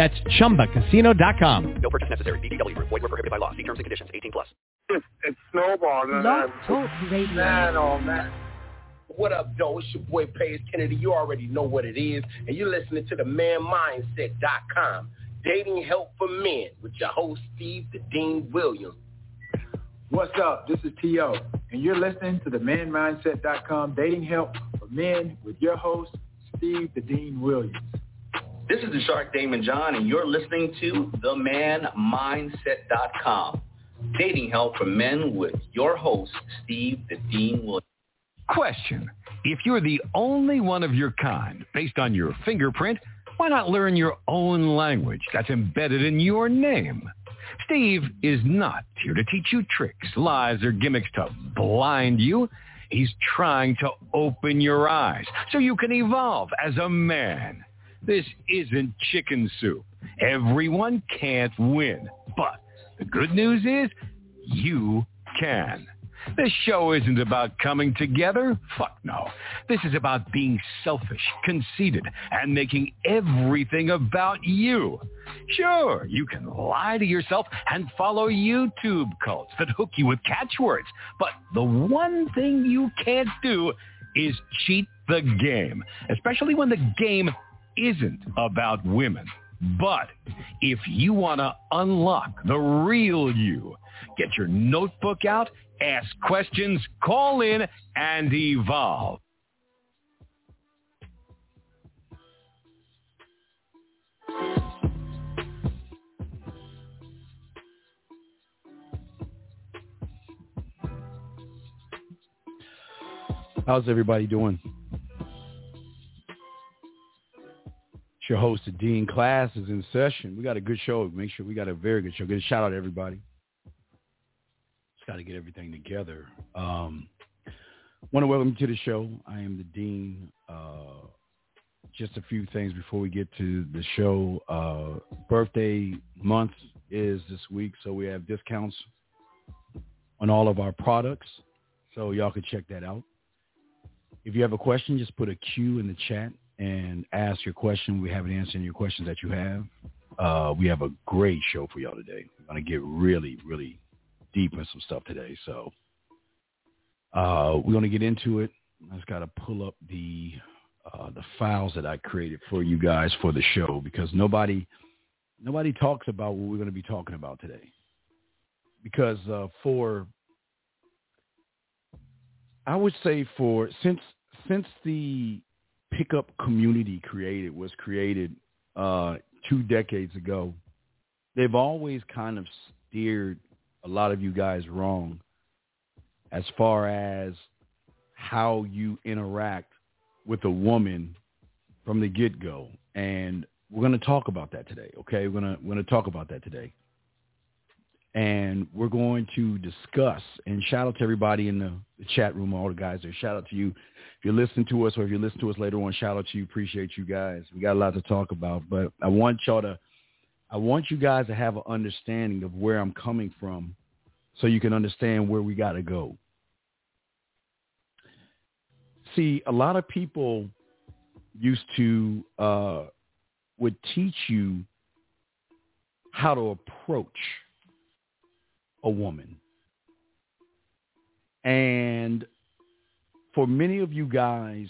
That's ChumbaCasino.com. No purchase necessary. VGW. Void were prohibited by law. See terms and conditions. 18 plus. It's, it's Snowball. and Blog I'm- Talk Radio. Man, oh man. What up, though? It's your boy Page Kennedy. You already know what it is, and you're listening to the ManMindset.com, dating help for men, with your host Steve the Dean Williams. What's up? This is T.O. And you're listening to the manmindset.com dating help for men with your host, Steve the Dean Williams. This is the Shark Daymond John, and you're listening to TheManMindset.com. Dating help for men with your host, Steve the Dean Williams. Question. If you're the only one of your kind, based on your fingerprint, why not learn your own language that's embedded in your name? Steve is not here to teach you tricks, lies, or gimmicks to blind you. He's trying to open your eyes so you can evolve as a man. This isn't chicken soup. Everyone can't win. But the good news is you can. This show isn't about coming together. Fuck no. This is about being selfish, conceited, and making everything about you. Sure, you can lie to yourself and follow YouTube cults that hook you with catchwords. But the one thing you can't do is cheat the game, especially when the game isn't about women. But if you want to unlock the real you, get your notebook out, ask questions, call in, and evolve. How's everybody doing? Your host, the Dean Class is in session. We got a good show. Make sure we got a very good show. Good shout out to everybody. Just got to get everything together. Um, want to welcome you to the show. I am the Dean. Uh, just a few things before we get to the show. Uh, birthday month is this week, so we have discounts on all of our products. So y'all can check that out. If you have a question, just put a Q in the chat and ask your question. We have an answer in your questions that you have. Uh, we have a great show for y'all today. We're going to get really, really deep in some stuff today. So uh, we're going to get into it. I just got to pull up the uh, the files that I created for you guys for the show because nobody nobody talks about what we're going to be talking about today. Because uh, for I would say for since since the pickup community created was created uh, two decades ago, they've always kind of steered a lot of you guys wrong as far as how you interact with a woman from the get-go. And we're going to talk about that today, okay? We're going to we're going to talk about that today. And we're going to discuss and shout out to everybody in the, the chat room, all the guys there. Shout out to you. If you're listening to us or if you listen to us later on, shout out to you. Appreciate you guys. We got a lot to talk about, but I want y'all to I want you guys to have an understanding of where I'm coming from so you can understand where we got to go. See, a lot of people used to uh, would teach you how to approach a woman. And for many of you guys,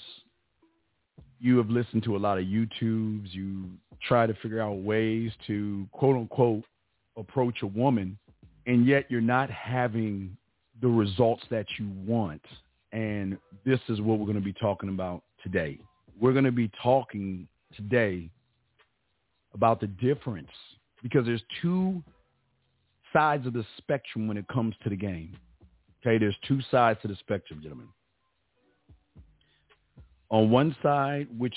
you have listened to a lot of YouTubes. You try to figure out ways to quote unquote approach a woman, and yet you're not having the results that you want. And this is what we're going to be talking about today. We're going to be talking today about the difference because there's two sides of the spectrum when it comes to the game. Okay, there's two sides to the spectrum, gentlemen. On one side, which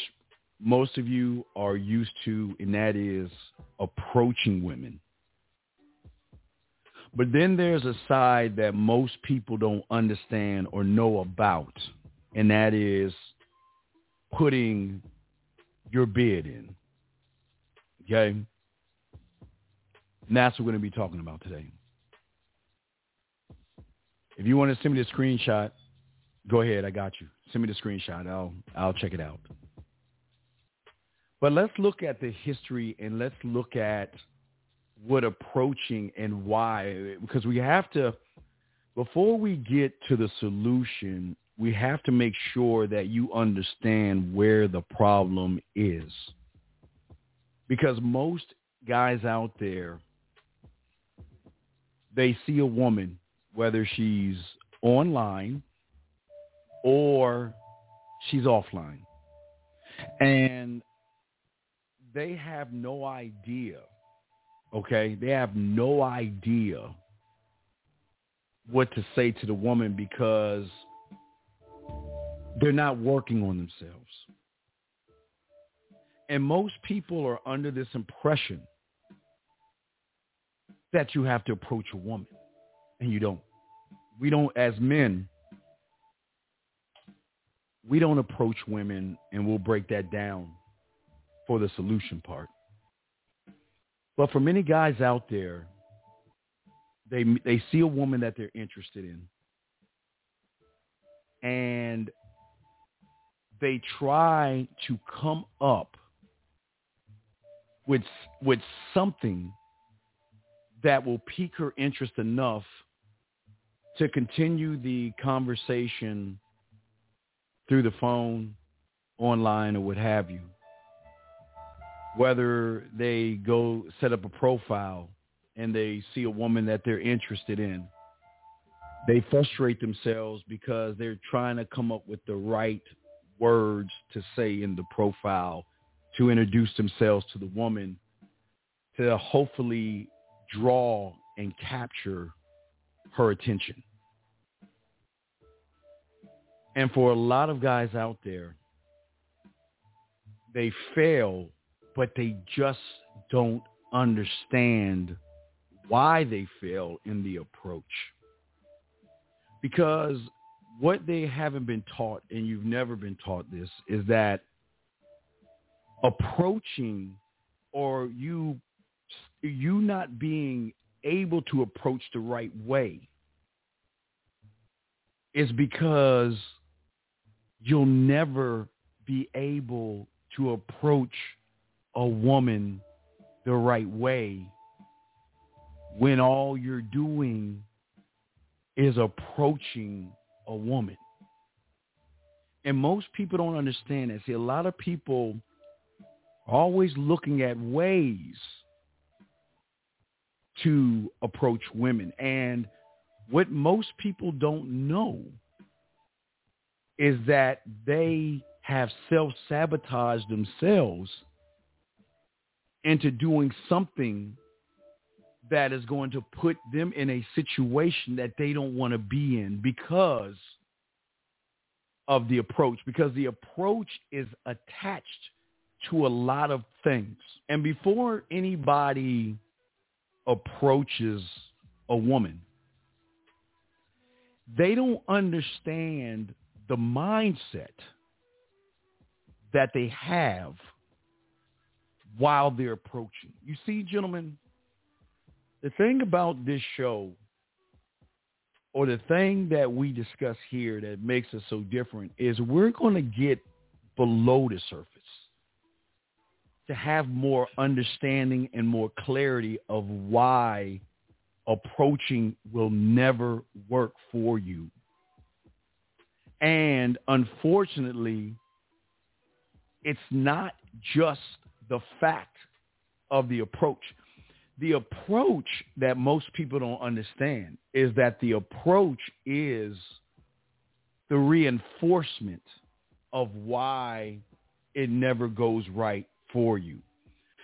most of you are used to, and that is approaching women. But then there's a side that most people don't understand or know about, and that is putting your bid in. Okay? And that's what we're going to be talking about today. If you want to send me the screenshot, go ahead. I got you. Send me the screenshot. I'll I'll check it out. But let's look at the history and let's look at what approaching and why because we have to before we get to the solution, we have to make sure that you understand where the problem is. Because most guys out there they see a woman whether she's online or she's offline. And they have no idea, okay? They have no idea what to say to the woman because they're not working on themselves. And most people are under this impression that you have to approach a woman, and you don't. We don't, as men, we don't approach women, and we'll break that down for the solution part. But for many guys out there, they they see a woman that they're interested in, and they try to come up with with something that will pique her interest enough to continue the conversation through the phone, online, or what have you whether they go set up a profile and they see a woman that they're interested in. They frustrate themselves because they're trying to come up with the right words to say in the profile to introduce themselves to the woman to hopefully draw and capture her attention. And for a lot of guys out there, they fail but they just don't understand why they fail in the approach. Because what they haven't been taught, and you've never been taught this, is that approaching or you you not being able to approach the right way is because you'll never be able to approach a woman the right way when all you're doing is approaching a woman. And most people don't understand that. See, a lot of people are always looking at ways to approach women. And what most people don't know is that they have self-sabotaged themselves into doing something that is going to put them in a situation that they don't want to be in because of the approach because the approach is attached to a lot of things. And before anybody approaches a woman, they don't understand the mindset that they have while they're approaching. You see, gentlemen, the thing about this show or the thing that we discuss here that makes us so different is we're going to get below the surface to have more understanding and more clarity of why approaching will never work for you. And unfortunately, it's not just the fact of the approach. The approach that most people don't understand is that the approach is the reinforcement of why it never goes right for you.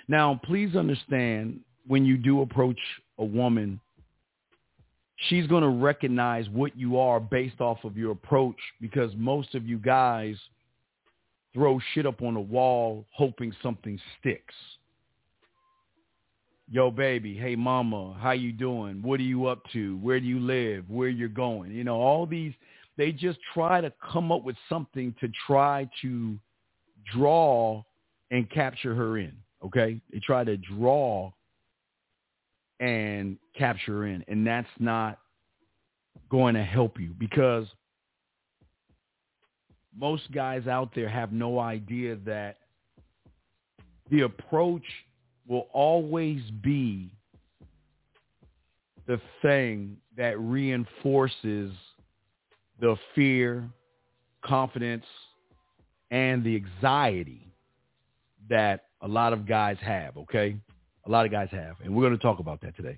Now, please understand when you do approach a woman, she's going to recognize what you are based off of your approach because most of you guys – throw shit up on the wall hoping something sticks. yo baby, hey mama, how you doing? What are you up to? Where do you live? Where you're going? You know, all these they just try to come up with something to try to draw and capture her in. Okay? They try to draw and capture her in. And that's not going to help you because most guys out there have no idea that the approach will always be the thing that reinforces the fear, confidence, and the anxiety that a lot of guys have, okay? A lot of guys have. And we're going to talk about that today.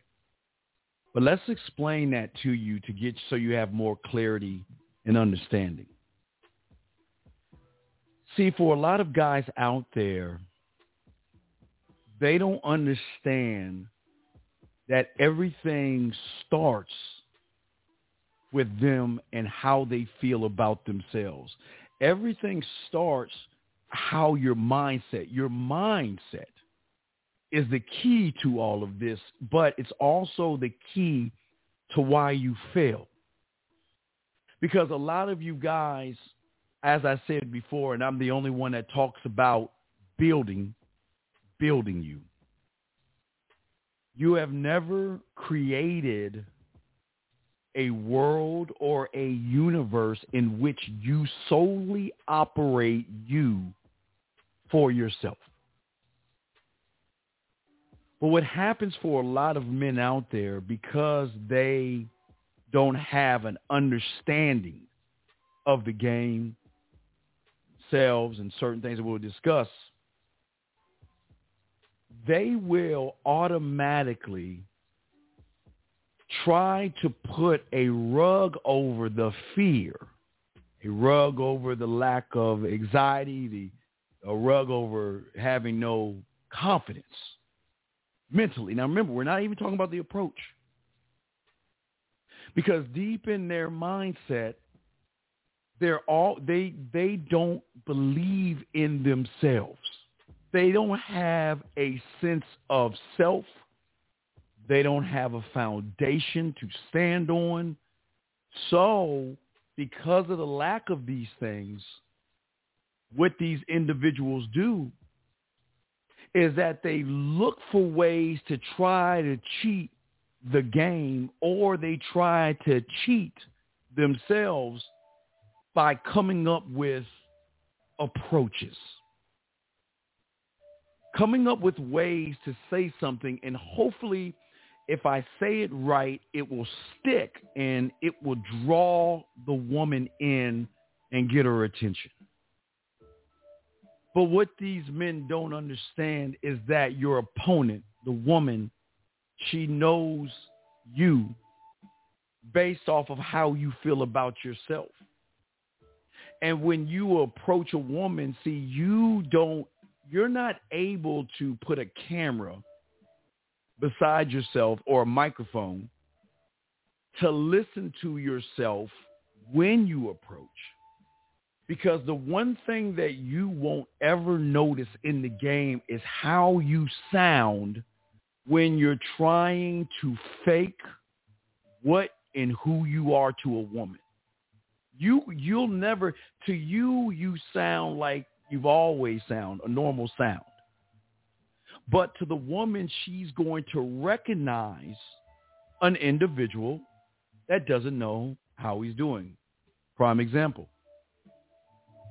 But let's explain that to you to get so you have more clarity and understanding. See, for a lot of guys out there, they don't understand that everything starts with them and how they feel about themselves. Everything starts how your mindset, your mindset is the key to all of this, but it's also the key to why you fail. Because a lot of you guys, as I said before, and I'm the only one that talks about building, building you. You have never created a world or a universe in which you solely operate you for yourself. But what happens for a lot of men out there because they don't have an understanding of the game, selves, and certain things that we'll discuss, they will automatically try to put a rug over the fear, a rug over the lack of anxiety, the, a rug over having no confidence mentally. Now remember, we're not even talking about the approach. Because deep in their mindset, they're all they they don't believe in themselves. They don't have a sense of self. They don't have a foundation to stand on. So, because of the lack of these things, what these individuals do is that they look for ways to try to cheat the game or they try to cheat themselves by coming up with approaches. Coming up with ways to say something and hopefully if I say it right, it will stick and it will draw the woman in and get her attention. But what these men don't understand is that your opponent, the woman, she knows you based off of how you feel about yourself. And when you approach a woman, see, you don't, you're not able to put a camera beside yourself or a microphone to listen to yourself when you approach. Because the one thing that you won't ever notice in the game is how you sound when you're trying to fake what and who you are to a woman. You you'll never to you you sound like you've always sound a normal sound. But to the woman she's going to recognize an individual that doesn't know how he's doing. Prime example.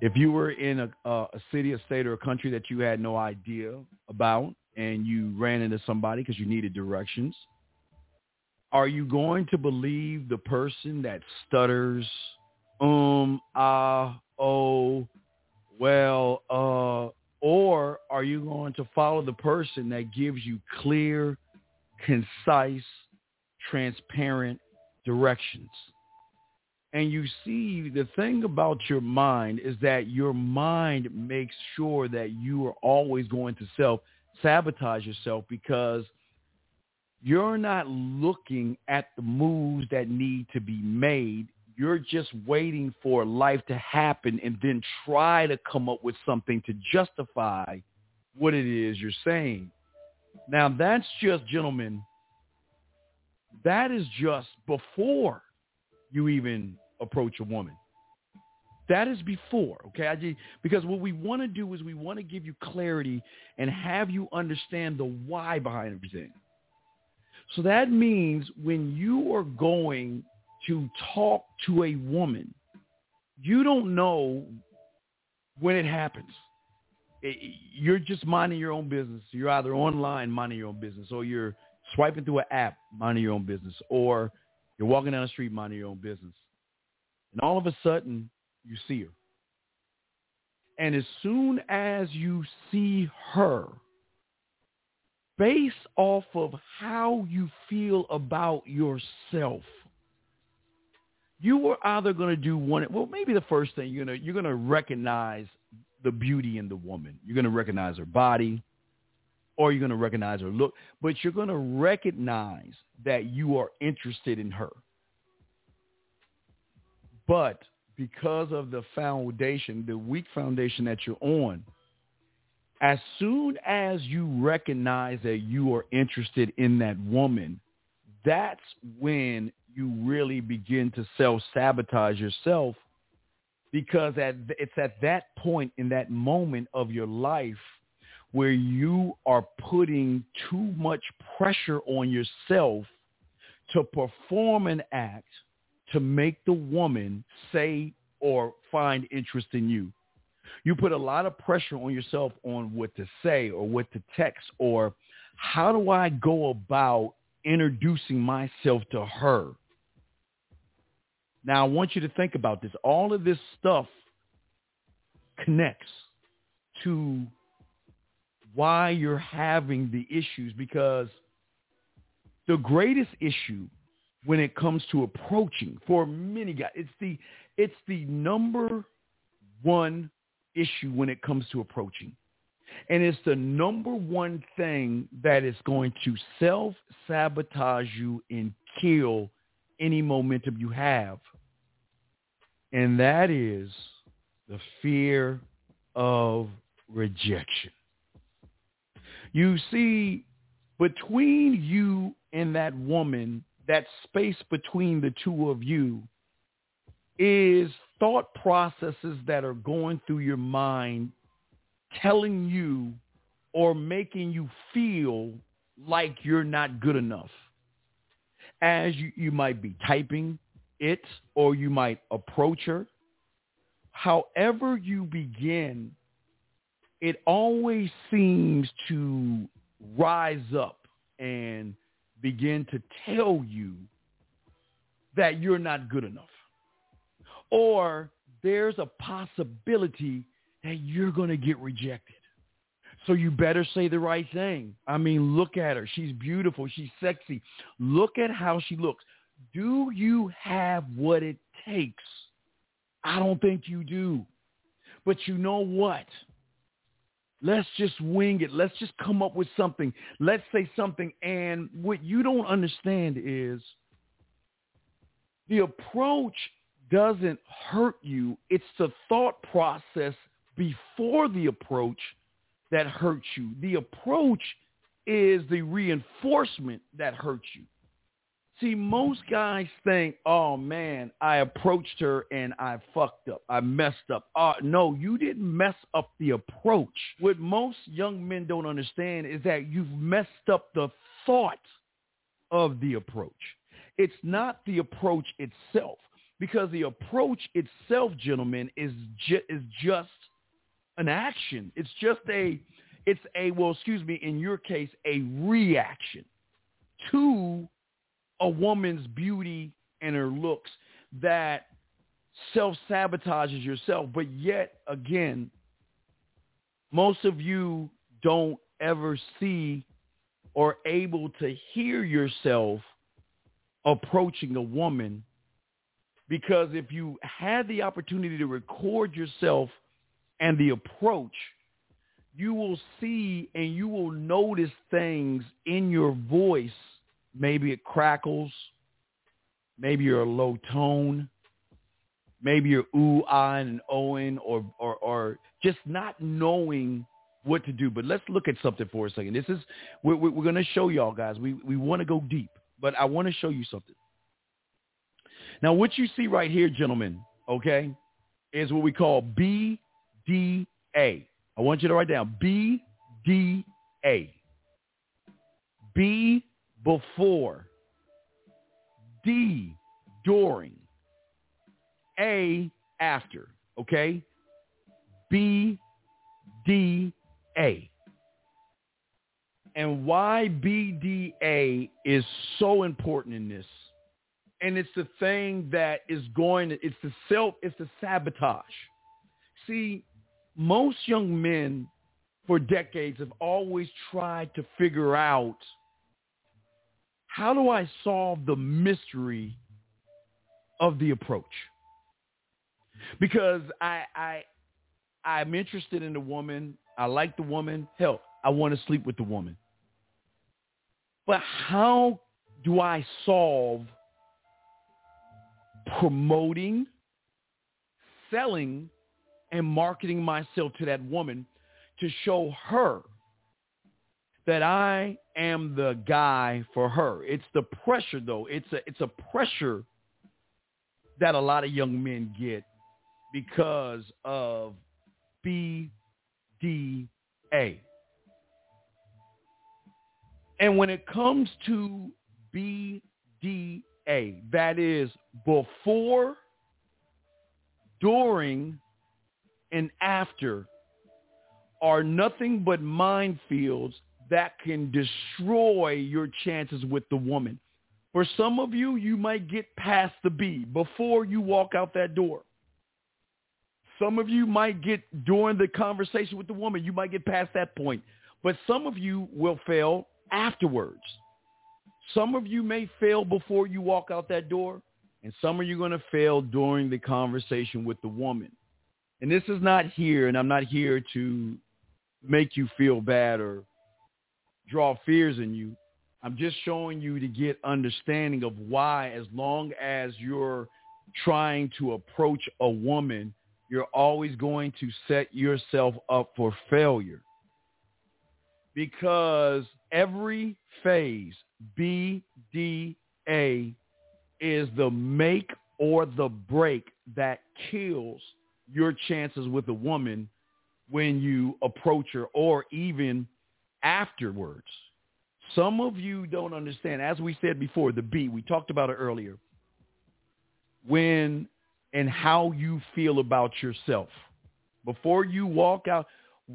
If you were in a, a, city, a state, or a country that you had no idea about, and you ran into somebody because you needed directions, are you going to believe the person that stutters, um, ah, oh, well, uh, or are you going to follow the person that gives you clear, concise, transparent directions? And you see, the thing about your mind is that your mind makes sure that you are always going to self-sabotage yourself because you're not looking at the moves that need to be made. You're just waiting for life to happen and then try to come up with something to justify what it is you're saying. Now that's just, gentlemen, that is just before you even approach a woman. That is before, okay? I just, because what we want to do is we want to give you clarity and have you understand the why behind everything. So that means when you are going to talk to a woman, you don't know when it happens. You're just minding your own business. You're either online minding your own business or you're swiping through an app minding your own business or you're walking down the street minding your own business. And all of a sudden, you see her. And as soon as you see her, based off of how you feel about yourself, you are either going to do one. Well, maybe the first thing you're going to you're going to recognize the beauty in the woman. You're going to recognize her body, or you're going to recognize her look, but you're going to recognize that you are interested in her. But because of the foundation, the weak foundation that you're on, as soon as you recognize that you are interested in that woman, that's when you really begin to self-sabotage yourself because at, it's at that point in that moment of your life where you are putting too much pressure on yourself to perform an act to make the woman say or find interest in you. You put a lot of pressure on yourself on what to say or what to text or how do I go about introducing myself to her? Now, I want you to think about this. All of this stuff connects to why you're having the issues because the greatest issue when it comes to approaching for many guys, it's the it's the number one issue when it comes to approaching. And it's the number one thing that is going to self-sabotage you and kill any momentum you have. And that is the fear of rejection. You see, between you and that woman, that space between the two of you is thought processes that are going through your mind telling you or making you feel like you're not good enough. As you, you might be typing it or you might approach her. However you begin, it always seems to rise up and begin to tell you that you're not good enough. Or there's a possibility that you're going to get rejected. So you better say the right thing. I mean, look at her. She's beautiful. She's sexy. Look at how she looks. Do you have what it takes? I don't think you do. But you know what? Let's just wing it. Let's just come up with something. Let's say something. And what you don't understand is the approach doesn't hurt you. It's the thought process before the approach that hurts you. The approach is the reinforcement that hurts you. See, most guys think, oh man, I approached her and I fucked up. I messed up. Uh, no, you didn't mess up the approach. What most young men don't understand is that you've messed up the thought of the approach. It's not the approach itself because the approach itself, gentlemen, is, ju- is just an action. It's just a, it's a, well, excuse me, in your case, a reaction to a woman's beauty and her looks that self-sabotages yourself. But yet, again, most of you don't ever see or able to hear yourself approaching a woman because if you had the opportunity to record yourself and the approach, you will see and you will notice things in your voice Maybe it crackles. Maybe you're a low tone. Maybe you're ooh, ah, and ohing or, or, or just not knowing what to do. But let's look at something for a second. This is we're, we're going to show y'all guys. We we want to go deep, but I want to show you something. Now, what you see right here, gentlemen, okay, is what we call BDA. I want you to write down BDA. B before, D during, A after. Okay, B D A. And why BDA is so important in this. And it's the thing that is going, it's the self, it's the sabotage. See, most young men for decades have always tried to figure out how do I solve the mystery of the approach? Because I, I, I'm interested in the woman. I like the woman. Hell, I want to sleep with the woman. But how do I solve promoting, selling, and marketing myself to that woman to show her that I am the guy for her. It's the pressure though. It's a it's a pressure that a lot of young men get because of BDA. And when it comes to BDA, that is before, during, and after, are nothing but minefields that can destroy your chances with the woman. For some of you, you might get past the B before you walk out that door. Some of you might get during the conversation with the woman, you might get past that point. But some of you will fail afterwards. Some of you may fail before you walk out that door, and some of you are going to fail during the conversation with the woman. And this is not here, and I'm not here to make you feel bad or draw fears in you. I'm just showing you to get understanding of why, as long as you're trying to approach a woman you're always going to set yourself up for failure. Because every phase, B, D, A, is the make or the break that kills your chances with a woman when you approach her or even afterwards. Some of you don't understand. As we said before, the B, we talked about it earlier. When and how you feel about yourself. Before you walk out,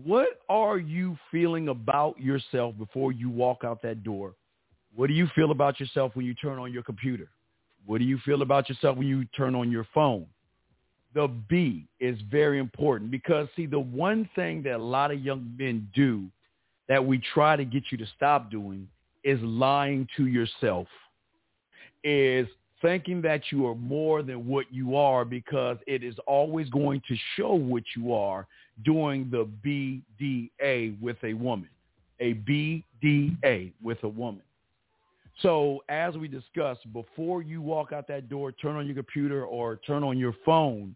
what are you feeling about yourself before you walk out that door? What do you feel about yourself when you turn on your computer? What do you feel about yourself when you turn on your phone? The B is very important because see, the one thing that a lot of young men do that we try to get you to stop doing is lying to yourself, is thinking that you are more than what you are because it is always going to show what you are doing the BDA with a woman, a BDA with a woman. So as we discussed, before you walk out that door, turn on your computer or turn on your phone,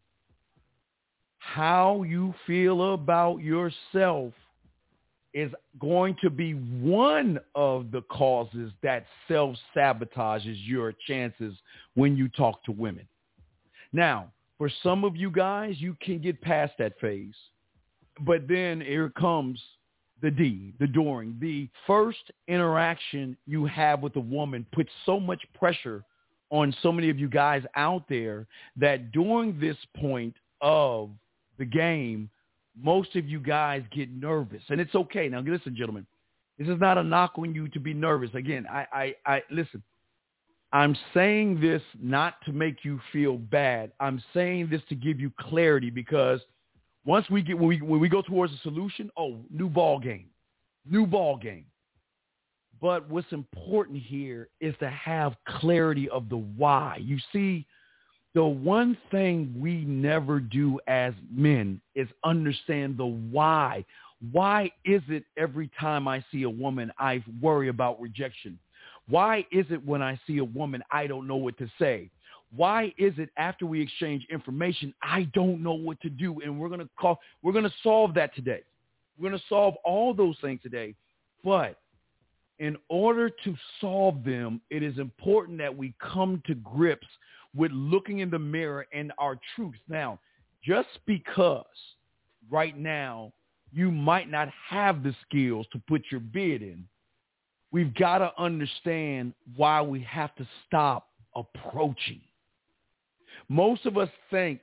how you feel about yourself is going to be one of the causes that self-sabotages your chances when you talk to women. Now, for some of you guys, you can get past that phase. But then here comes the D, the during. The first interaction you have with a woman puts so much pressure on so many of you guys out there that during this point of the game, most of you guys get nervous, and it's okay. Now, listen, gentlemen, this is not a knock on you to be nervous. Again, I, I, I listen. I'm saying this not to make you feel bad. I'm saying this to give you clarity because once we get when we when we go towards a solution, oh, new ball game, new ball game. But what's important here is to have clarity of the why. You see, the one thing we never do as men is understand the why. Why is it every time I see a woman, I worry about rejection? Why is it when I see a woman, I don't know what to say? Why is it after we exchange information, I don't know what to do? And we're going to call, we're going to solve that today. We're going to solve all those things today. But in order to solve them, it is important that we come to grips with looking in the mirror and our truth. Now, just because right now you might not have the skills to put your bid in, we've got to understand why we have to stop approaching. Most of us think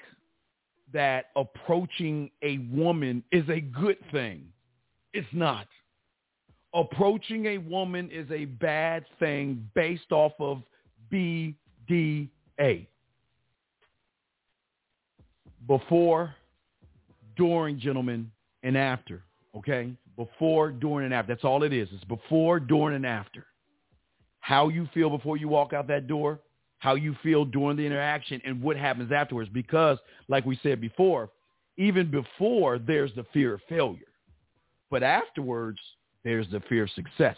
that approaching a woman is a good thing. It's not. Approaching a woman is a bad thing based off of BDA. Before, during, gentlemen, and after. Okay? Before, during, and after. That's all it is. It's before, during, and after. How you feel before you walk out that door, how you feel during the interaction, and what happens afterwards. Because, like we said before, even before there's the fear of failure. But afterwards, there's the fear of success.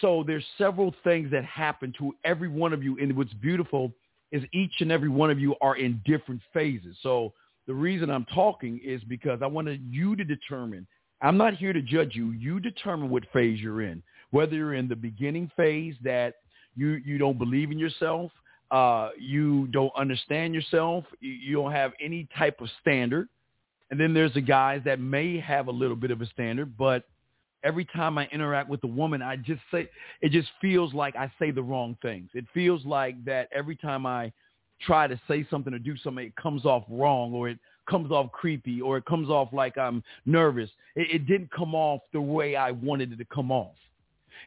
So there's several things that happen to every one of you. And what's beautiful is each and every one of you are in different phases. So the reason I'm talking is because I wanted you to determine. I'm not here to judge you. You determine what phase you're in. Whether you're in the beginning phase that you you don't believe in yourself, uh, you don't understand yourself, you, you don't have any type of standard, and then there's the guys that may have a little bit of a standard, but every time I interact with a woman, I just say it just feels like I say the wrong things. It feels like that every time I try to say something or do something, it comes off wrong or it comes off creepy or it comes off like I'm nervous. It, it didn't come off the way I wanted it to come off.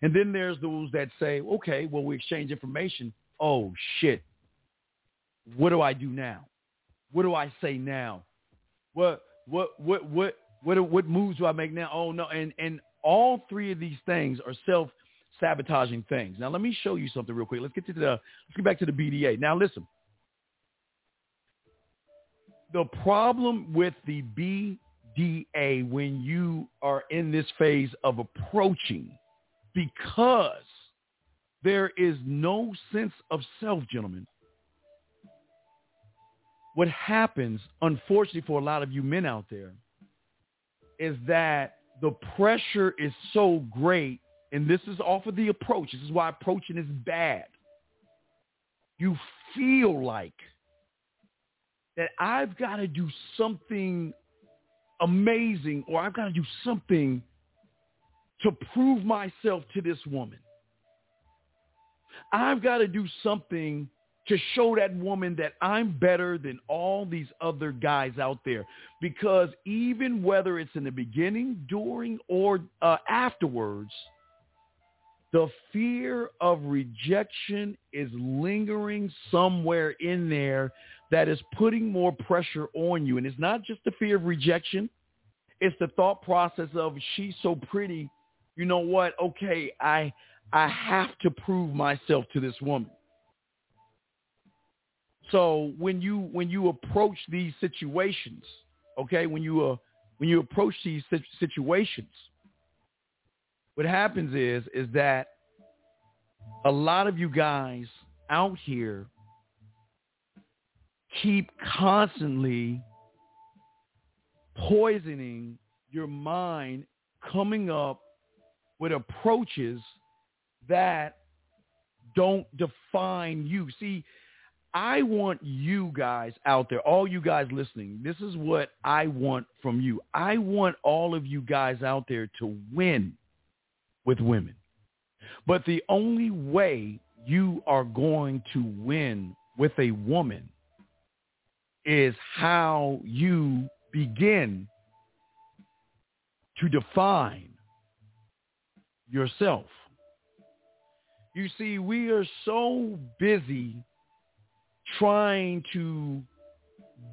And then there's those that say, okay, well, we exchange information. Oh, shit. What do I do now? What do I say now? What, what, what, what, what, what moves do I make now? Oh, no. And, and all three of these things are self-sabotaging things. Now, let me show you something real quick. Let's get to the, let's get back to the BDA. Now, listen the problem with the BDA when you are in this phase of approaching, because there is no sense of self, gentlemen. What happens, unfortunately, for a lot of you men out there, is that the pressure is so great, and this is off of the approach. This is why approaching is bad. You feel like that I've got to do something amazing or I've got to do something to prove myself to this woman. I've got to do something to show that woman that I'm better than all these other guys out there. Because even whether it's in the beginning, during, or uh, afterwards, the fear of rejection is lingering somewhere in there that is putting more pressure on you. And it's not just the fear of rejection. It's the thought process of she's so pretty. You know what? Okay, I I have to prove myself to this woman. So when you when you approach these situations, okay, when you uh, when you approach these situations, what happens is is that a lot of you guys out here keep constantly poisoning your mind, coming up with approaches that don't define you. See, I want you guys out there, all you guys listening, this is what I want from you. I want all of you guys out there to win with women. But the only way you are going to win with a woman is how you begin to define yourself. You see, we are so busy trying to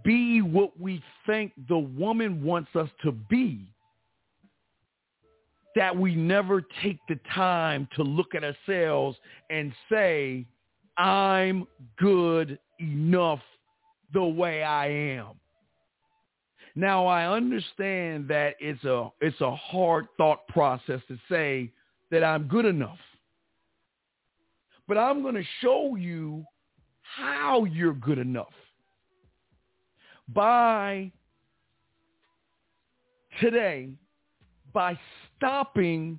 be what we think the woman wants us to be that we never take the time to look at ourselves and say, I'm good enough the way I am. Now I understand that it's a it's a hard thought process to say that I'm good enough. But I'm going to show you how you're good enough. By today by stopping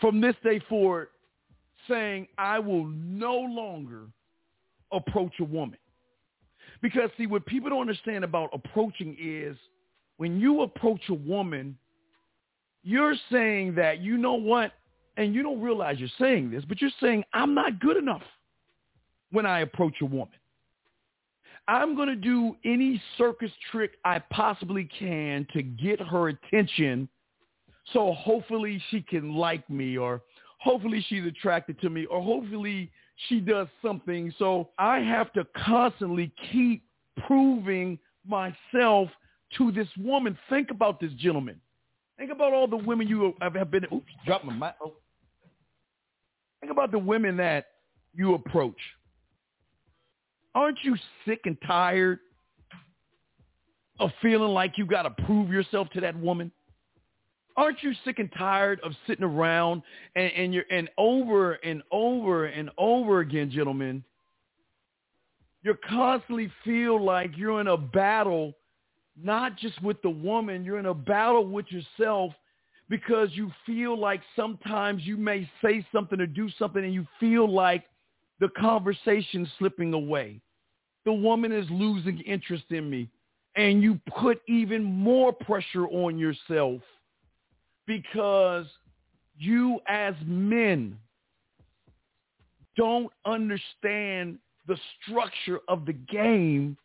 from this day forward saying, I will no longer approach a woman. Because see, what people don't understand about approaching is when you approach a woman, you're saying that, you know what, and you don't realize you're saying this, but you're saying, I'm not good enough when I approach a woman. I'm going to do any circus trick I possibly can to get her attention so hopefully she can like me or hopefully she's attracted to me or hopefully she does something. So I have to constantly keep proving myself to this woman. Think about this gentleman. Think about all the women you have been. Oops, drop my mic. Oh. Think about the women that you approach. Aren't you sick and tired of feeling like you got to prove yourself to that woman? Aren't you sick and tired of sitting around and, and you're and over and over and over again, gentlemen? You constantly feel like you're in a battle, not just with the woman, you're in a battle with yourself because you feel like sometimes you may say something or do something and you feel like the conversation slipping away. The woman is losing interest in me. And you put even more pressure on yourself because you as men don't understand the structure of the game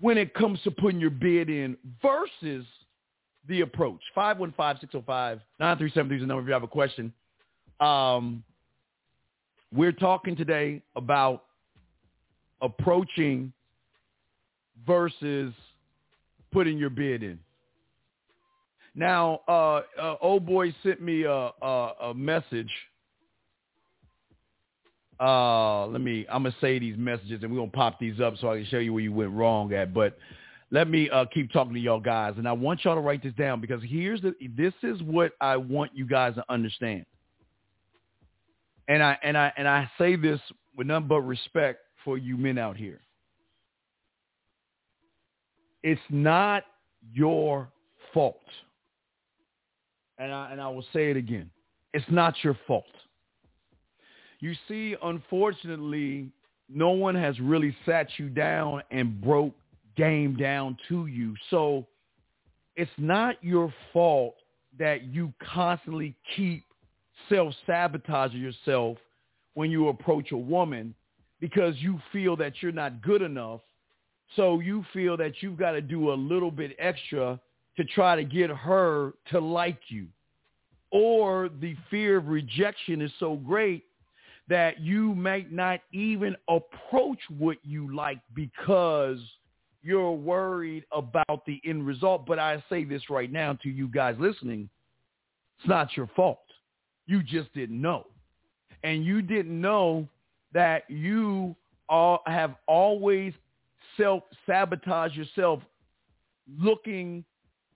when it comes to putting your bid in versus the approach. 515-605-9373 is the number if you have a question. Um, we're talking today about approaching versus putting your bid in. Now, uh, uh, old boy sent me a, a, a message. Uh, let me, I'm going to say these messages and we're going to pop these up so I can show you where you went wrong at. But let me uh, keep talking to y'all guys. And I want y'all to write this down because here's the, this is what I want you guys to understand. And I, and I, and I say this with none but respect for you men out here. It's not your fault and I, and I will say it again. It's not your fault. You see, unfortunately, no one has really sat you down and broke game down to you. So it's not your fault that you constantly keep self-sabotaging yourself when you approach a woman because you feel that you're not good enough. So you feel that you've got to do a little bit extra to try to get her to like you. Or the fear of rejection is so great that you might not even approach what you like because you're worried about the end result. But I say this right now to you guys listening. It's not your fault. You just didn't know. And you didn't know that you all have always self-sabotage yourself looking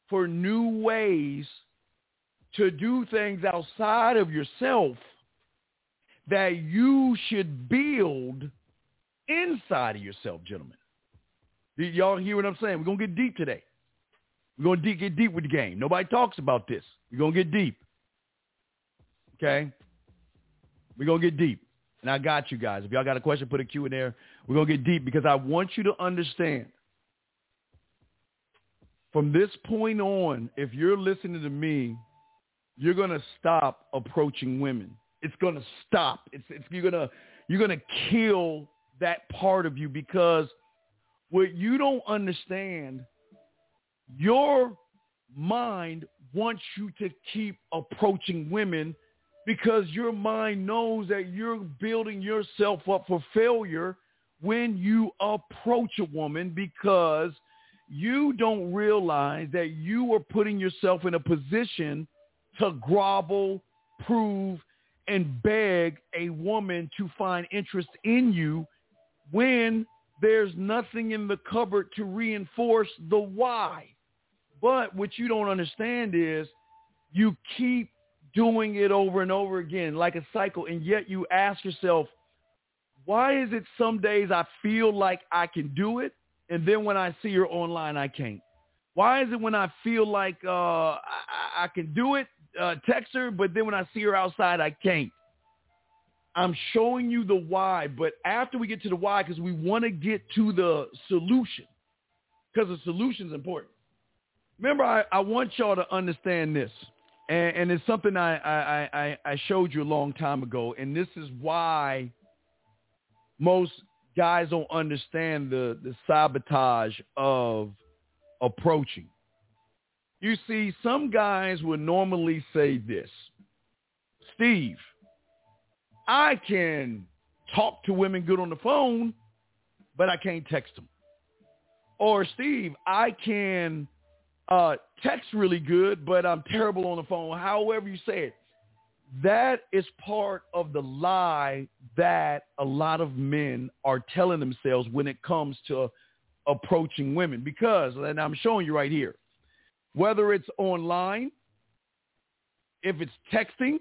for new ways to do things outside of yourself that you should build inside of yourself, gentlemen. Y'all hear what I'm saying? We're going to get deep today. We're going to get deep with the game. Nobody talks about this. We're going to get deep. Okay? We're going to get deep. And I got you guys. If y'all got a question, put a Q in there. We're going to get deep because I want you to understand from this point on, if you're listening to me, you're going to stop approaching women. It's going to stop. It's, it's, you're going to, you're going to kill that part of you because what you don't understand, your mind wants you to keep approaching women because your mind knows that you're building yourself up for failure when you approach a woman because – you don't realize that you are putting yourself in a position to grovel, prove, and beg a woman to find interest in you when there's nothing in the cupboard to reinforce the why. But what you don't understand is you keep doing it over and over again like a cycle, and yet you ask yourself, why is it some days I feel like I can do it and then when I see her online, I can't. Why is it when I feel like uh, I, I can do it, uh, text her, but then when I see her outside, I can't? I'm showing you the why, but after we get to the why, because we want to get to the solution, because the solution is important. Remember, I, I want y'all to understand this, and, and it's something I, I, I, I showed you a long time ago, and this is why most guys don't understand the, the sabotage of approaching. You see, some guys would normally say this, Steve, I can talk to women good on the phone, but I can't text them. Or Steve, I can uh, text really good, but I'm terrible on the phone. However you say it, that is part of the lie that a lot of men are telling themselves when it comes to approaching women. Because, and I'm showing you right here, whether it's online, if it's texting,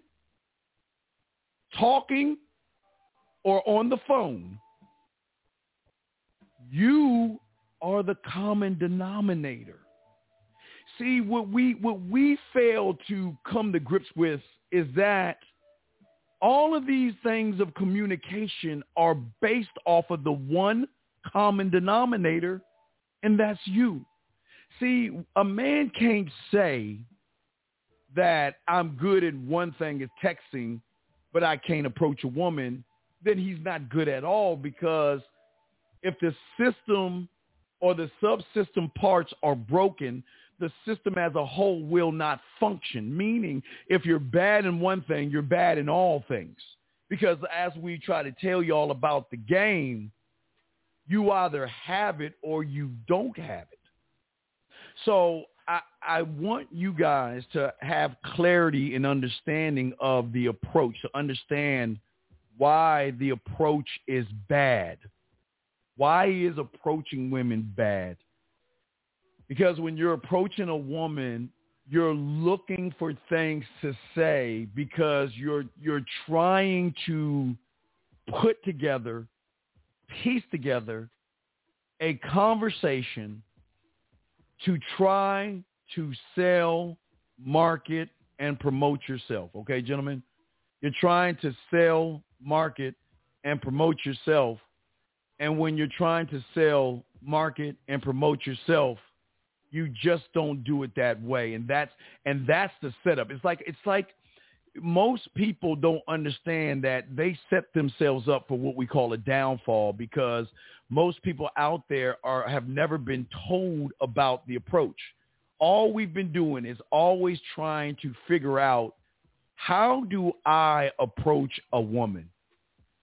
talking, or on the phone, you are the common denominator. See, what we what we fail to come to grips with is that all of these things of communication are based off of the one common denominator, and that's you. See, a man can't say that I'm good at one thing as texting, but I can't approach a woman, then he's not good at all because if the system or the subsystem parts are broken, the system as a whole will not function. Meaning, if you're bad in one thing, you're bad in all things. Because as we try to tell you all about the game, you either have it or you don't have it. So I, I want you guys to have clarity and understanding of the approach, to understand why the approach is bad. Why is approaching women bad? Because when you're approaching a woman, you're looking for things to say because you're you're trying to put together, piece together a conversation to try to sell, market, and promote yourself. Okay, gentlemen? You're trying to sell, market, and promote yourself. And when you're trying to sell, market, and promote yourself, you just don't do it that way. And that's and that's the setup. It's like it's like most people don't understand that they set themselves up for what we call a downfall because most people out there are have never been told about the approach. All we've been doing is always trying to figure out how do I approach a woman?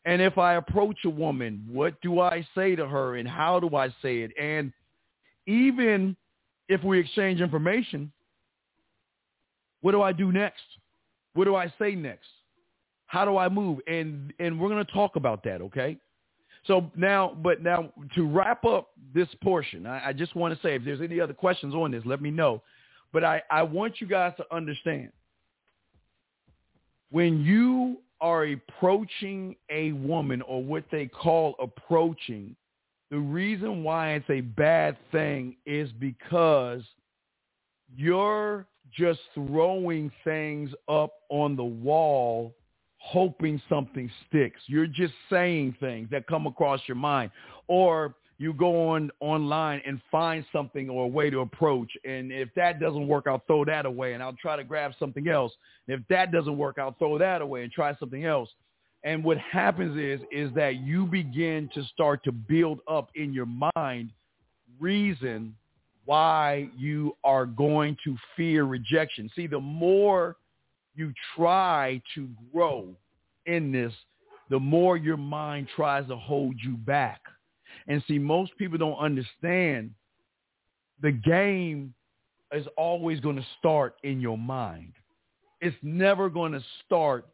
And if I approach a woman, what do I say to her and how do I say it? And even if we exchange information, what do I do next? What do I say next? How do I move? And and we're going to talk about that, okay? So now, but now to wrap up this portion, I, I just want to say if there's any other questions on this, let me know. But I, I want you guys to understand when you are approaching a woman or what they call approaching, the reason why it's a bad thing is because you're just throwing things up on the wall hoping something sticks. You're just saying things that come across your mind. Or you go on online and find something or a way to approach. And if that doesn't work, I'll throw that away and I'll try to grab something else. And if that doesn't work, I'll throw that away and try something else. And what happens is, is that you begin to start to build up in your mind reason why you are going to fear rejection. See, the more you try to grow in this, the more your mind tries to hold you back. And see, most people don't understand the game is always going to start in your mind. It's never going to start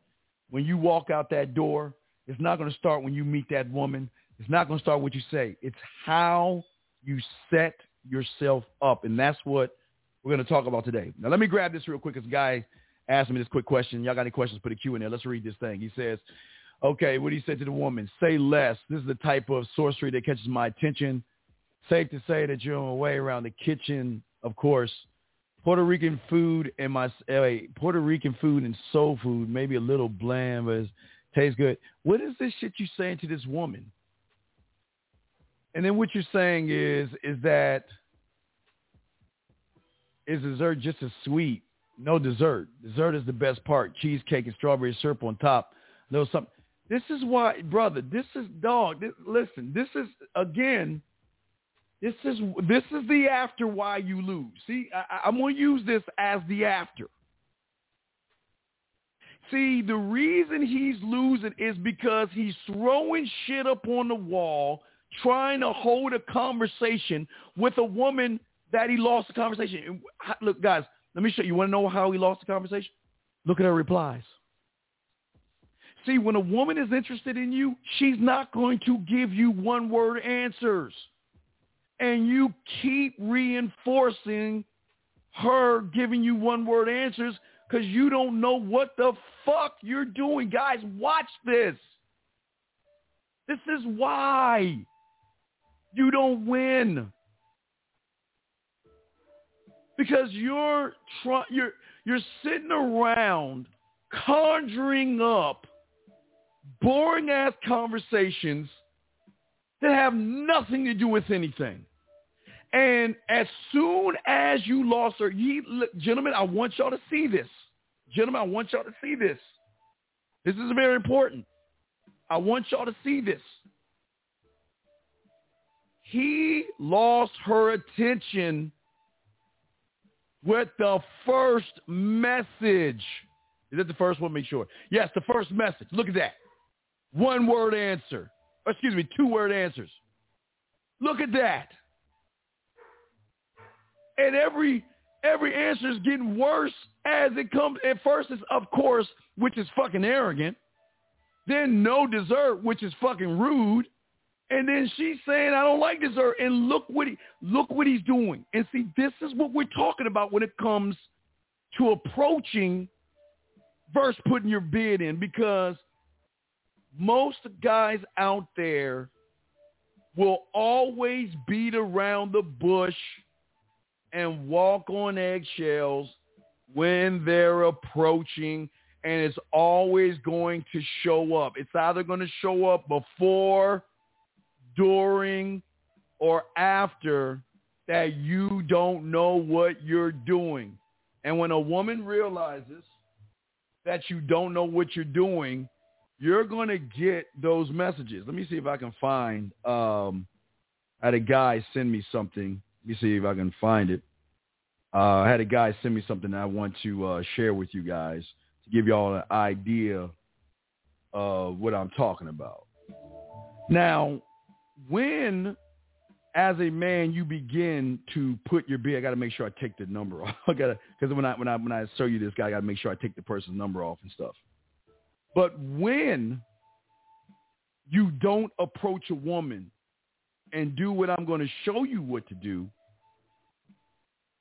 when you walk out that door. It's not going to start when you meet that woman. It's not going to start what you say. It's how you set yourself up. And that's what we're going to talk about today. Now, let me grab this real quick. This guy asked me this quick question. Y'all got any questions? Put a Q in there. Let's read this thing. He says, okay, what do you say to the woman, say less. This is the type of sorcery that catches my attention. Safe to say that you're on your way around the kitchen of course, Puerto Rican food and my uh, Puerto Rican food and soul food, maybe a little bland, but it tastes good. What is this shit you saying to this woman? And then what you're saying is is that is dessert just as sweet? No dessert. Dessert is the best part. Cheesecake and strawberry syrup on top. No something. This is why, brother. This is dog. This, listen. This is again. This is this is the after why you lose. See, I, I'm going to use this as the after. See, the reason he's losing is because he's throwing shit up on the wall, trying to hold a conversation with a woman that he lost the conversation. Look, guys, let me show you. You want to know how he lost the conversation? Look at her replies. See, when a woman is interested in you, she's not going to give you one-word answers. And you keep reinforcing her giving you one-word answers because you don't know what the fuck you're doing. Guys, watch this. This is why you don't win because you're you're you're sitting around conjuring up boring ass conversations that have nothing to do with anything. And as soon as you lost her, look, gentlemen, I want y'all to see this. Gentlemen, I want y'all to see this. This is very important. I want y'all to see this. He lost her attention with the first message. Is that the first one? Make sure. Yes, the first message. Look at that. One word answer. Excuse me, two word answers. Look at that. And every every answer is getting worse as it comes. At first, it's of course, which is fucking arrogant. Then no dessert, which is fucking rude. And then she's saying, I don't like dessert. And look what he look what he's doing. And see, this is what we're talking about when it comes to approaching versus putting your bid in because most guys out there will always beat around the bush and walk on eggshells when they're approaching and it's always going to show up. It's either going to show up before during, or after that you don't know what you're doing. And when a woman realizes that you don't know what you're doing, you're going to get those messages. Let me see if I can find, um, I had a guy send me something. Me see if I can find it. Uh, I had a guy send me something I want to uh, share with you guys to give y'all an idea of what I'm talking about. Now, when as a man you begin to put your bid, I got to make sure I take the number off. I got to because when I when I when I show you this guy, I got to make sure I take the person's number off and stuff. But when you don't approach a woman and do what I'm going to show you what to do,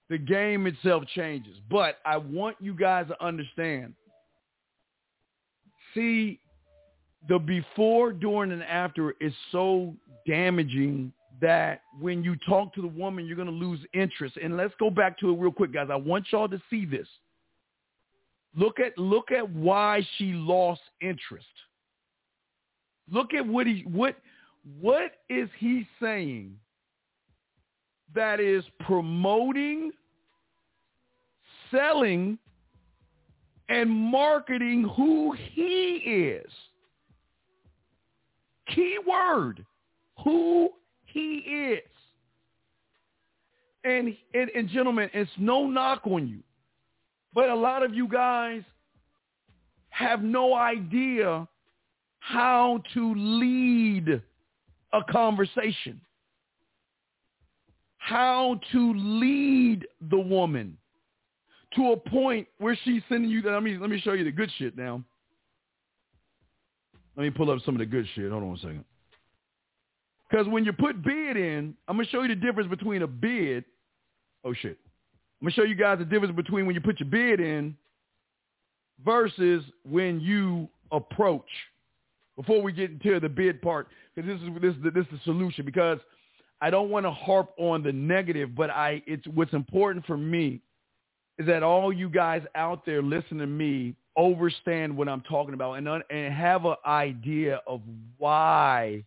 the game itself changes. But I want you guys to understand. See, the before, during, and after is so damaging that when you talk to the woman, you're going to lose interest. And let's go back to it real quick, guys. I want y'all to see this. Look at look at why she lost interest. Look at what he what what is he saying that is promoting, selling, and marketing who he is. Key word, who he is. And, and, and gentlemen, it's no knock on you. But a lot of you guys have no idea how to lead a conversation, how to lead the woman to a point where she's sending you that. I mean, let me show you the good shit now. Let me pull up some of the good shit. Hold on a second. Because when you put bid in, I'm going to show you the difference between a bid. Oh, shit. I'm going to show you guys the difference between when you put your bid in versus when you approach. Before we get into the bid part, because this is this is this is the solution. Because I don't want to harp on the negative, but I it's what's important for me is that all you guys out there listen to me understand what I'm talking about and and have an idea of why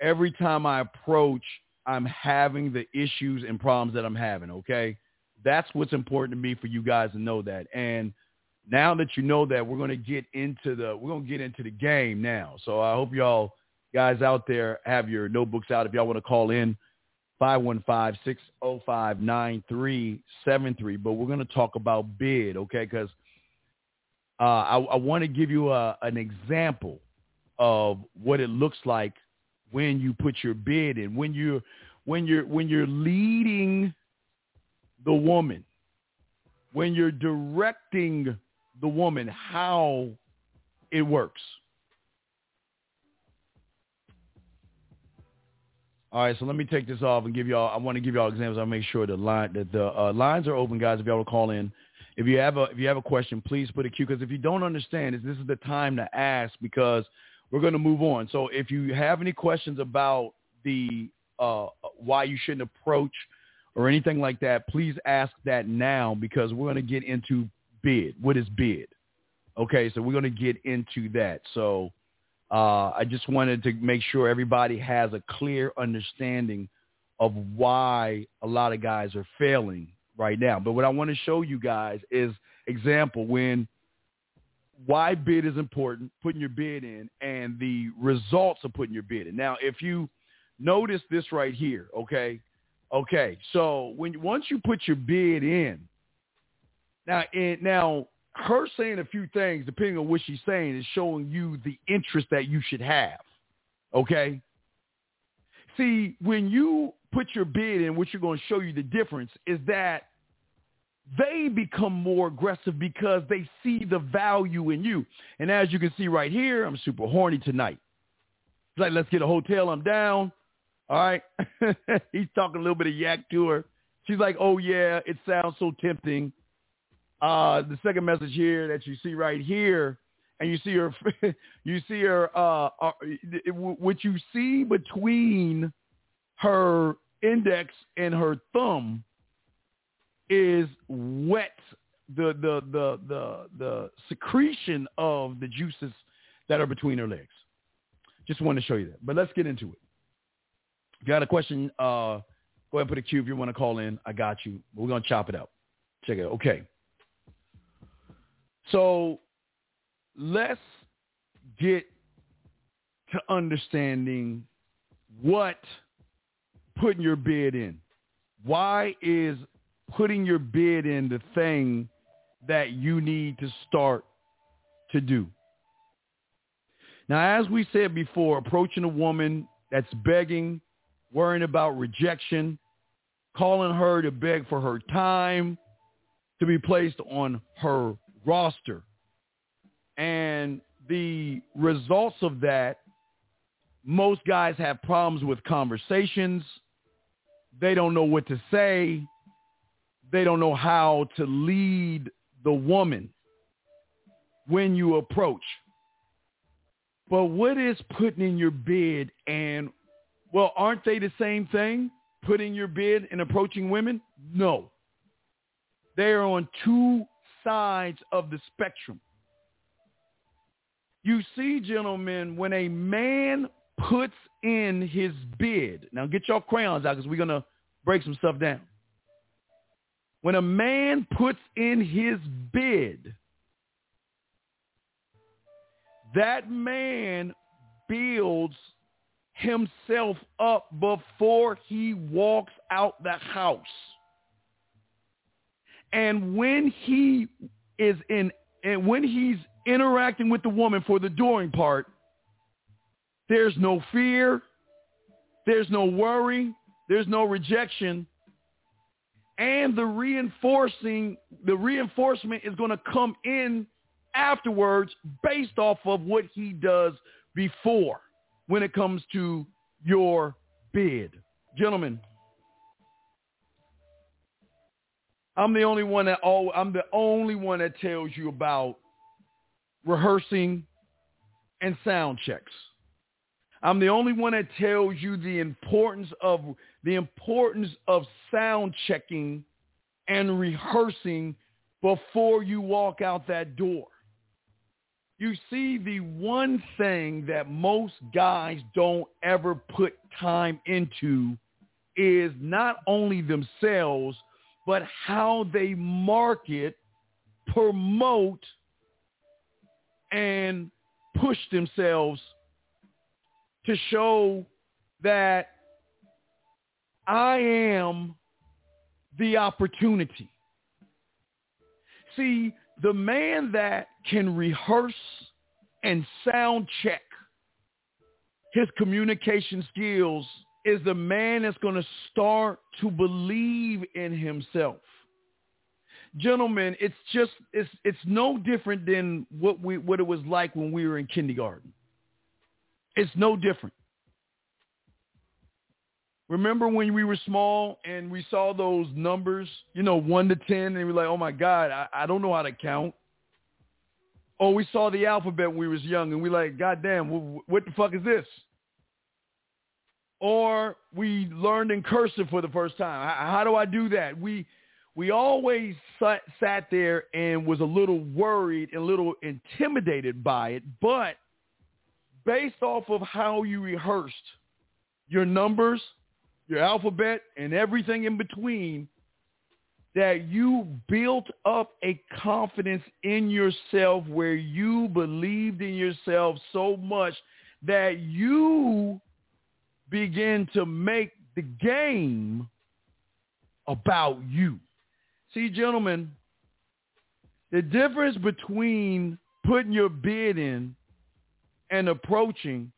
every time I approach I'm having the issues and problems that I'm having, okay? That's what's important to me for you guys to know that. And now that you know that, we're going to get into the we're going to get into the game now. So I hope y'all guys out there have your notebooks out if y'all want to call in 515-605-9373. But we're going to talk about bid, okay? Because uh, I, I want to give you a, an example of what it looks like when you put your bid in, when you're when you're when you're leading the woman, when you're directing the woman, how it works. All right, so let me take this off and give y'all. I want to give y'all examples. I'll make sure the line that the uh, lines are open, guys. If y'all will call in, if you have a if you have a question, please put a cue Because if you don't understand, this is the time to ask because we're going to move on. So if you have any questions about the uh, why you shouldn't approach or anything like that, please ask that now because we're going to get into bid. What is bid? Okay, so we're going to get into that. So uh, I just wanted to make sure everybody has a clear understanding of why a lot of guys are failing right now. But what I want to show you guys is example when why bid is important, putting your bid in, and the results of putting your bid in. Now, if you notice this right here, okay, okay, so when once you put your bid in, now, now her saying a few things, depending on what she's saying, is showing you the interest that you should have. Okay. See, when you put your bid in, what you're going to show you the difference is that they become more aggressive because they see the value in you. And as you can see right here, I'm super horny tonight. It's like, let's get a hotel. I'm down. All right. He's talking a little bit of yak to her. She's like, oh, yeah, it sounds so tempting. Uh, the second message here that you see right here, and you see her, you see her, uh, uh, what you see between her index and her thumb is wet the the the the the secretion of the juices that are between her legs. Just wanted to show you that. But let's get into it. If you got a question, uh, go ahead and put a cue if you want to call in. I got you. We're gonna chop it up. Check it out. Okay. So let's get to understanding what putting your bid in. Why is putting your bid in the thing that you need to start to do. Now, as we said before, approaching a woman that's begging, worrying about rejection, calling her to beg for her time to be placed on her roster. And the results of that, most guys have problems with conversations. They don't know what to say they don't know how to lead the woman when you approach. But what is putting in your bid and, well, aren't they the same thing? Putting your bid and approaching women? No. They are on two sides of the spectrum. You see, gentlemen, when a man puts in his bid, now get your crayons out because we're going to break some stuff down. When a man puts in his bid, that man builds himself up before he walks out the house. And when he is in and when he's interacting with the woman for the doing part, there's no fear, there's no worry, there's no rejection and the reinforcing the reinforcement is going to come in afterwards based off of what he does before when it comes to your bid. Gentlemen, I'm the only one that oh, I'm the only one that tells you about rehearsing and sound checks. I'm the only one that tells you the importance of the importance of sound checking and rehearsing before you walk out that door. You see, the one thing that most guys don't ever put time into is not only themselves, but how they market, promote, and push themselves to show that I am the opportunity. See, the man that can rehearse and sound check his communication skills is the man that's going to start to believe in himself. Gentlemen, it's just it's it's no different than what we what it was like when we were in kindergarten. It's no different. Remember when we were small and we saw those numbers, you know, 1 to 10, and we were like, oh my God, I, I don't know how to count. Or we saw the alphabet when we was young and we like, God damn, what, what the fuck is this? Or we learned in cursive for the first time. How, do I do that? We we always sat, sat there and was a little worried and a little intimidated by it, but based off of how you rehearsed your numbers, your alphabet, and everything in between, that you built up a confidence in yourself where you believed in yourself so much that you begin to make the game about you. See, gentlemen, the difference between putting your bid in and approaching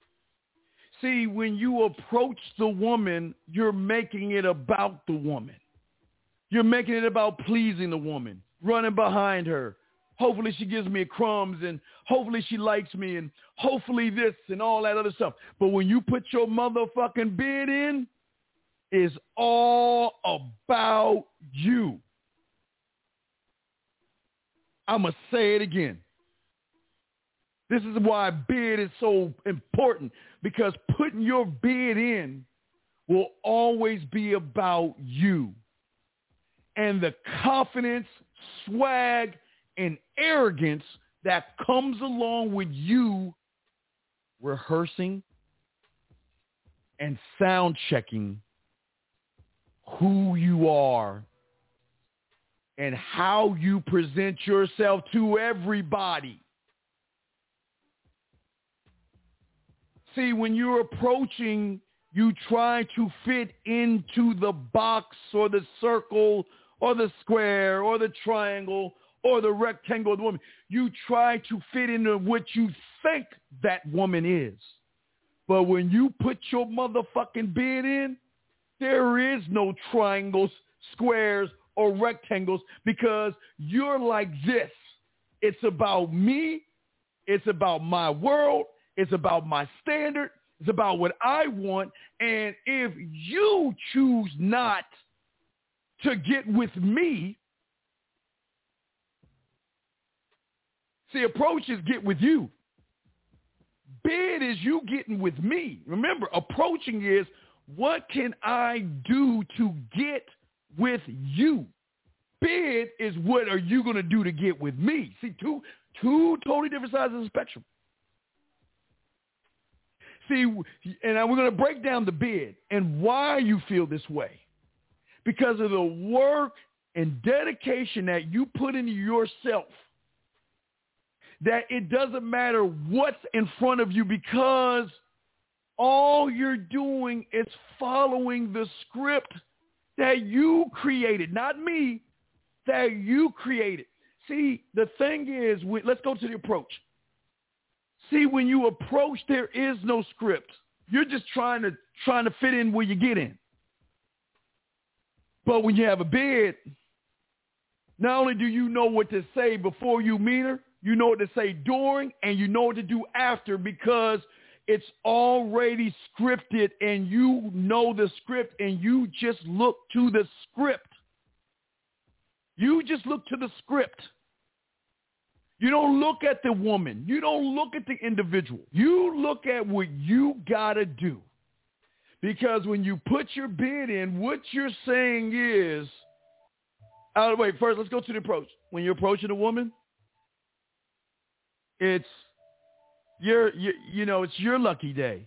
See, when you approach the woman, you're making it about the woman. You're making it about pleasing the woman, running behind her. Hopefully she gives me crumbs and hopefully she likes me and hopefully this and all that other stuff. But when you put your motherfucking bid in, it's all about you. I'm going to say it again. This is why bid is so important because putting your bid in will always be about you. And the confidence, swag, and arrogance that comes along with you rehearsing and sound checking who you are and how you present yourself to everybody. See, when you're approaching, you try to fit into the box or the circle or the square or the triangle or the rectangle of the woman. You try to fit into what you think that woman is. But when you put your motherfucking bid in, there is no triangles, squares, or rectangles because you're like this. It's about me. It's about my world. It's about my standard. It's about what I want. And if you choose not to get with me, see, approach is get with you. Bid is you getting with me. Remember, approaching is what can I do to get with you? Bid is what are you going to do to get with me? See, two two totally different sides of the spectrum. See, and we're going to break down the bid and why you feel this way. Because of the work and dedication that you put into yourself. That it doesn't matter what's in front of you because all you're doing is following the script that you created, not me, that you created. See, the thing is, let's go to the approach. See, when you approach, there is no script. You're just trying to trying to fit in where you get in. But when you have a bid, not only do you know what to say before you meet her, you know what to say during, and you know what to do after because it's already scripted and you know the script and you just look to the script. You just look to the script. You don't look at the woman. You don't look at the individual. You look at what you got to do. Because when you put your bid in, what you're saying is, oh, wait, first let's go to the approach. When you're approaching a woman, it's your, you, know, it's your lucky day.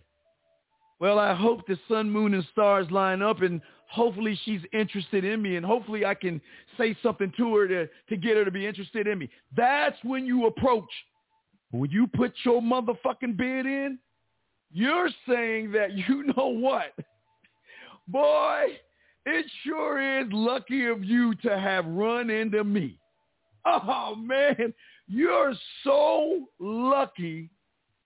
Well, I hope the sun, moon, and stars line up and hopefully she's interested in me and hopefully I can say something to her to, to get her to be interested in me. That's when you approach. When you put your motherfucking bid in, you're saying that you know what? Boy, it sure is lucky of you to have run into me. Oh man, you're so lucky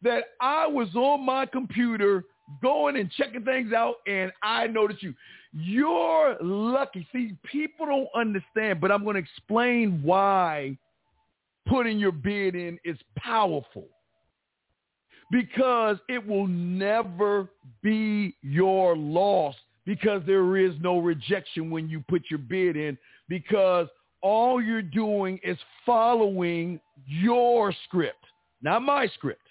that I was on my computer going and checking things out and I noticed you. You're lucky. See, people don't understand, but I'm going to explain why putting your bid in is powerful. Because it will never be your loss because there is no rejection when you put your bid in because all you're doing is following your script, not my script.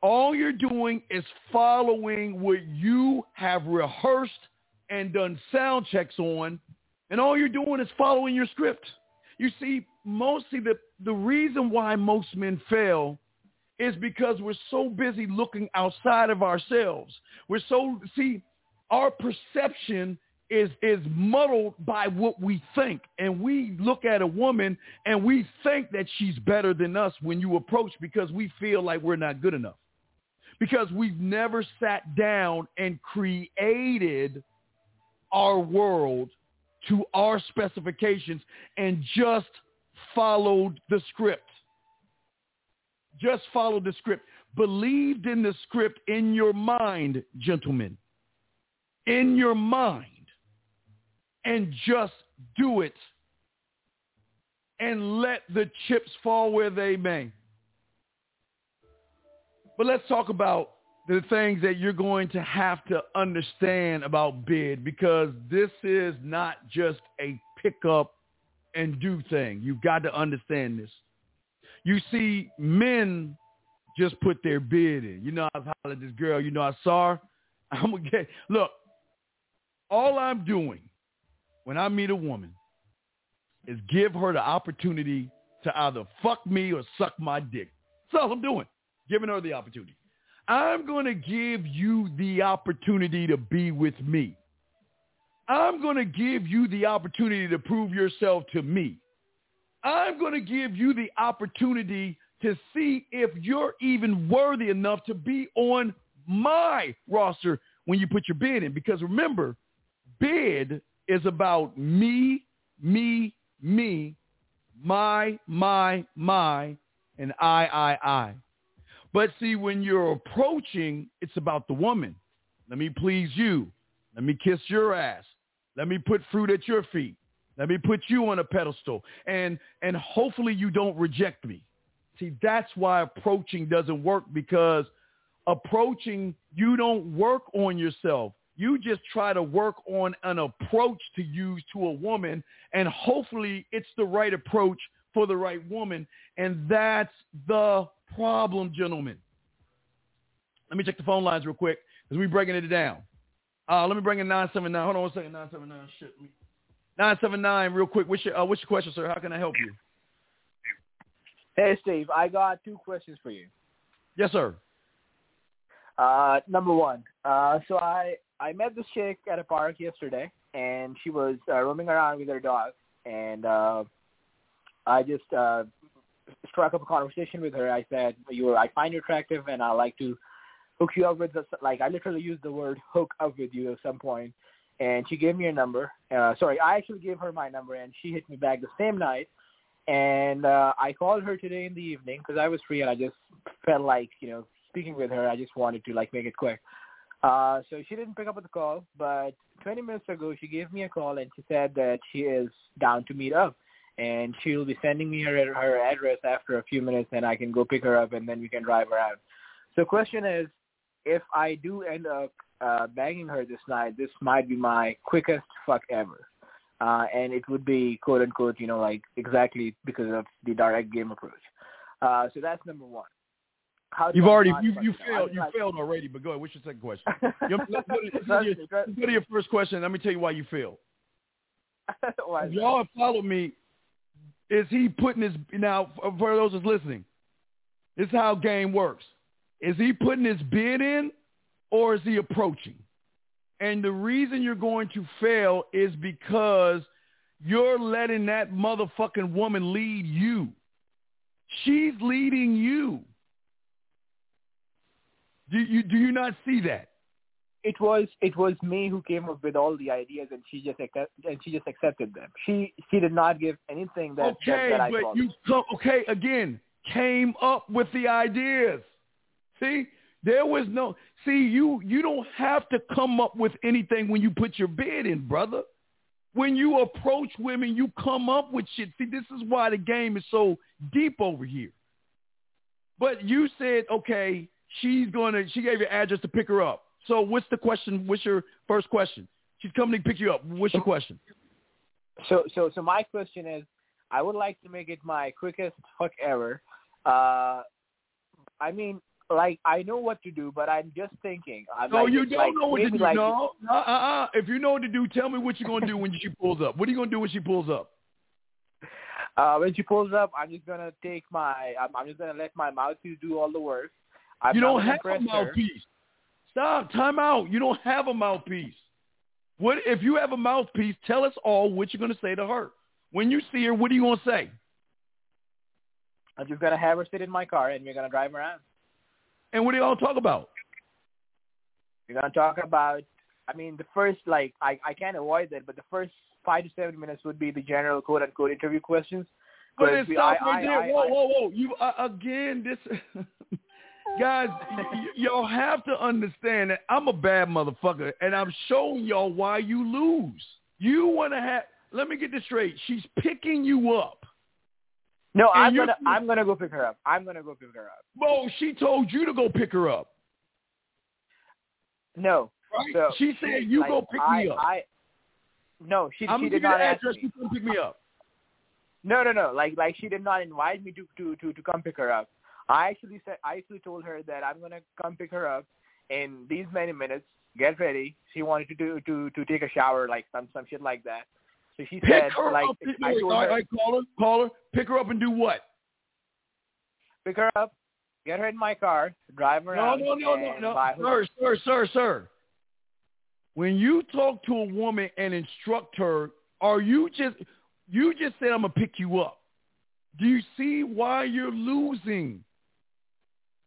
All you're doing is following what you have rehearsed and done sound checks on, and all you're doing is following your script. You see, mostly the, the reason why most men fail is because we're so busy looking outside of ourselves. We're so, see, our perception is, is muddled by what we think. And we look at a woman and we think that she's better than us when you approach because we feel like we're not good enough. Because we've never sat down and created our world to our specifications and just followed the script. Just followed the script. Believed in the script in your mind, gentlemen. In your mind. And just do it. And let the chips fall where they may. But let's talk about the things that you're going to have to understand about bid because this is not just a pick up and do thing. You've got to understand this. You see, men just put their bid in. You know, I've hollered this girl. You know, I saw her. I'm gonna get look. All I'm doing when I meet a woman is give her the opportunity to either fuck me or suck my dick. That's all I'm doing. Giving her the opportunity. I'm going to give you the opportunity to be with me. I'm going to give you the opportunity to prove yourself to me. I'm going to give you the opportunity to see if you're even worthy enough to be on my roster when you put your bid in. Because remember, bid is about me, me, me, my, my, my, and I, I, I. But see, when you're approaching, it's about the woman. Let me please you. Let me kiss your ass. Let me put fruit at your feet. Let me put you on a pedestal. And and hopefully you don't reject me. See, that's why approaching doesn't work because approaching, you don't work on yourself. You just try to work on an approach to use to a woman, and hopefully it's the right approach for the right woman. And that's the problem, gentlemen. Let me check the phone lines real quick because we're breaking it down. Uh, let me bring in 979. Hold on one second. 979. Shit. 979 real quick. What's your, uh, what's your question, sir? How can I help you? Hey, Steve. I got two questions for you. Yes, sir. Uh, number one, uh, so I, I met this chick at a park yesterday, and she was uh, roaming around with her dog, and uh, I just uh, struck up a conversation with her. I said, "You, are, I find you attractive, and I like to hook you up with this." Like I literally used the word "hook up" with you at some point, and she gave me a number. Uh, sorry, I actually gave her my number, and she hit me back the same night. And uh, I called her today in the evening because I was free, and I just felt like you know speaking with her. I just wanted to like make it quick. So she didn't pick up the call, but 20 minutes ago she gave me a call and she said that she is down to meet up and she'll be sending me her her address after a few minutes, and I can go pick her up, and then we can drive around. So, question is, if I do end up uh, banging her this night, this might be my quickest fuck ever. uh, and it would be quote unquote, you know, like exactly because of the direct game approach. Uh, so that's number one. How You've already you you failed you like- failed already. But go ahead. What's your second question? Your- let's go to- let's go your- let's go to your first question. Let me tell you why you failed. Why If is that? y'all have followed me, is he putting his now for for those that's listening? This is how game works. Is he putting his bid in, or is he approaching? And the reason you're going to fail is because you're letting that motherfucking woman lead you. She's leading you. Do you do you not see that? it was it was me who came up with all the ideas and she just and she just accepted them. She she did not give anything that okay, that, that I but you come, okay again came up with the ideas. See, there was no see you you don't have to come up with anything when you put your bid in, brother. When you approach women, you come up with shit. See, this is why the game is so deep over here. But you said, okay, she's gonna she gave you address to pick her up. So what's the question? What's your first question? She's coming to pick you up. What's your question? So so so my question is, I would like to make it my quickest hook ever. Uh, I mean, like I know what to do, but I'm just thinking. I'm No, like, you don't like, know what to do. Like, no, uh, uh, uh. If you know what to do, tell me what you're gonna do when she pulls up. What are you gonna do when she pulls up? Uh, when she pulls up, I'm just gonna take my. I'm, I'm just gonna let my mouthpiece do all the work. I'm you don't have a her. mouthpiece. Stop. Time out. You don't have a mouthpiece. What if you have a mouthpiece? Tell us all what you're gonna say to her when you see her. What are you gonna say? I'm just gonna have her sit in my car and we're gonna drive around. And what are y'all talk about? We're gonna talk about. I mean, the first like I I can't avoid that, but the first five to seven minutes would be the general quote unquote interview questions. But we- stop I- right I- there. I- whoa, whoa, whoa! You uh, again? This guys, y- y'all have to understand that I'm a bad motherfucker, and I'm showing y'all why you lose. You want to have. Let me get this straight. She's picking you up. No, I'm gonna I'm gonna go pick her up. I'm gonna go pick her up. Well, she told you to go pick her up. No. Right? So she said you like, go pick I, me up. I no, she I'm she did not ask address. me. You come pick me up. No, no, no. Like like she did not invite me to to to to come pick her up. I actually said I actually told her that I'm gonna come pick her up in these many minutes. Get ready. She wanted to do to to take a shower, like some some shit like that. So she Pick said like up. I told her right, call her. Call her. Pick her up and do what? pick her up, get her in my car, drive her No, around. no, no, no, no, her- sir, sir, sir, sir. When you talk to a woman and instruct her, are you just you just said I'm gonna pick you up? Do you see why you're losing?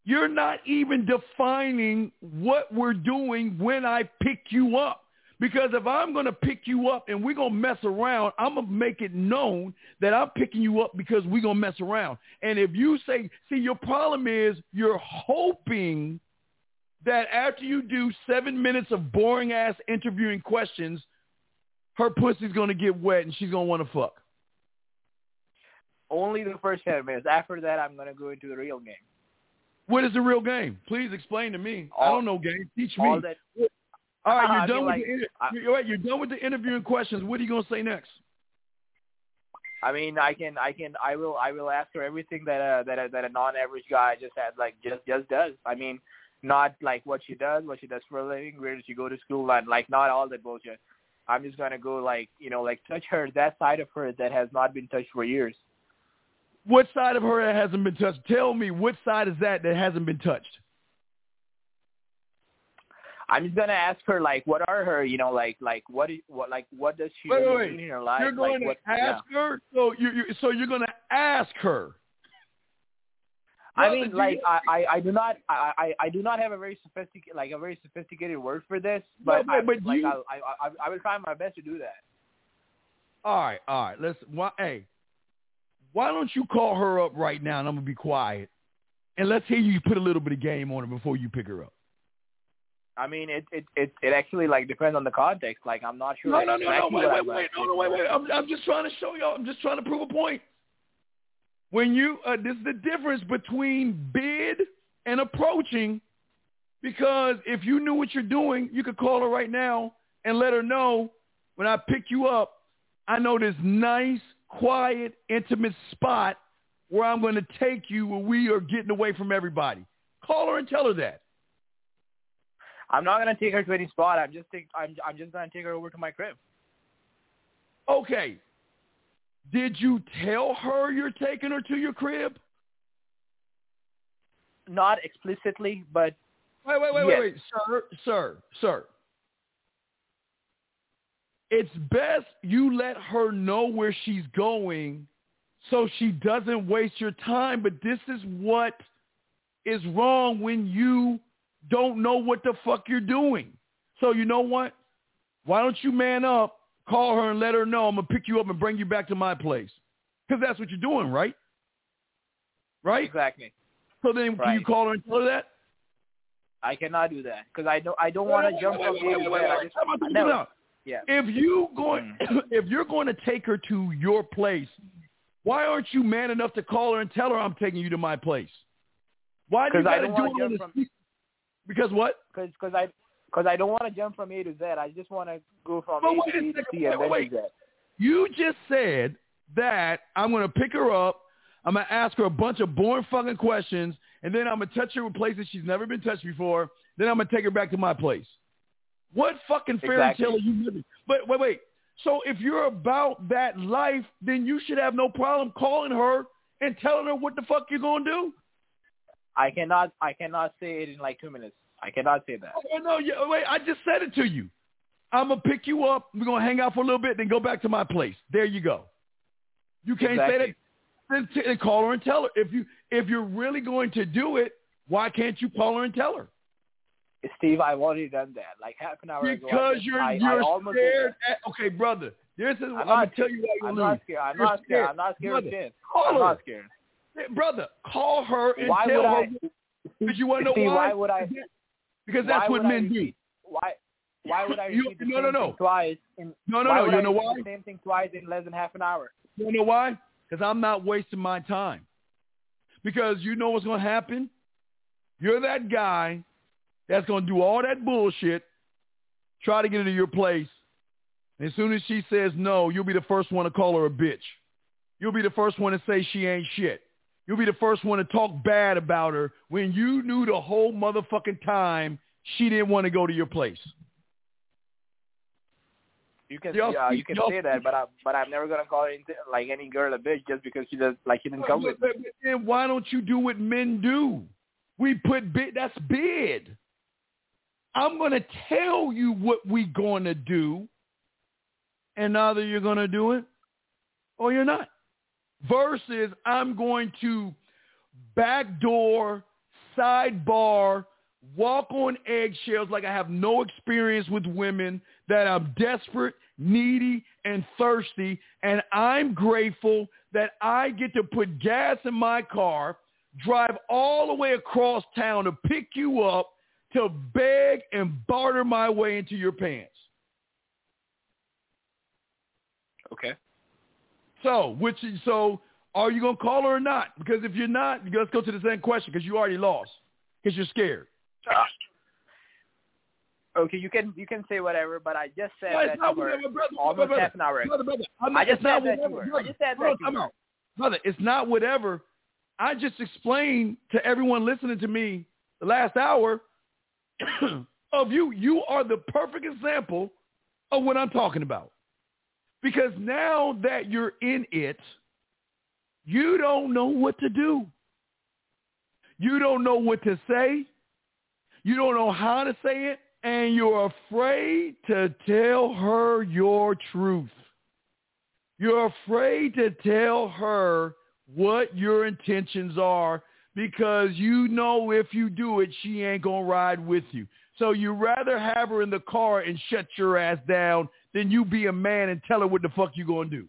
You're not even defining what we're doing when I pick you up. Because if I'm going to pick you up and we're going to mess around, I'm going to make it known that I'm picking you up because we're going to mess around. And if you say, see, your problem is you're hoping that after you do seven minutes of boring ass interviewing questions, her pussy's going to get wet and she's going to want to fuck. only the first seven minutes. After that, I'm gonna go into the real game. What is the real game? Please explain to me. I don't know game. Teach me. All that All right, you're I done with like, the inter- I- you're, right, you're done with the interviewing questions. What are you gonna say next? I mean, I can, I can, I will, I will ask her everything that a that a, that a non-average guy just has, like just just does. I mean, not like what she does, what she does for a living, where does she go to school, and like not all that bullshit. I'm just gonna go like you know like touch her that side of her that has not been touched for years. What side of her that hasn't been touched? Tell me what side is that that hasn't been touched? I'm just gonna ask her like what are her you know like like what is what like what does she Wait, do wait, in her life? You're going like, what, to ask her. So you, you so you're going to ask her. I mean, like I, I, I do not I, I, I do not have a very sophisticated like a very sophisticated word for this, but, but- I, but like you- I'll, I, I I will try my best to do that. All right, all right. Let's. Why, hey, why don't you call her up right now, and I'm gonna be quiet, and let's hear you put a little bit of game on her before you pick her up. I mean, it it it, it actually like depends on the context. Like I'm not sure. No, no, no, no. Wait, wait, wait. No, no, wait, wait. I'm, I'm just trying to show y'all. I'm just trying to prove a point. When you, uh, this is the difference between bid and approaching, because if you knew what you're doing, you could call her right now and let her know when I pick you up, I know this nice, quiet, intimate spot where I'm going to take you where we are getting away from everybody. Call her and tell her that. I'm not gonna take her to any spot. I'm just take, I'm I'm just gonna take her over to my crib. Okay. Did you tell her you're taking her to your crib? Not explicitly, but Wait, wait, wait, Yes. wait, wait, sir, sir, sir. It's best you let her know where she's going so she doesn't waste your time. But this is what is wrong when you don't know what the fuck you're doing. So you know what? Why don't you man up, call her and let her know I'm going to pick you up and bring you back to my place. Because that's what you're doing, right? Right? exactly, So then can you call her and tell her that? I cannot do that because I don't I don't want to jump from A to Z. I just Time out, time no. Yeah. If you going, mm. if you're going to take her to your place, why aren't you man enough to call her and tell her I'm taking you to my place? Why do you got to wanna it from- Because what? Because cause I because I don't want to jump from A to Z. I just want to go from But A to B to C and then wait, to Z. You just said that I'm going to pick her up. I'm going to ask her a bunch of boring fucking questions, and then I'm going to touch her with places she's never been touched before. Then I'm going to take her back to my place. What fucking fairy Exactly. tale are you living? But wait, wait. So if you're about that life, then you should have no problem calling her and telling her what the fuck you're going to do. I cannot I cannot say it in like two minutes. I cannot say that. Oh, no, yeah, wait, I just said it to you. I'm going to pick you up. We're going to hang out for a little bit, then go back to my place. There you go. You can't say that. Exactly. Then, t- then call her and tell her. If, you, if you're really going to do it, why can't you call her and tell her? Steve, I've already done that. Like half an hour ago. Because you're, I, you're I scared. At, okay, brother. This is, I'm, I'm gonna tell you why you're I'm not scared. I'm You're not scared. I'm not scared Brother. Call I'm her. not scared. Brother, call her and Why tell would her. I? Because you want to know Steve, why? why would I? Because that's what would I men do. Why? Why would I You- repeat the no, same no, no. thing twice? In, No, no, no. You I know why? The same thing twice in less than half an hour. You know why? Because I'm not wasting my time. Because you know what's going to happen? You're that guy that's going to do all that bullshit, try to get into your place. And as soon as she says no, you'll be the first one to call her a bitch. You'll be the first one to say she ain't shit. You'll be the first one to talk bad about her when you knew the whole motherfucking time she didn't want to go to your place. You can Y'all yeah, uh, you can say that, but I but I'm never gonna call any, like any girl a bitch just because she does like she didn't come with me. Then why don't you do what men do? We put bid. That's bid. I'm going to tell you what we're going to do, and either you're going to do it or you're not. Versus, I'm going to backdoor, sidebar, walk on eggshells like I have no experience with women, that I'm desperate, needy, and thirsty, and I'm grateful that I get to put gas in my car, drive all the way across town to pick you up, to beg and barter my way into your pants. Okay. So, which is, so are you gonna call her or not? Because if you're not, let's go to the same question because you already lost because you're scared. Ah. Okay, you can you can say whatever, but I just said No, that not to her whatever, brother, almost brother, half an hour ago. brother, brother, I'm I just said that whatever, her. I brother. just said that on, to her. Brother, it's not whatever. I just explained to everyone listening to me the last hour of you. You are the perfect example of what I'm talking about. Because now that you're in it, you don't know what to do. You don't know what to say. You don't know how to say it. And you're afraid to tell her your truth. You're afraid to tell her what your intentions are because you know if you do it, she ain't going to ride with you. So you rather have her in the car and shut your ass down than you be a man and tell her what the fuck you going to do.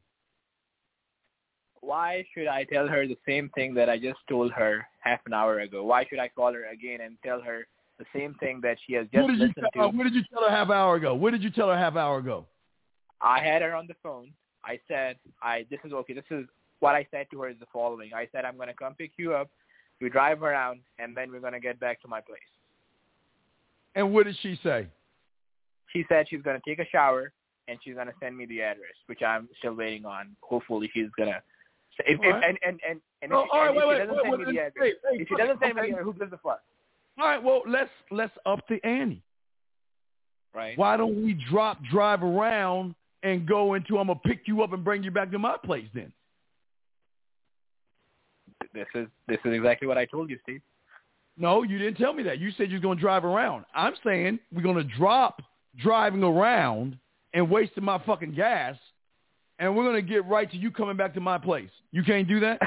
Why should I tell her the same thing that I just told her half an hour ago? Why should I call her again and tell her the same thing that she has just What did, you listened tell, uh, to? what did you tell her half hour ago? What did you tell her half hour ago? I had her on the phone. I said, I this is okay. This is what I said to her is the following. I said I'm going to come pick you up. We drive around, and then we're going to get back to my place. And what did she say? She said she's going to take a shower, and she's gonna send me the address, which I'm still waiting on. Hopefully, she's gonna. If, if, All right. and and and, and if, Oh, right, if wait, she doesn't wait, send wait, me the address, if she doesn't send me the address, who gives a fuck, All right, well let's let's up the ante. right? Why don't we drop drive around and go into I'm gonna pick you up and bring you back to my place then? This is this is exactly what I told you, Steve. No, you didn't tell me that. You said you're gonna drive around. I'm saying we're gonna drop driving around and wasting my fucking gas, and we're gonna get right to you coming back to my place. You can't do that.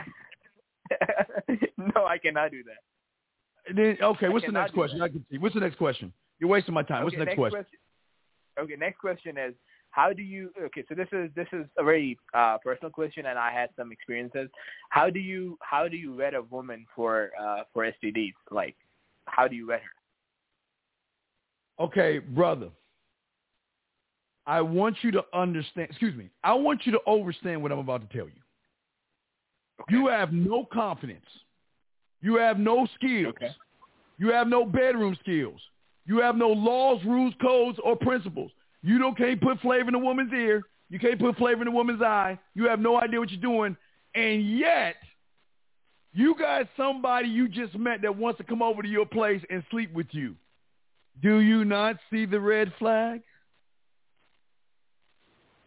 no, I cannot do that. then okay, what's the next question? I can see. What's the next question? You're wasting my time. What's the next, question? Okay, next question is how do you? Okay, so this is this is a very uh, personal question, and I had some experiences. How do you how do you vet a woman for uh, for STDs? Like, how do you vet her? Okay, brother. I want you to understand. Excuse me. I want you to understand what I'm about to tell you. You have no confidence. You have no skills. Okay. You have no bedroom skills. You have no laws, rules, codes, or principles. You don't can't put flavor in a woman's ear. You can't put flavor in a woman's eye. You have no idea what you're doing. And yet, you got somebody you just met that wants to come over to your place and sleep with you. Do you not see the red flag?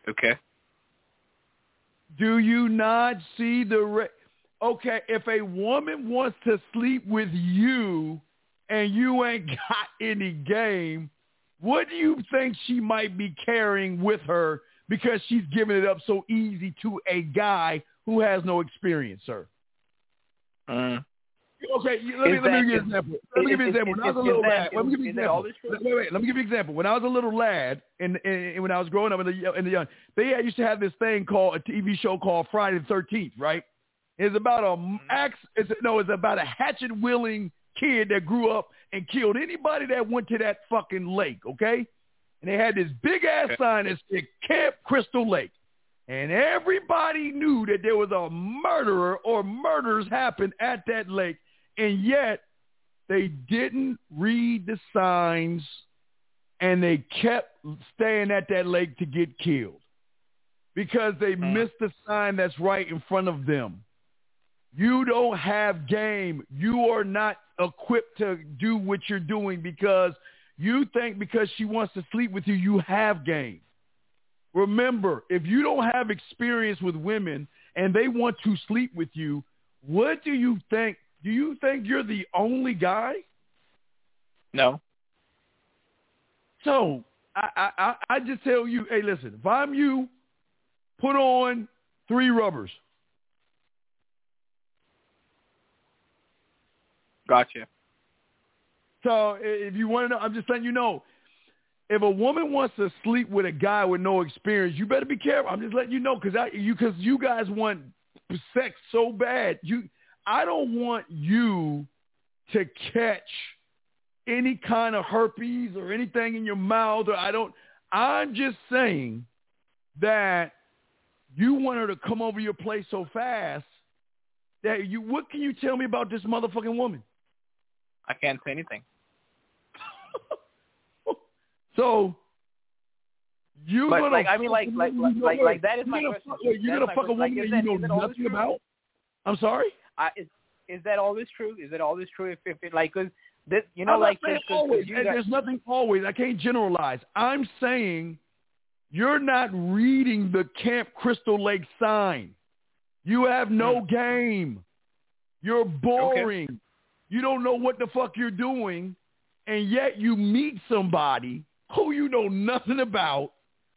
Okay. Do you not see the red? Okay, if a woman wants to sleep with you and you ain't got any game, what do you think she might be carrying with her because she's giving it up so easy to a guy who has no experience, sir? Mm. Okay, let me, let me give you an example. Let me give you an example. When I was a little lad, let me give you an example. Wait, wait, let me give you an example. When I was a little lad, and, and when I was growing up in the in the young, they had- used to have this thing called a TV show called Friday the Thirteenth, right? It's about a Mm-hmm. ax. It's no, it's about a hatchet wielding kid that grew up and killed anybody that went to that fucking lake. Okay, and they had this big ass sign that said Camp Crystal Lake. And everybody knew that there was a murderer or murders happened at that lake. And yet they didn't read the signs and they kept staying at that lake to get killed because they mm. missed the sign that's right in front of them. You don't have game. You are not equipped to do what you're doing because you think because she wants to sleep with you, you have game. Remember, if you don't have experience with women and they want to sleep with you, what do you think? Do you think you're the only guy? No. So I, I, I I just tell you, hey, listen, if I'm you, put on three rubbers. Gotcha. So if you want to know, I'm just letting you know. If a woman wants to sleep with a guy with no experience, you better be careful. I'm just letting you know because I, you because you guys want sex so bad. You, I don't want you to catch any kind of herpes or anything in your mouth. Or I don't. I'm just saying that you want her to come over your place so fast that you. What can you tell me about this motherfucking woman? I can't say anything. So you're But, gonna like, I mean, like- a like- like- like, that is my gonna question. wait, You're That's gonna fuck a woman Like, that that- you know that nothing about. I'm sorry. I, is is that always true? Is it always true? If if it like because this you know I'm like 'cause- 'cause always. you and There's nothing always. I can't generalize. I'm saying you're not reading the Camp Crystal Lake sign. You have no Hmm. game. You're boring. You don't know what the fuck you're doing, and yet you meet somebody who you know nothing about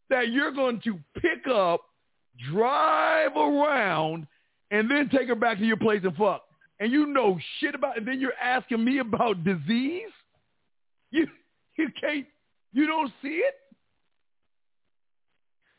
that you're going to pick up, drive around, and then take her back to your place and fuck. And you know shit about, and then you're asking me about disease. You you can't, you don't see it.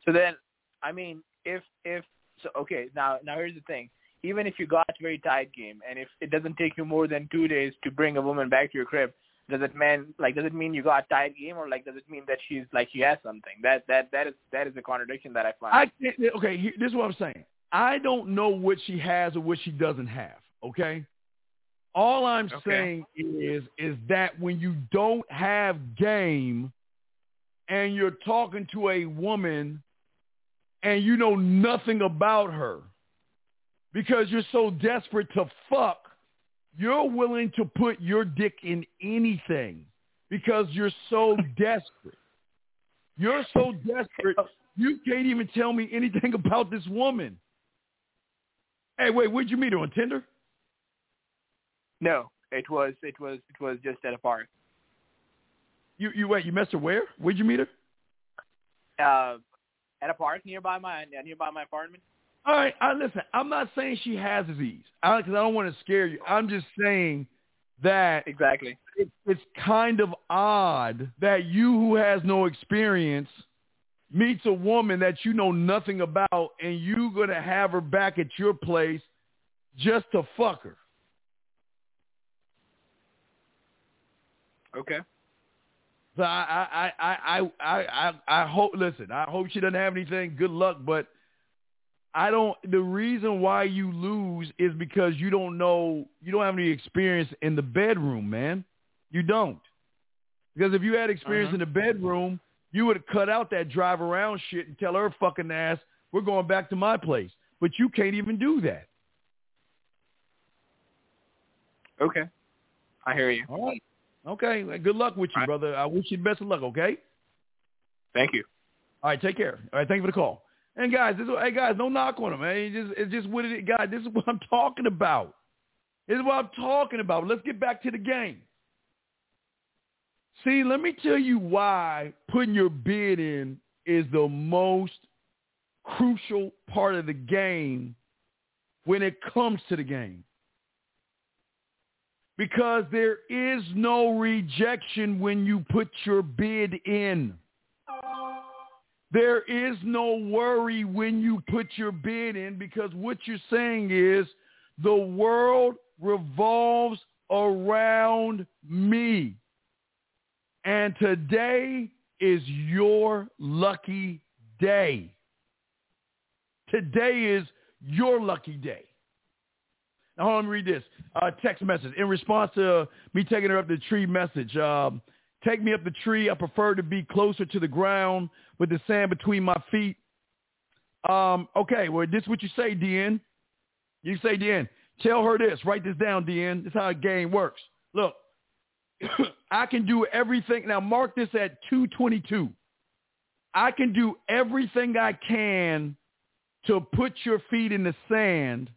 So then, I mean, if if so, okay. Now now here's the thing. Even if you got a very tight game, and if it doesn't take you more than two days to bring a woman back to your crib, does it mean like does it mean you got a tight game, or like does it mean that she's like she has something? That that that is that is a contradiction that I find. I okay. This is what I'm saying. I don't know what she has or what she doesn't have. Okay. All I'm Okay. saying is is that when you don't have game and you're talking to a woman and you know nothing about her because you're so desperate to fuck, you're willing to put your dick in anything because you're so desperate. You're so desperate, you can't even tell me anything about this woman. Hey, wait, where'd you meet her on Tinder? No, it was it was it was just at a park. You you wait, you met her where? Where'd you meet her? Uh, at a park nearby my nearby my apartment. All right, I, listen. I'm not saying she has disease because I, I don't want to scare you. I'm just saying that exactly it, it's kind of odd that you, who has no experience, meets a woman that you know nothing about, and you're gonna have her back at your place just to fuck her. Okay. So I I I I I I, I hope. Listen, I hope she doesn't have anything. Good luck, but I don't. The reason why you lose is because you don't know. You don't have any experience in the bedroom, man. You don't. Because if you had experience Uh-huh. in the bedroom, you would have cut out that drive around shit and tell her fucking ass, "We're going back to my place." But you can't even do that. Okay. I hear you. All right. Okay. Good luck with you, All right. brother. I wish you the best of luck. Okay. Thank you. All right, take care. All right, thank you for the call. And guys, this is, hey guys, no knock on him, man. It's just, it's just what. Guys, this is what I'm talking about. This is what I'm talking about. Let's get back to the game. See, let me tell you why putting your bid in is the most crucial part of the game when it comes to the game. Because there is no rejection when you put your bid in. There is no worry when you put your bid in because what you're saying is the world revolves around me. And today is your lucky day. Today is your lucky day. Now, let me read this. Uh, text message. In response to me taking her up the tree message, um, take me up the tree. I prefer to be closer to the ground with the sand between my feet. Um, okay, well, this is what you say, DN. You say, DN, tell her this. Write this down, DN. This is how a game works. Look, I can do everything. Now, mark this at 222. I can do everything I can to put your feet in the sand.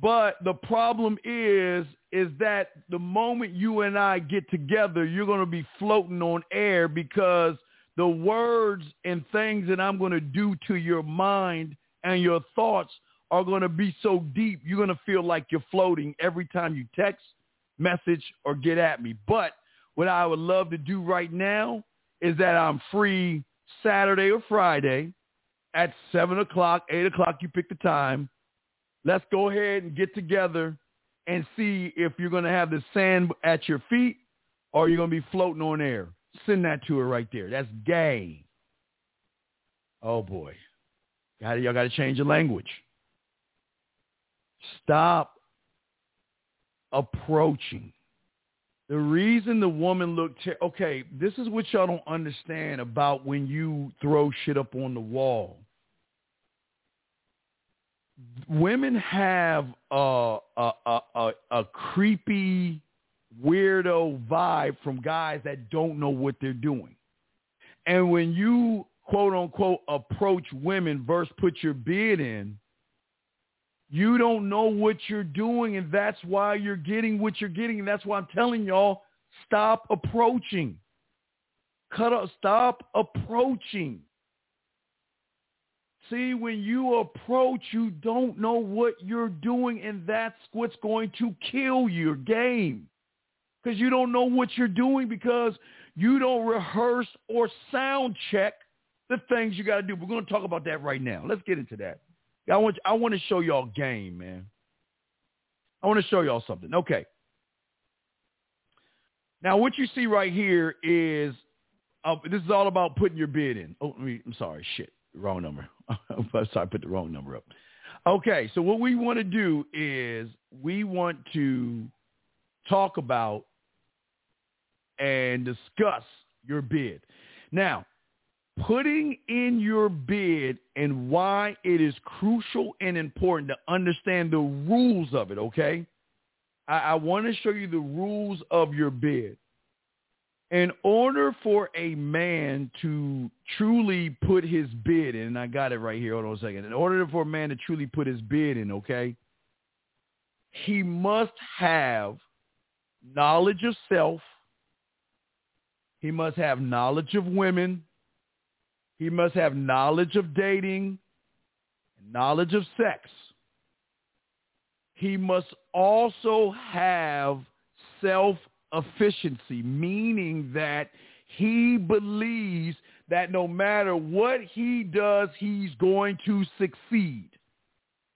But the problem is, is that the moment you and I get together, you're going to be floating on air because the words and things that I'm going to do to your mind and your thoughts are going to be so deep, you're going to feel like you're floating every time you text, message, or get at me. But what I would love to do right now is that I'm free Saturday or Friday at 7 o'clock, 8 o'clock, you pick the time. Let's go ahead and get together and see if you're going to have the sand at your feet or you're going to be floating on air. Send that to her right there. That's gay. Oh, boy. Y'all got to change your language. Stop approaching. The reason the woman looked, ter- okay, this is what y'all don't understand about when you throw shit up on the wall. Women have a, a, a, a, a creepy, weirdo vibe from guys that don't know what they're doing. And when you quote unquote approach women versus put your bid in, you don't know what you're doing, and that's why you're getting what you're getting. And that's why I'm telling y'all, stop approaching. Cut up, stop approaching. See, when you approach, you don't know what you're doing, and that's what's going to kill your game. Because you don't know what you're doing because you don't rehearse or sound check the things you got to do. We're going to talk about that right now. Let's get into that. I want I want to show y'all game, man. I want to show y'all something. Okay. Now, what you see right here is uh, this is all about putting your bid in. Oh, I'm sorry, shit, wrong number. I'm sorry, I put the wrong number up. Okay, so what we want to do is we want to talk about and discuss your bid. Now, putting in your bid and why it is crucial and important to understand the rules of it, okay? I, I want to show you the rules of your bid. In order for a man to truly put his bid in, and I got it right here, hold on a second. In order for a man to truly put his bid in, okay, he must have knowledge of self. He must have knowledge of women. He must have knowledge of dating, knowledge of sex. He must also have self-efficiency, meaning that he believes that no matter what he does, he's going to succeed.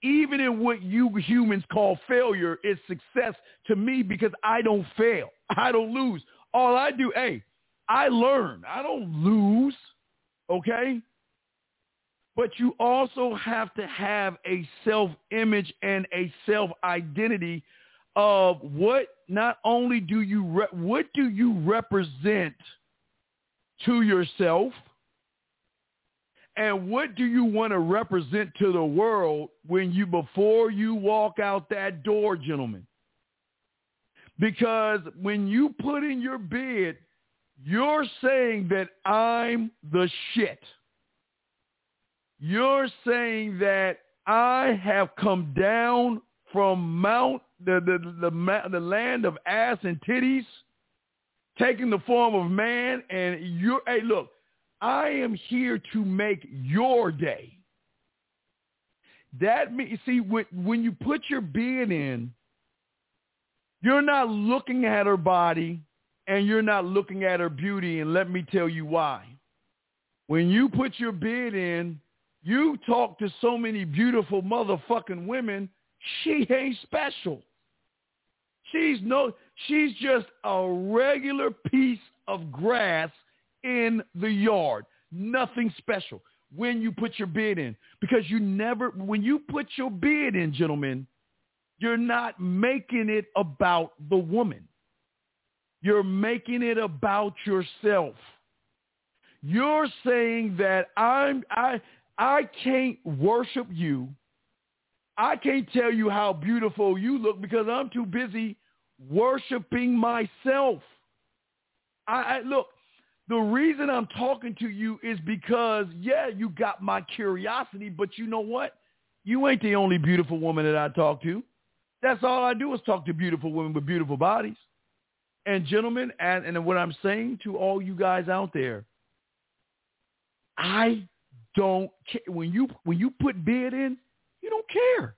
Even in what you humans call failure is success to me because I don't fail. I don't lose. All I do, hey, I learn. I don't lose okay? But you also have to have a self-image and a self-identity of what not only do you re- what do you represent to yourself and what do you want to represent to the world when you before you walk out that door gentlemen because when you put in your bid you're saying that I'm the shit. You're saying that I have come down from Mount the the the, the land of ass and titties, taking the form of man, and you're hey look, I am here to make your day. That means see when when you put your being in, you're not looking at her body and you're not looking at her beauty, and let me tell you why. When you put your bid in, you talk to so many beautiful motherfucking women, she ain't special. She's no she's just a regular piece of grass in the yard. Nothing special when you put your bid in. Because you never when you put your bid in, gentlemen, you're not making it about the woman. You're making it about yourself. You're saying that I'm I I can't worship you. I can't tell you how beautiful you look because I'm too busy worshiping myself. I, I look, the reason I'm talking to you is because yeah, you got my curiosity, but you know what? You ain't the only beautiful woman that I talk to. That's all I do is talk to beautiful women with beautiful bodies. And gentlemen, and, and what I'm saying to all you guys out there, I don't care. When you when you put bid in, you don't care.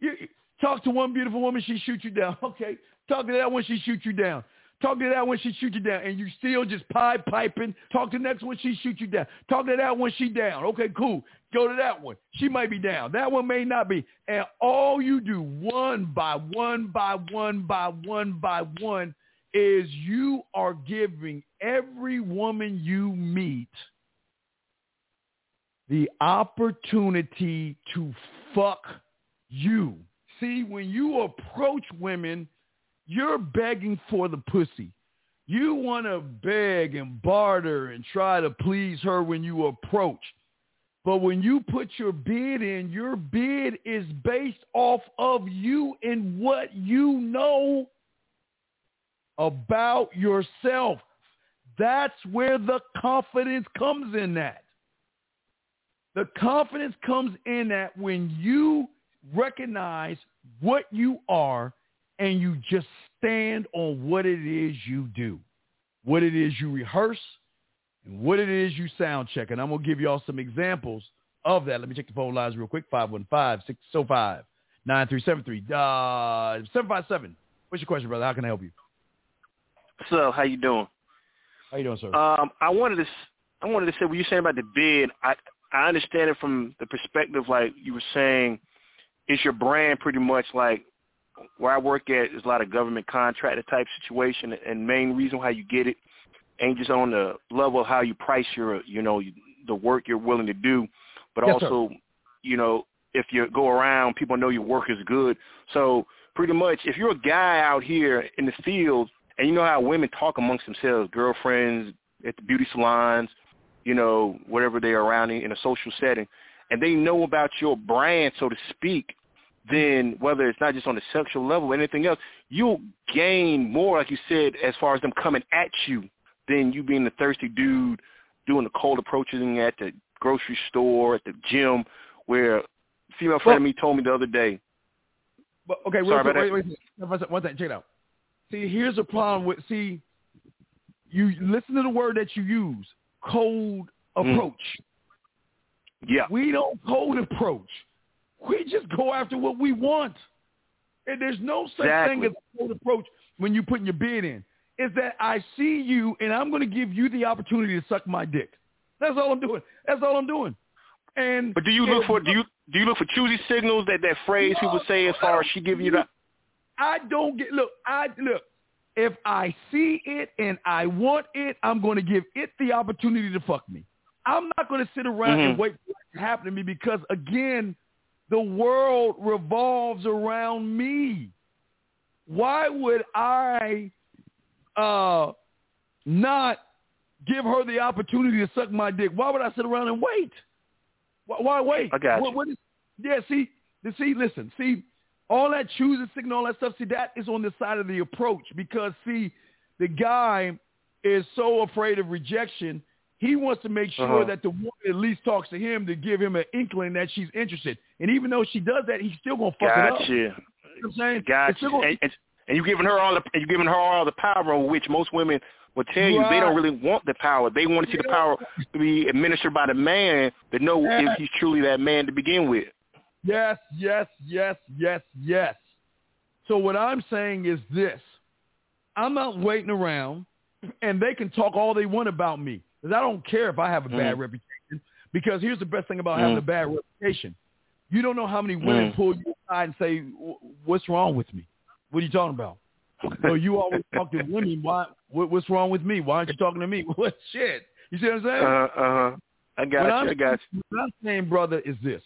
You talk to one beautiful woman, she shoots you down. Okay. Talk to that one, she shoots you down. Talk to that one, she shoot you down. And you still just pie piping. Talk to the next one, she shoot you down. Talk to that one, she down. Okay, cool. Go to that one. She might be down. That one may not be. And all you do one by one by one by one by one is you are giving every woman you meet the opportunity to fuck you. See, when you approach women – you're begging for the pussy. You want to beg and barter and try to please her when you approach. But when you put your bid in, your bid is based off of you and what you know about yourself. That's where the confidence comes in that. The confidence comes in that when you recognize what you are and you just stand on what it is you do, what it is you rehearse, and what it is you sound check. And I'm going to give y'all some examples of that. Let me check the phone lines real quick. 515-605-9373. Uh, 757. What's your question, brother? How can I help you? So, how you doing? How you doing, sir? Um, I wanted to, I wanted to say what you're saying about the bid. I, I understand it from the perspective, like you were saying, is your brand pretty much like where I work at is a lot of government contractor type situation, and main reason why you get it ain't just on the level of how you price your, you know, the work you're willing to do, but yes, also, sir. you know, if you go around, people know your work is good. So pretty much, if you're a guy out here in the field, and you know how women talk amongst themselves, girlfriends, at the beauty salons, you know, whatever they're around in, in a social setting, and they know about your brand, so to speak, then whether it's not just on the sexual level or anything else, you'll gain more, like you said, as far as them coming at you than you being the thirsty dude doing the cold approaching at the grocery store, at the gym, where a female friend of me told me the other day. But okay, Sorry wait, about wait, wait, wait, one second, one second, check it out. See, here's the problem with see, you listen to the word that you use, cold mm. approach. Yeah. We don't cold approach. We just go after what we want. And there's no such Exactly. thing as a cold approach when you're putting your bid in. Is that I see you and I'm going to give you the opportunity to suck my dick. That's all I'm doing. That's all I'm doing. And But do you look for do you do you look for choosy signals that that phrase people say as far as she giving you that? I don't get look. I look. If I see it and I want it, I'm going to give it the opportunity to fuck me. I'm not going to sit around and Mhm. wait for it to happen to me because again, the world revolves around me. Why would I uh not give her the opportunity to suck my dick? Why would I sit around and wait? Why, why wait? I got What- you. what is- yeah, see, see, listen, see, all that choosing signal, all that stuff, see, that is on the side of the approach because, see, the guy is so afraid of rejection. He wants to make sure Uh-huh. that the woman at least talks to him to give him an inkling that she's interested. And even though she does that, he's still gonna fuck it up. Gotcha. You know what I'm saying? Gotcha. gonna- And, and, and you giving her all the you giving her all the power, which most women will tell you they don't really want the power. They want to see the power to be administered by the man to know Yeah. if he's truly that man to begin with. Yes, yes, yes, yes, yes. So what I'm saying is this. I'm not waiting around and they can talk all they want about me because I don't care if I have a bad Mhm. reputation because here's the best thing about having Mhm. a bad reputation. You don't know how many women Mhm. pull you aside and say, what's wrong with me? What are you talking about? So you always talk to women. Why? What, what's wrong with me? Why aren't you talking to me? What shit? You see what I'm saying? Uh huh. I got What you. I'm- I got you. What I'm saying, brother, is this.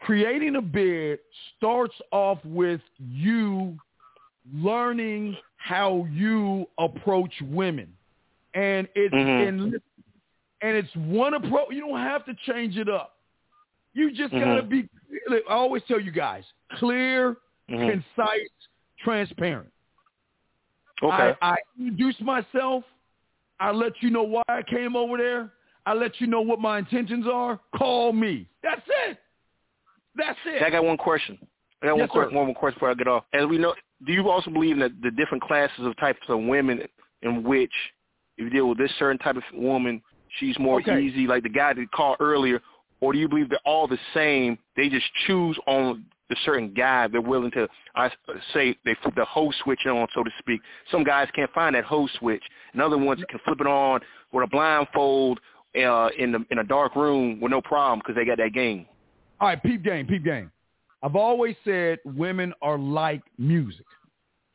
Creating a bid starts off with you learning how you approach women. And it's Mhm. and, and it's one approach. You don't have to change it up. You just gotta Mhm. be I always tell you guys, clear, Mhm. concise, transparent. Okay. I, I introduce myself. I let you know why I came over there. I let you know what my intentions are. Call me. That's it. That's it. I got one question. I got one, Yes, que- sir. one more question before I get off. As we know, do you also believe in the, the different classes of types of women in which if you deal with this certain type of woman, she's more Okay. easy, like the guy that called earlier, or do you believe they're all the same? They just choose on the certain guy they're willing to, I say, they flip the hoe switch on, so to speak. Some guys can't find that hoe switch, and other ones can flip it on with a blindfold uh, in the in a dark room with no problem because they got that game. All right, peep game, peep game. I've always said women are like music.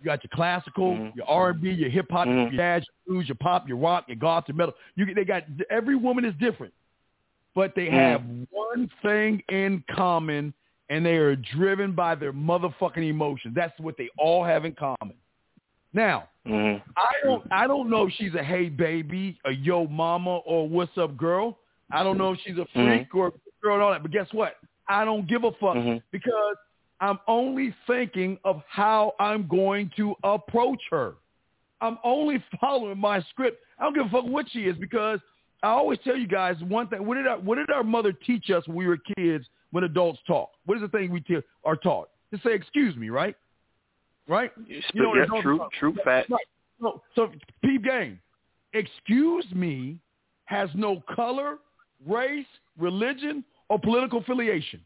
You got your classical, Mhm. your R&B, your hip hop, Mhm. your jazz, your blues, your pop, your rock, your goth, your metal. You they got every woman is different, but they Mhm. have one thing in common, and they are driven by their motherfucking emotions. That's what they all have in common. Now, Mm-hmm. I don't I don't know if she's a hey baby, a yo mama, or what's up girl. I don't know if she's a freak or a girl and all that. But guess what? I don't give a fuck Mhm. because I'm only thinking of how I'm going to approach her. I'm only following my script. I don't give a fuck what she is because I always tell you guys one thing. What did our, what did our mother teach us when we were kids when adults talk? What is the thing we te- are taught? To say excuse me, right? Right? You know yeah, true, talk- true fact. Right. So, so peep game. Excuse me has no color, race, religion, or political affiliation.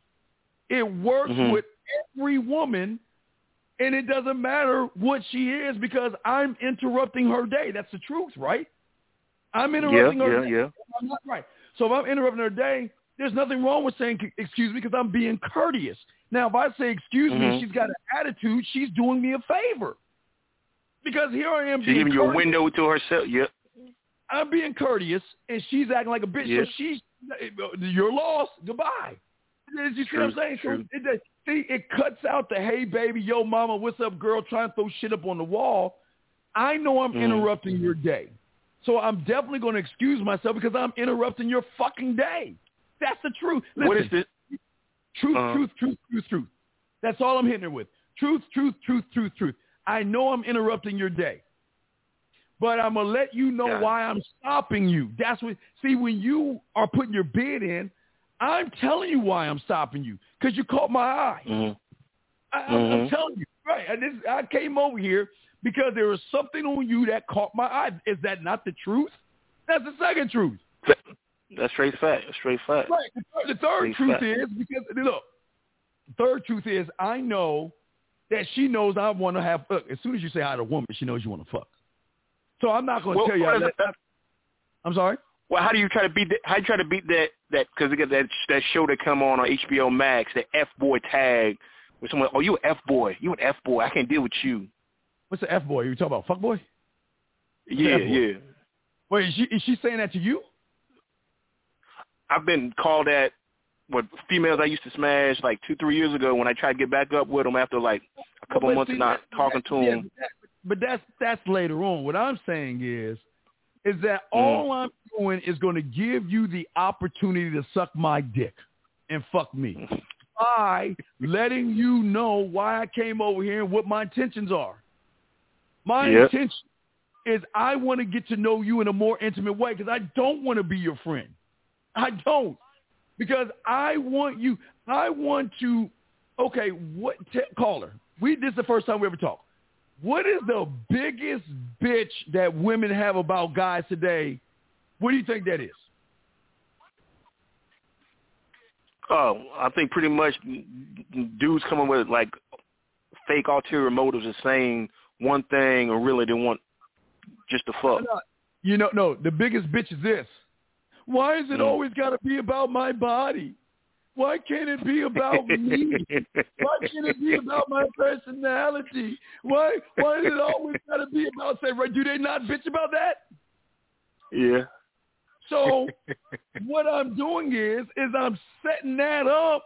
It works Mhm. with every woman, and it doesn't matter what she is because I'm interrupting her day. That's the truth, right? I'm interrupting her yeah, day. yeah. I'm not right. So if I'm interrupting her day, there's nothing wrong with saying excuse me because I'm being courteous. Now, if I say excuse me, Mhm. she's got an attitude. She's doing me a favor because here I am She's giving you a window to herself. Yep. I'm being courteous, and she's acting like a bitch. Yeah. So she's you're lost. Goodbye. You see True, what I'm saying? So it, see, it cuts out the hey baby, yo mama, what's up, girl, trying to throw shit up on the wall. I know I'm Mhm. interrupting your day. So I'm definitely going to excuse myself because I'm interrupting your fucking day. That's the truth. Listen, what is this? Truth, Uh-huh. truth, truth, truth, truth. That's all I'm hitting it with. Truth, truth, truth, truth, truth. I know I'm interrupting your day, but I'm gonna let you know why I'm stopping you. That's what. See, when you are putting your bid in, I'm telling you why I'm stopping you because you caught my eye. Mhm. I, I'm, I'm Mhm. telling you, right? And this, I came over here because there was something on you that caught my eye. Is that not the truth? That's the second truth. That's straight fact. That's straight fact. Right. The third, the third truth fact. is because look, the third truth is I know that she knows I want to have. Look, as soon as you say hi to a woman, she knows you want to fuck. So I'm not going to Well, tell you. I is let- it- I'm sorry. Well, how do you try to beat that? How do you try to beat that? That because they got that that show that come on on HBO Max, the F boy tag, where someone, oh, you an F boy, you an F boy, I can't deal with you. What's the f boy? You talking about fuck boy? Yeah, yeah. Wait, is she is she saying that to you? I've been called that. What females I used to smash like two, three years ago when I tried to get back up with them after like a couple But months see, of not that- talking that- to them. but that- But that's that's later on. What I'm saying is, is that Mm. all I'm doing is going to give you the opportunity to suck my dick and fuck me by letting you know why I came over here and what my intentions are. My Yep. intention is I want to get to know you in a more intimate way because I don't want to be your friend. I don't because I want you. I want to. Okay, what t- caller? We this is the first time we ever talked. What is the biggest bitch that women have about guys today? What do you think that is? Oh, I think pretty much dudes coming with like fake ulterior motives and saying one thing and really they want just to fuck. You know, no. The biggest bitch is this. Why is it Mm. always got to be about my body? Why can't it be about me? Why can't it be about my personality? Why why does it always got to be about say right? Do they not bitch about that? yeah. So what I'm doing is is I'm setting that up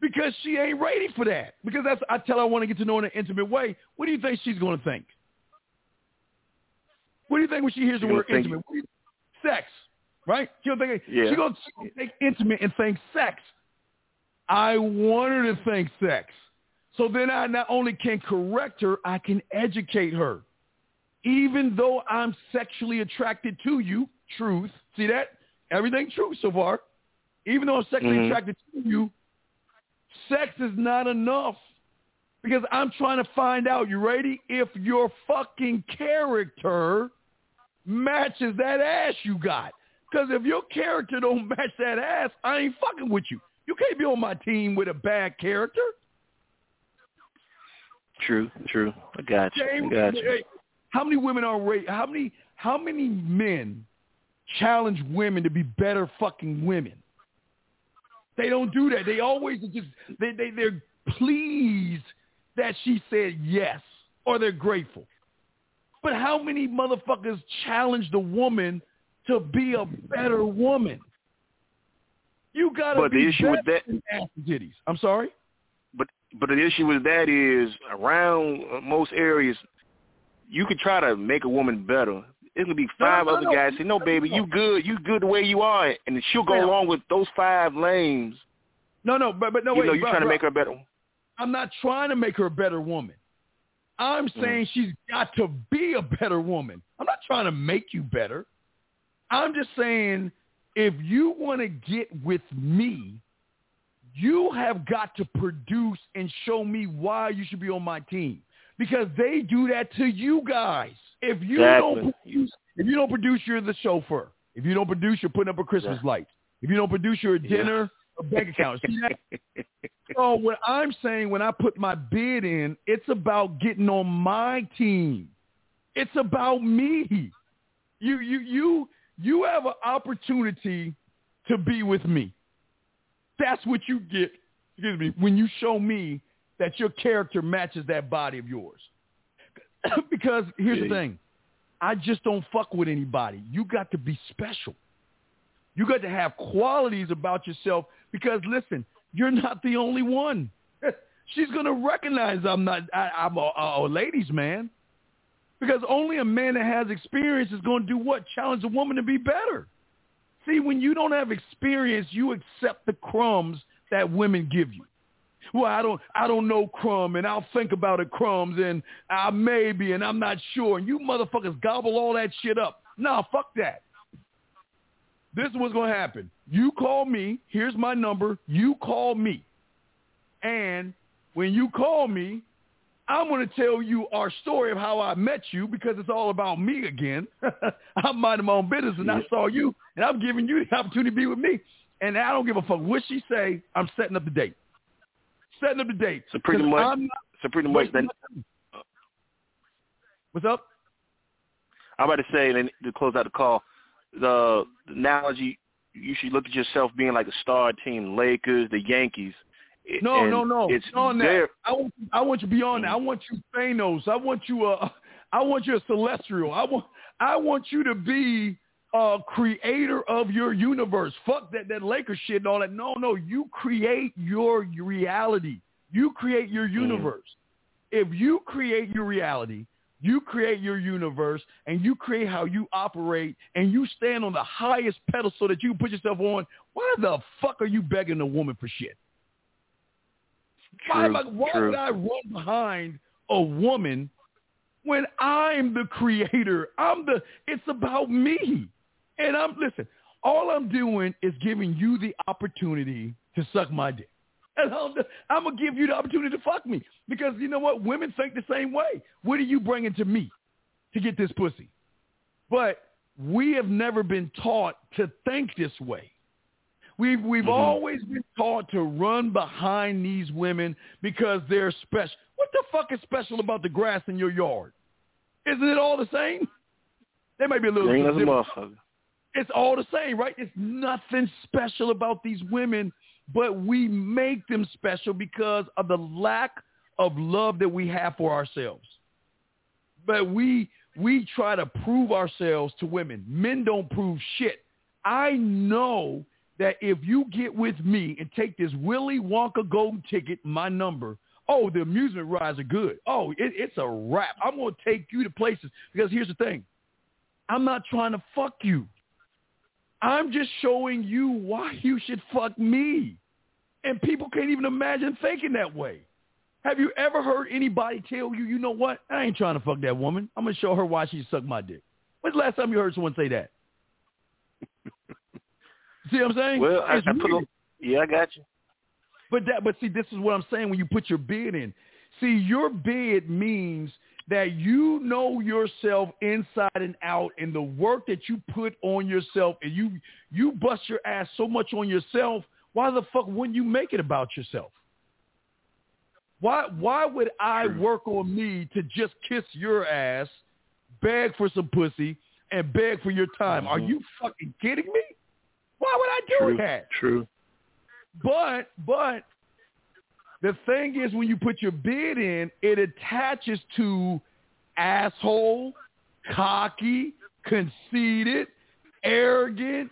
because she ain't ready for that. Because that's I tell her I want to get to know in an intimate way. What do you think she's going to think? What do you think when she hears the word intimate? You, sex, right? She'll think Yeah. she's going to think intimate and think sex. I want her to think sex. So then I not only can correct her, I can educate her. Even though I'm sexually attracted to you, truth. See that? Everything true so far. Even though I'm sexually Mhm. attracted to you, sex is not enough. Because I'm trying to find out, you ready? If your fucking character matches that ass you got. Because if your character don't match that ass, I ain't fucking with you. You can't be on my team with a bad character. True, true. I got you. I got you. hey, how many women are ra- how many how many men challenge women to be better fucking women? They don't do that. They always just they they they're pleased that she said yes or they're grateful. But how many motherfuckers challenge the woman to be a better woman? You gotta But the issue with that- titties. I'm sorry. But but the issue with that is around uh, most areas, you could try to make a woman better. It's gonna be five no, other no. guys say, "No, baby, you good, you good the way you are," and she'll go along with those five lames. No, no, but but no you wait. know, you're bro, trying to bro. make her better. I'm not trying to make her a better woman. I'm saying she's got to be a better woman. I'm not trying to make you better. I'm just saying if you want to get with me, you have got to produce and show me why you should be on my team. Because they do that to you guys. If you don't produce, if you don't produce, you're the chauffeur. If you don't produce, you're putting up a Christmas Yeah. light. If you don't produce, you're a dinner, a bank account. So what I'm saying when I put my bid in, it's about getting on my team. It's about me. You you you you have an opportunity to be with me. That's what you get, excuse me, when you show me that your character matches that body of yours. because here's the thing. I just don't fuck with anybody. You got to be special. You got to have qualities about yourself because listen, you're not the only one. She's gonna recognize I'm not. I, I'm a, a, a ladies' man. Because only a man that has experience is going to do what? Challenge a woman to be better. See, when you don't have experience, you accept the crumbs that women give you. Well, I don't, I don't know crumb, and I'll think about it, crumbs, and I maybe, and I'm not sure. And you motherfuckers gobble all that shit up. Nah, fuck that. This is what's going to happen. You call me. Here's my number. You call me. And when you call me, I'm going to tell you our story of how I met you because it's all about me again. I'm minding my own business and I saw you and I'm giving you the opportunity to be with me. And I don't give a fuck what she say. I'm setting up the date. Setting up the date. So pretty much, not, so pretty much then. What's up? I'm about to say, and to close out the call, the, the analogy you should look at yourself being like a star team, Lakers, the Yankees. No, and no, no. It's on their, that. I want, I want you beyond that. I mm. want you Thanos. I want you uh, a, I want you a celestial. I want, I want you to be a creator of your universe. Fuck that, that Lakers shit and all that. No, no. You create your reality. You create your mm. universe. If you create your reality, you create your universe and you create how you operate and you stand on the highest pedestal that you put yourself on. Why the fuck are you begging a woman for shit? Why, True, like, why true. would I run behind a woman when I'm the creator? I'm the. It's about me, and I'm listen. All I'm doing is giving you the opportunity to suck my dick. And I'm, I'm gonna give you the opportunity to fuck me because you know what? Women think the same way. What are you bringing to me to get this pussy? But we have never been taught to think this way. We've we've Mm-hmm. always been taught to run behind these women because they're special. What the fuck is special about the grass in your yard? Isn't it all the same? There might be a little green as a motherfucker. it's all the same, right? It's nothing special about these women, but we make them special because of the lack of love that we have for ourselves. But we we try to prove ourselves to women. Men don't prove shit. I know that if you get with me and take this Willy Wonka golden ticket, my number, oh, the amusement rides are good. Oh, it, it's a wrap. I'm going to take you to places because here's the thing. I'm not trying to fuck you. I'm just showing you why you should fuck me. And people can't even imagine thinking that way. Have you ever heard anybody tell you, you know what? I ain't trying to fuck that woman. I'm going to show her why she sucked my dick. When's the last time you heard someone say that? See what I'm saying? Well, I, I put a, yeah, I got you. But that, but see, this is what I'm saying when you put your bid in. See, your bid means that you know yourself inside and out, and the work that you put on yourself, and you you bust your ass so much on yourself. Why the fuck wouldn't you make it about yourself? Why why would I work on me to just kiss your ass, beg for some pussy, and beg for your time? Are mm-hmm. you fucking kidding me? Why would I do True. that? True. But but the thing is when you put your bid in, it attaches to asshole, cocky, conceited, arrogant,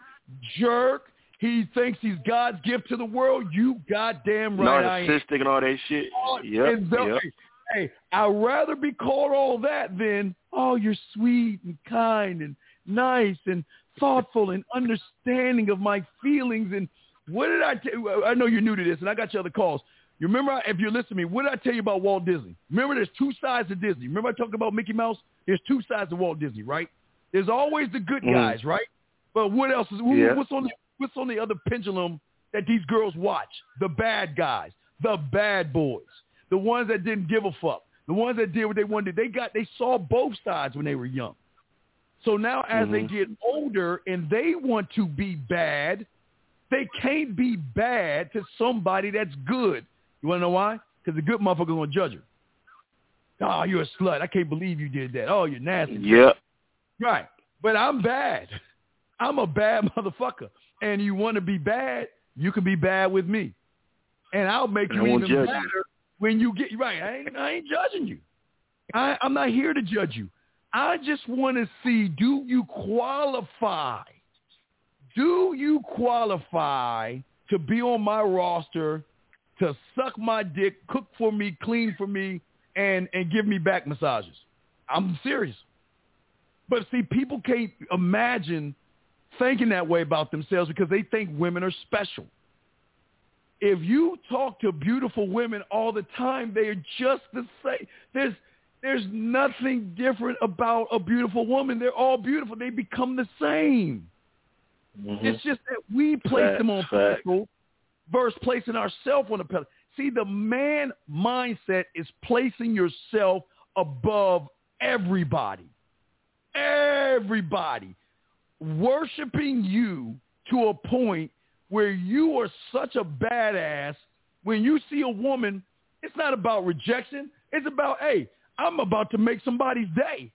jerk. He thinks he's God's gift to the world. You goddamn right I am. Narcissistic and all that shit. Yep. Yep. Hey, I'd rather be called all that than, oh, you're sweet and kind and nice and thoughtful and understanding of my feelings. And what did I tell you? I know you're new to this, and I got your other calls. You remember, if you listen to me, what did I tell you about Walt Disney? Remember, there's two sides of Disney. Remember I talked about Mickey Mouse? There's two sides of Walt Disney, right? There's always the good Mhm. guys, right? But what else is Yeah. what's on the what's on the other pendulum that these girls watch? The bad guys, the bad boys, the ones that didn't give a fuck, the ones that did what they wanted. They got they saw both sides when they were young. So now as they Mhm. get older and they want to be bad, they can't be bad to somebody that's good. You want to know why? Because the good motherfucker going to judge her. Oh, you're a slut. I can't believe you did that. Oh, you're nasty. Yep. Right. But I'm bad. I'm a bad motherfucker. And you want to be bad, you can be bad with me. And I'll make I you even better you. when you get right. I ain't, I ain't judging you. I, I'm not here to judge you. I just want to see, do you qualify? Do you qualify to be on my roster, to suck my dick, cook for me, clean for me, and, and give me back massages? I'm serious. But see, people can't imagine thinking that way about themselves because they think women are special. If you talk to beautiful women all the time, they are just the same. There's there's nothing different about a beautiful woman. They're all beautiful. They become the same. Mm-hmm. It's just that we place Fact, them on pedestal versus placing ourselves on a pedestal. See, the man mindset is placing yourself above everybody. Everybody. Worshiping you to a point where you are such a badass. When you see a woman, it's not about rejection. It's about, hey, I'm about to make somebody's day.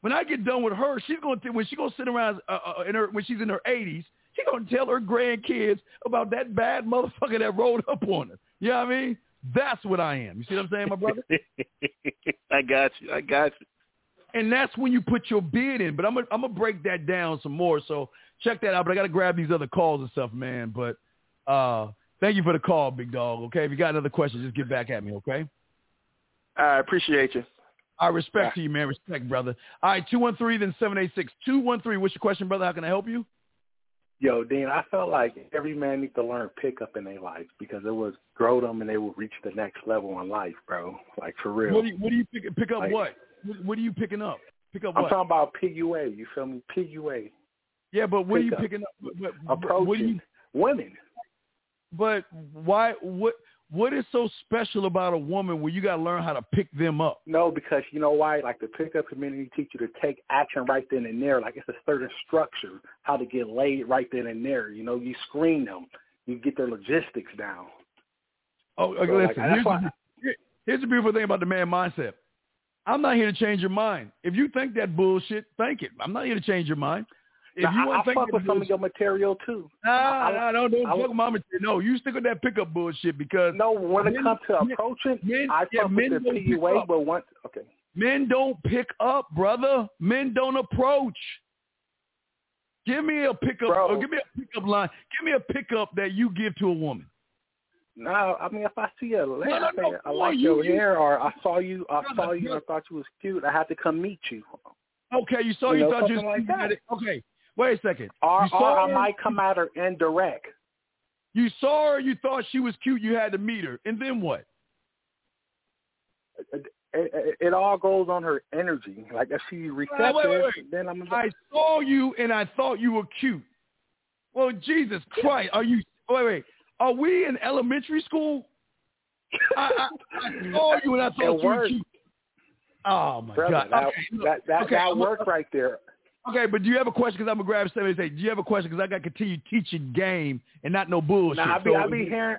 When I get done with her, she's going to when she's going to sit around uh, uh, in her when she's in her 80s, she's going to tell her grandkids about that bad motherfucker that rolled up on her. You know what I mean? That's what I am. You see what I'm saying, my brother? I got you. I got you. and that's when you put your bid in. But I'm gonna I'm gonna break that down some more. So check that out. But I gotta grab these other calls and stuff, man. But uh, thank you for the call, big dog. Okay, if you got another question, just get back at me. Okay. I appreciate you. I respect to you, man. Respect, brother. All right, two one three then seven eight six two one three. What's your question, brother? How can I help you? Yo, Dean, I felt like every man needs to learn pickup in their life because it was grow them and they will reach the next level in life, bro. Like for real. What do you, what do you pick, pick up? Like- what? what? Are you picking up? Pick up I'm what? talking about PUA. You feel me? PUA. yeah, but what are you up. picking up? Approaching what do you? women. But why? What? What is so special about a woman where you got to learn how to pick them up? No, because you know why? Like the pickup community teach you to take action right then and there. Like it's a certain structure, how to get laid right then and there. You know, you screen them, you get their logistics down. Oh, okay, So, like, listen. that's here's, why- the, here's the beautiful thing about the man mindset. I'm not here to change your mind. If you think that bullshit, think it. I'm not here to change your mind. If Now, you I, to fuck with some of your material too. Nah, I- nah, no, don't I- fuck with my material. No, you stick with that pickup bullshit because No, when it comes to approaching, men- I yeah, fuck men with the don't pick PUA, up. but once okay. men don't pick up, brother. Men don't approach. Give me a pickup. Bro. Or give me a pickup line. Give me a pickup that you give to a woman. No, I mean if I see a lady, no, I, no, say, I like you- your you- hair, or I saw you, I saw you, and I thought you was cute. I had to come meet you, Okay, you saw You you, know, thought you was like that. Okay, wait a second. or, you saw or I her, might come at her indirect. You saw her, you thought she was cute, you had to meet her, and then what? It, it, it all goes on her energy. Like if she's receptive, wait, wait, wait. then I'm. I saw you and I thought you were cute. Well, Jesus Christ, are you? Wait, wait. Are we in elementary school? I, I, I saw you and I thought It you were cute. Oh my Brother, God. that, okay, that that okay, that worked right there. Okay, but do you have a question? Because I'm gonna grab seven and say, do you have a question? Because I got to continue teaching game and not no bullshit. Now I be So- I be hearing.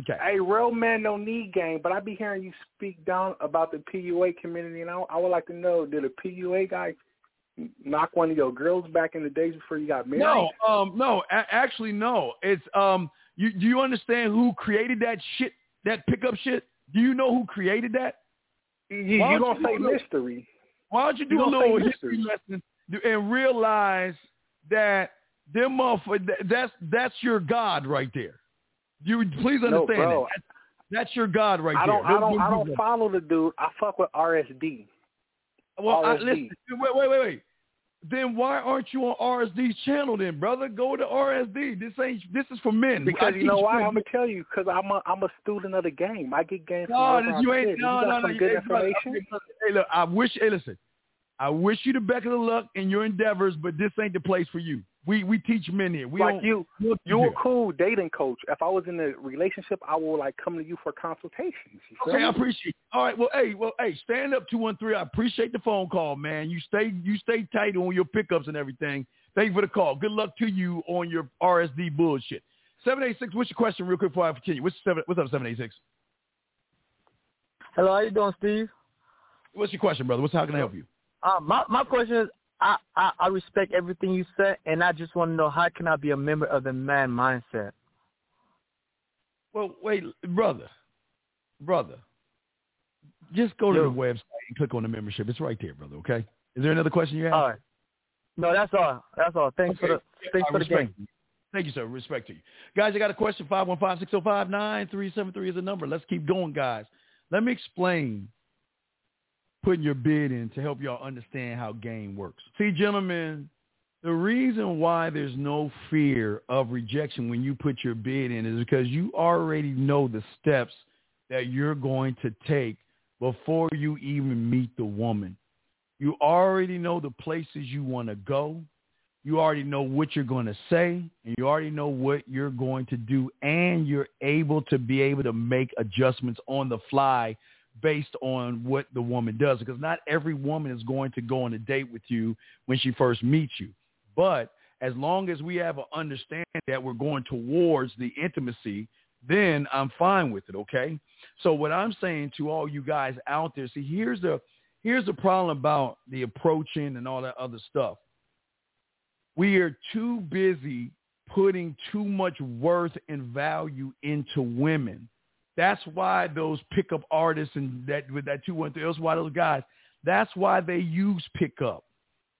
Okay. Hey, real men don't need game, but I be hearing you speak down about the PUA community, and I, I would like to know: Did a PUA guy knock one of your girls back in the days before you got married? No, um, no, a- actually, no. It's um, you do you understand who created that shit? That pickup shit? Do you know who created that? you, you don't gonna you say do mystery? Why don't you do You a little history lesson and realize that them motherfuckers, that's that's your God right there. You please No, understand bro. that. That's your God right I there. don't. I don't. I don't follow the dude. I fuck with RSD. Well, I, listen, wait, wait, wait, wait. Then why aren't you on RSD's channel, then, brother? Go to RSD. This ain't. This is for men. I Because you know why? men. I'm gonna tell you. Because I'm a I'm a student of the game. I get game from No, I'm you ain't. No, you no, no. some good information. Hey, look. I wish. Hey, listen. I wish you the best of the luck in your endeavors, but this ain't the place for you. We we teach men here. We like don't, you, you're a cool dating coach. If I was in a relationship, I would like come to you for consultations. You feel Okay, I me? appreciate. All right, well, hey, well, hey, stand up two one three. I appreciate the phone call, man. You stay you stay tight on your pickups and everything. Thank you for the call. Good luck to you on your RSD bullshit. Seven eight six. What's your question, real quick before I continue? What's seven? What's up, seven eight six? Hello, how you doing, Steve? What's your question, brother? What's how can I help you? Uh, my my question is, I, I I respect everything you said, and I just want to know how can I be a member of the man mindset? Well, wait, brother, brother. Just go to the website and click on the membership. It's right there, brother. Okay. Is there another question you have? All right. No, that's all. That's all. Thanks for the Okay. thanks I for the game. you. Thank you, sir. Respect to you. Guys, I got a question. 515-605-9373 is the number. Let's keep going, guys. Let me explain putting your bid in to help y'all understand how game works. See, gentlemen, the reason why there's no fear of rejection when you put your bid in is because you already know the steps that you're going to take before you even meet the woman. You already know the places you want to go. You already know what you're going to say, and you already know what you're going to do, and you're able to be able to make adjustments on the fly based on what the woman does. Because not every woman is going to go on a date with you when she first meets you. But as long as we have an understanding that we're going towards the intimacy, then I'm fine with it, okay? So what I'm saying to all you guys out there, see, here's the here's the problem about the approaching and all that other stuff. We are too busy putting too much worth and value into women. That's why those pickup artists and that with that two one three, that's why those guys. That's why they use pickup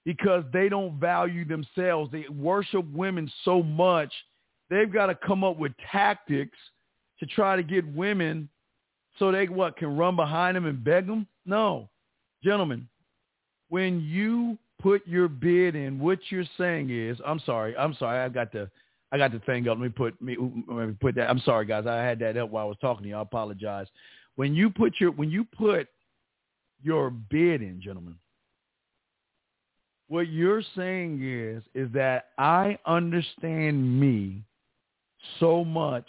because they don't value themselves. They worship women so much, they've got to come up with tactics to try to get women so they what can run behind them and beg them. No, gentlemen, when you put your bid in, what you're saying is, I'm sorry, I'm sorry, I got the, I got the thing up. Let me put me, let me put that. I'm sorry, guys, I had that up while I was talking to you. I apologize. When you put your, when you put your bid in, gentlemen, what you're saying is, is that I understand me so much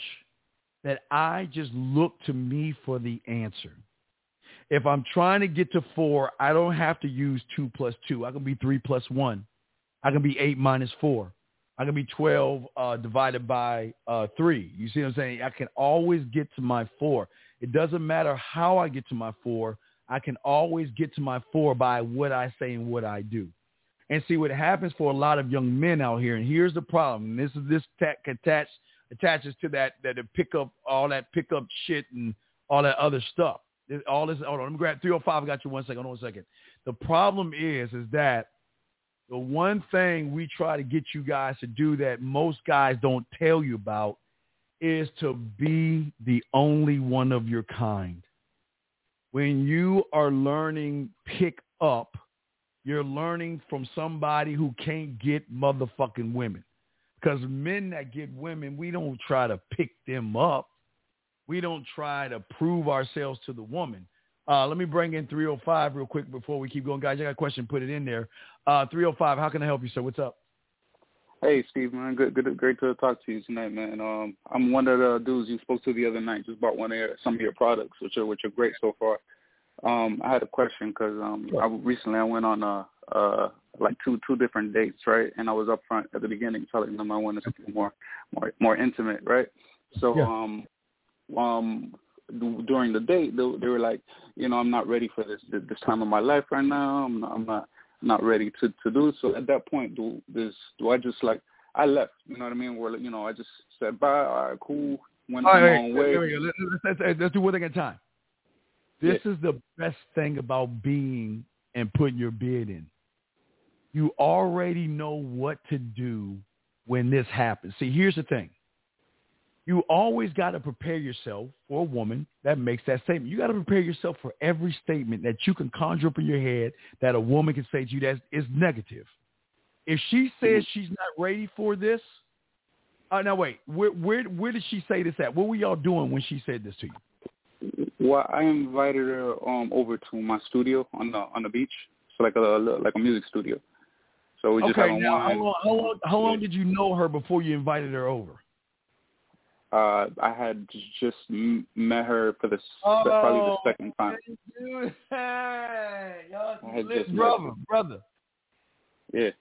that I just look to me for the answer. If I'm trying to get to four, I don't have to use two plus two. I can be three plus one. I can be eight minus four. I can be 12 uh, divided by uh, three. You see what I'm saying? I can always get to my four. It doesn't matter how I get to my four. I can always get to my four by what I say and what I do. And see what happens for a lot of young men out here. And here's the problem. This is this tech attached attaches to that that pick up all that pickup shit and all that other stuff. All this. Hold on, let me grab 305. I got you one second. Hold on one second. The problem is, is that the one thing we try to get you guys to do that most guys don't tell you about is to be the only one of your kind. When you are learning pick up, you're learning from somebody who can't get motherfucking women. Because men that get women, we don't try to pick them up. We don't try to prove ourselves to the woman. Uh, let me bring in 305 real quick before we keep going. Guys, I got a question. Put it in there. Uh, 305, how can I help you, sir? What's up? Hey, Steve, man. Good, good, great to talk to you tonight, man. Um, I'm one of the dudes you spoke to the other night. Just bought one of your, some of your products, which are which are great so far. Um, I had a question because um, I recently I went on a, a like two two different dates, right? And I was up front at the beginning telling them I wanted something more more more intimate, right? So yeah. um um during the date they, they were like, you know, I'm not ready for this this time of my life right now. I'm not, I'm not not ready to to do so. At that point, do this do I just like I left, you know what I mean? Where you know I just said bye, all right, cool, went all my right, way. There we. Let's, let's, let's do one thing at a time. This yeah. is the best thing about being and putting your bid in you already know what to do when this happens. See, here's the thing. You always got to prepare yourself for a woman that makes that statement. You got to prepare yourself for every statement that you can conjure up in your head that a woman can say to you that is negative. If she says she's not ready for this, uh, now wait, where, where where did she say this at? What were y'all doing when she said this to you? Well, I invited her um over to my studio on the on the beach, so like a like a music studio. So we just okay, now wine. how long, how long, how long did you know her before you invited her over? Uh, I had just met her for the oh, probably the second time. Dude, hey, y'all, I had just brother. Yeah.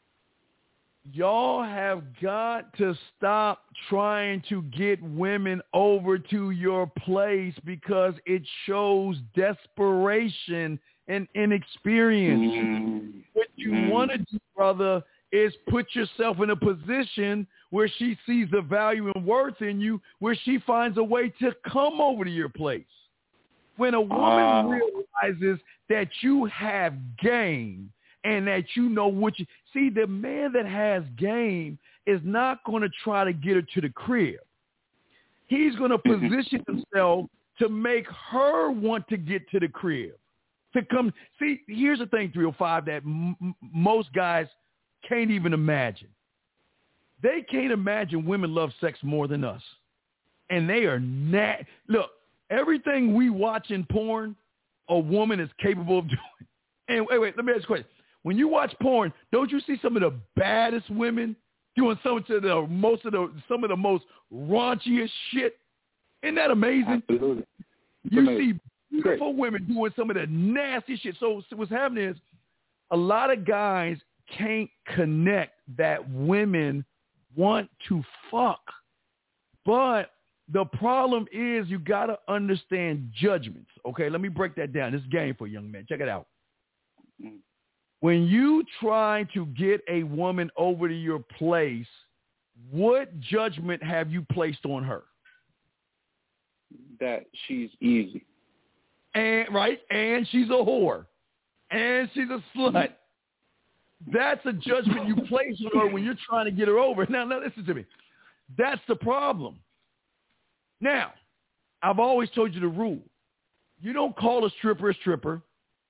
Y'all have got to stop trying to get women over to your place because it shows desperation and inexperience. Mm. What you Mm. want to do, brother, is put yourself in a position where she sees the value and worth in you, where she finds a way to come over to your place. When a woman Ah. realizes that you have game and that you know what you see, the man that has game is not going to try to get her to the crib. He's going to position himself to make her want to get to the crib. to come. See, here's the thing, 305, that m- most guys can't even imagine. They can't imagine women love sex more than us. And they are not. Look, everything we watch in porn, a woman is capable of doing. And wait, wait, let me ask you a question. When you watch porn, don't you see some of the baddest women doing some of the most of the some of the most raunchiest shit? Isn't that amazing? Absolutely. You amazing. see beautiful women doing some of the nasty shit. So, so what's happening is a lot of guys can't connect that women want to fuck. But the problem is you got to understand judgments. Okay, let me break that down. This game for young men. Check it out. Mm. When you try to get a woman over to your place, what judgment have you placed on her? That she's easy. And right, and she's a whore, and she's a slut. That's a judgment you place on her when you're trying to get her over. Now, now listen to me. That's the problem. Now, I've always told you the rule. You don't call a stripper a stripper,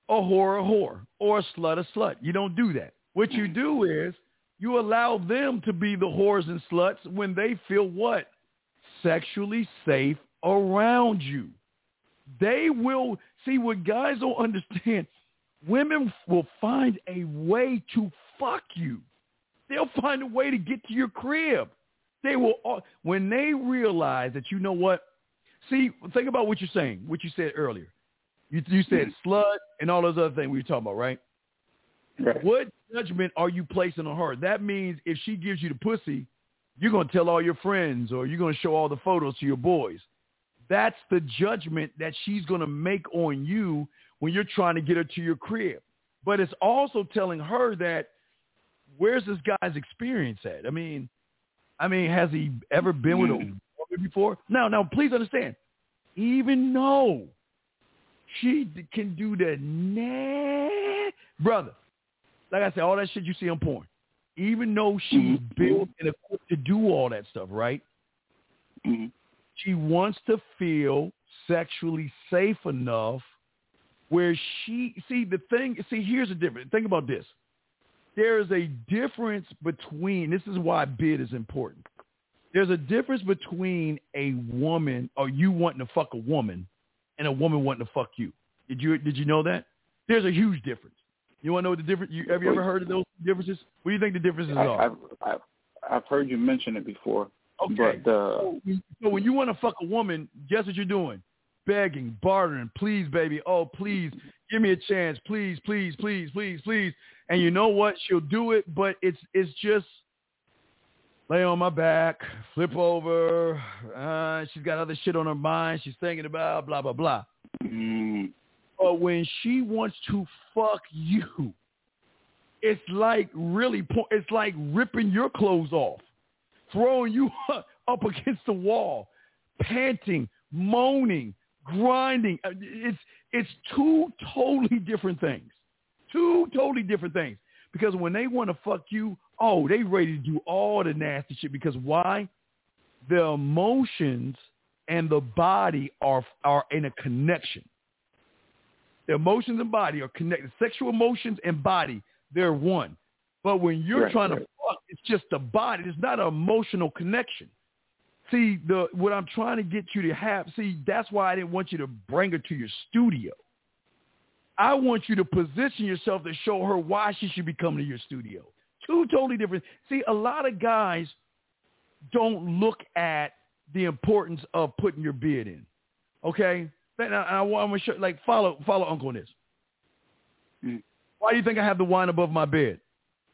a whore a whore, or a slut a slut. You don't do that. What you mm. do is you allow them to be the whores and sluts when they feel what? Sexually safe around you. They will see what guys don't understand. Women will find a way to fuck you. They'll find a way to get to your crib. They will when they realize that you know what. See, think about what you're saying. What you said earlier. You, you said mm-hmm. slut and all those other things we were talking about, right? Right. What judgment are you placing on her? That means if she gives you the pussy, you're going to tell all your friends or you're going to show all the photos to your boys. That's the judgment that she's going to make on you when you're trying to get her to your crib. But it's also telling her that where's this guy's experience at? I mean, I mean, has he ever been with a hmm. woman before? Now, now, please understand. Even though she can do the nah, brother, like I said, all that shit you see on porn. Even though she's hmm. built and equipped to do all that stuff, right? Hmm. She wants to feel sexually safe enough where she see the thing. See, here's the difference. Think about this. There is a difference between. This is why bid is important. There's a difference between a woman or you wanting to fuck a woman and a woman wanting to fuck you. Did you did you know that? There's a huge difference. You want to know what the difference? You, have you ever heard of those differences? What do you think the differences I, are? I've, I've I've heard you mention it before. Okay. But uh, so when you want to fuck a woman, guess what you're doing? Begging, bartering, please, baby, oh please, give me a chance, please, please, please, please, please. And you know what? She'll do it, but it's it's just lay on my back, flip over. Uh, she's got other shit on her mind. She's thinking about blah blah blah. But when she wants to fuck you, it's like really, po- it's like ripping your clothes off, throwing you up against the wall, panting, moaning, grinding. Uh, It's it's two totally different things. Two totally different things. Because when they want to fuck you, oh, they ready to do all the nasty shit. Because why? The emotions and the body are are in a connection. The emotions and body are connected. Sexual emotions and body, they're one. But when you're Right, trying to fuck, it's just the body. It's not an emotional connection. See, the what I'm trying to get you to have, see, that's why I didn't want you to bring her to your studio. I want you to position yourself to show her why she should be coming to your studio. Two totally different. See, a lot of guys don't look at the importance of putting your bid in. Okay? And I, want to show, like, follow, follow Uncle on this. Mm. Why do you think I have the wine above my bed?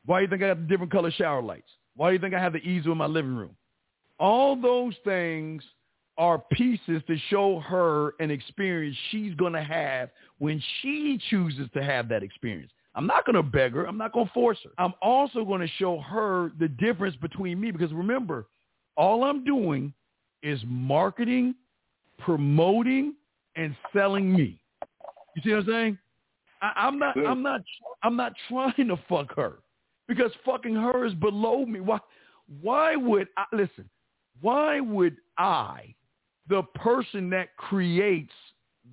Why do you think I have the different color shower lights? Why do you think I have the easel in my living room? All those things are pieces to show her an experience she's going to have when she chooses to have that experience. I'm not going to beg her. I'm not going to force her. I'm also going to show her the difference between me because remember, all I'm doing is marketing, promoting, and selling me. You see what I'm saying? I, I'm not. I'm not. I'm not trying to fuck her because fucking her is below me. Why? Why would I listen? Why would I, the person that creates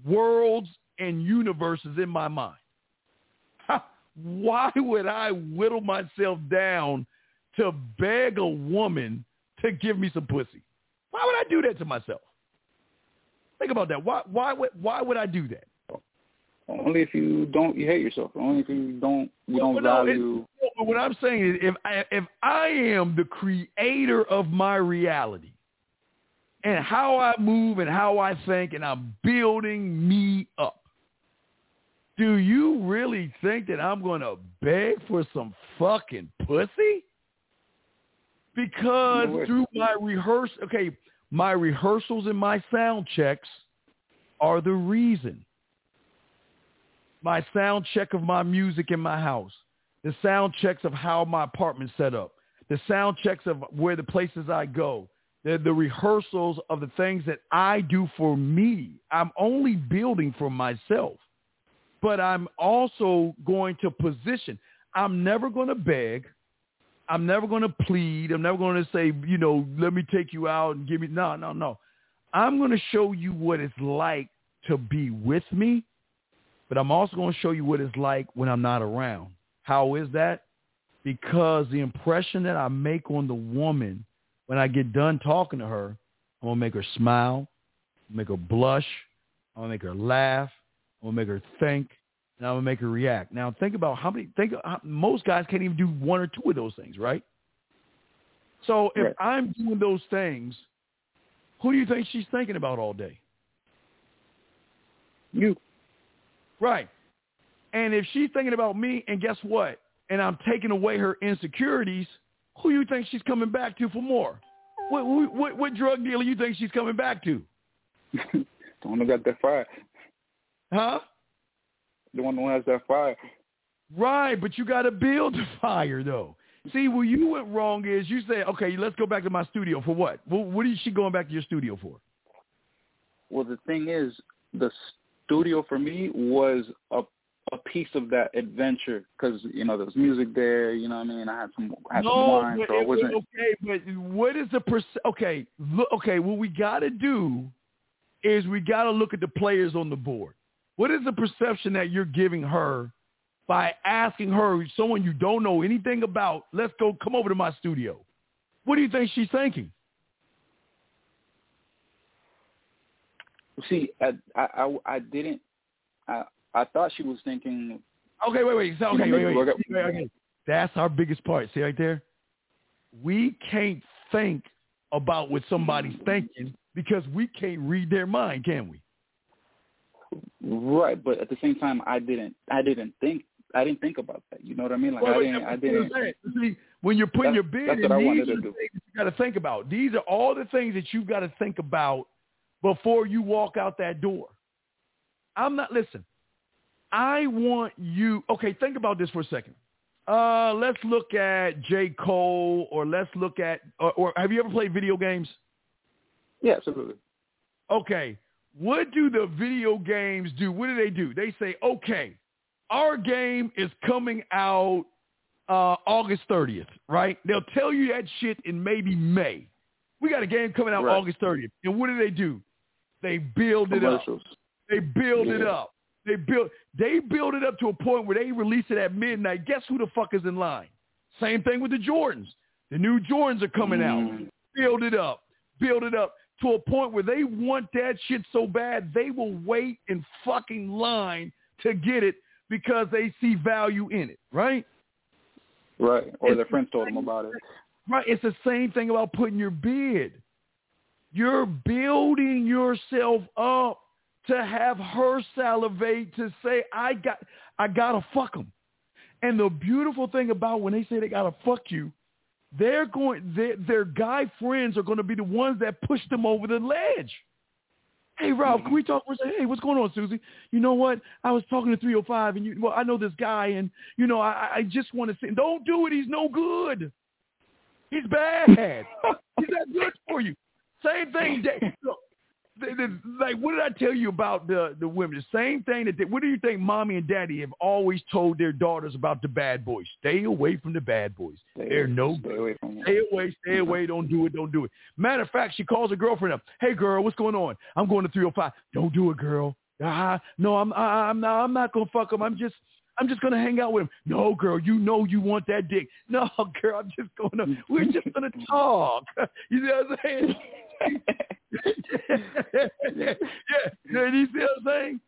worlds and universes in my mind. Why would I whittle myself down to beg a woman to give me some pussy? Why would I do that to myself? Think about that. Why why would why would I do that? Only if you don't you hate yourself. Only if you don't you don't Well, no, it- value. what I'm saying is if I, if I am the creator of my reality and how I move and how I think and I'm building me up, do you really think that I'm going to beg for some fucking pussy? Because No through my rehearse, okay, my rehearsals and my sound checks are the reason. My sound check of my music in my house, the sound checks of how my apartment's set up, the sound checks of where the places I go, the, the rehearsals of the things that I do for me. I'm only building for myself, but I'm also going to position. I'm never going to beg. I'm never going to plead. I'm never going to say, you know, let me take you out and give me. No, no, no. I'm going to show you what it's like to be with me, but I'm also going to show you what it's like when I'm not around. How is that? Because the impression that I make on the woman when I get done talking to her, I'm going to make her smile, make her blush, I'm going to make her laugh, I'm going to make her think, and I'm going to make her react. Now, think about how many, think how, most guys can't even do one or two of those things, right? So if. I'm doing those things, who do you think she's thinking about all day? You. Right. And if she's thinking about me, and guess what? And I'm taking away her insecurities, who you think she's coming back to for more? What what what, drug dealer you think she's coming back to? the one who got that fire. Huh? The one who has that fire. Right, but you got to build the fire though. See, where you went wrong is you say, okay, let's go back to my studio for what? What, what is she going back to your studio for? Well, the thing is, the studio for me was a a piece of that adventure because you know there was music there. You know what I mean? I had some had some wine, so it it was wasn't. okay. But what is the perc- Okay, look, okay. What we got to do is we got to look at the players on the board. What is the perception that you're giving her by asking her, someone you don't know anything about, let's go, come over to my studio? What do you think she's thinking? See, I I I, didn't. I I thought she was thinking. Okay, wait, wait. So, okay, wait, wait, out- wait, okay. That's our biggest part. See right there? We can't think about what somebody's thinking because we can't read their mind, can we? Right, but at the same time, I didn't. I didn't think. I didn't think about that. You know what I mean? Like Well, I didn't. I that's what I'm didn't. See, when you're putting your bid in, these are the things you got to think about. These are all the things that you've got to think about before you walk out that door. I'm not, listen, I want you, okay, think about this for a second. Uh, let's look at J. Cole or let's look at, or, or have you ever played video games? Yeah, absolutely. Okay. What do the video games do? What do they do? They say, okay, our game is coming out uh, August 30th, right? They'll tell you that shit in maybe May. We got a game coming out Right. August 30th. And what do they do? They build it up. They build it up. They build they build it up to a point where they release it at midnight. Guess who the fuck is in line? Same thing with the Jordans. The new Jordans are coming out. Mm. Build it up. Build it up to a point where they want that shit so bad they will wait in fucking line to get it because they see value in it, right? Right. Or It's their friends told them about it. Right. It's the same thing about putting your bid. You're building yourself up to have her salivate to say, I got, I gotta fuck them. And the beautiful thing about when they say they gotta fuck you, they're going, their, their guy friends are going to be the ones that push them over the ledge. Hey, Ralph, can we talk for a second? Hey, what's going on, Susie? You know what? I was talking to 305, and you, well, I know this guy, and you know, I, I just want to say, don't do it. He's no good. He's bad. He's not good for you. Same thing. Look, like, what did I tell you about the the women? The same thing that. They, what do you think, mommy and daddy have always told their daughters about the bad boys? Stay away from the bad boys. Stay- They're no stay good. away from Stay away, stay away, don't do it, don't do it. Matter of fact, she calls her girlfriend up. Hey girl, what's going on? I'm going to 305. Don't do it, girl. Ah, no, I'm I, I'm not I'm not gonna fuck him. I'm just I'm just gonna hang out with him. No, girl, you know you want that dick. No, girl, I'm just gonna we're just gonna talk. You see what I'm saying? yeah, yeah. You see what I'm saying?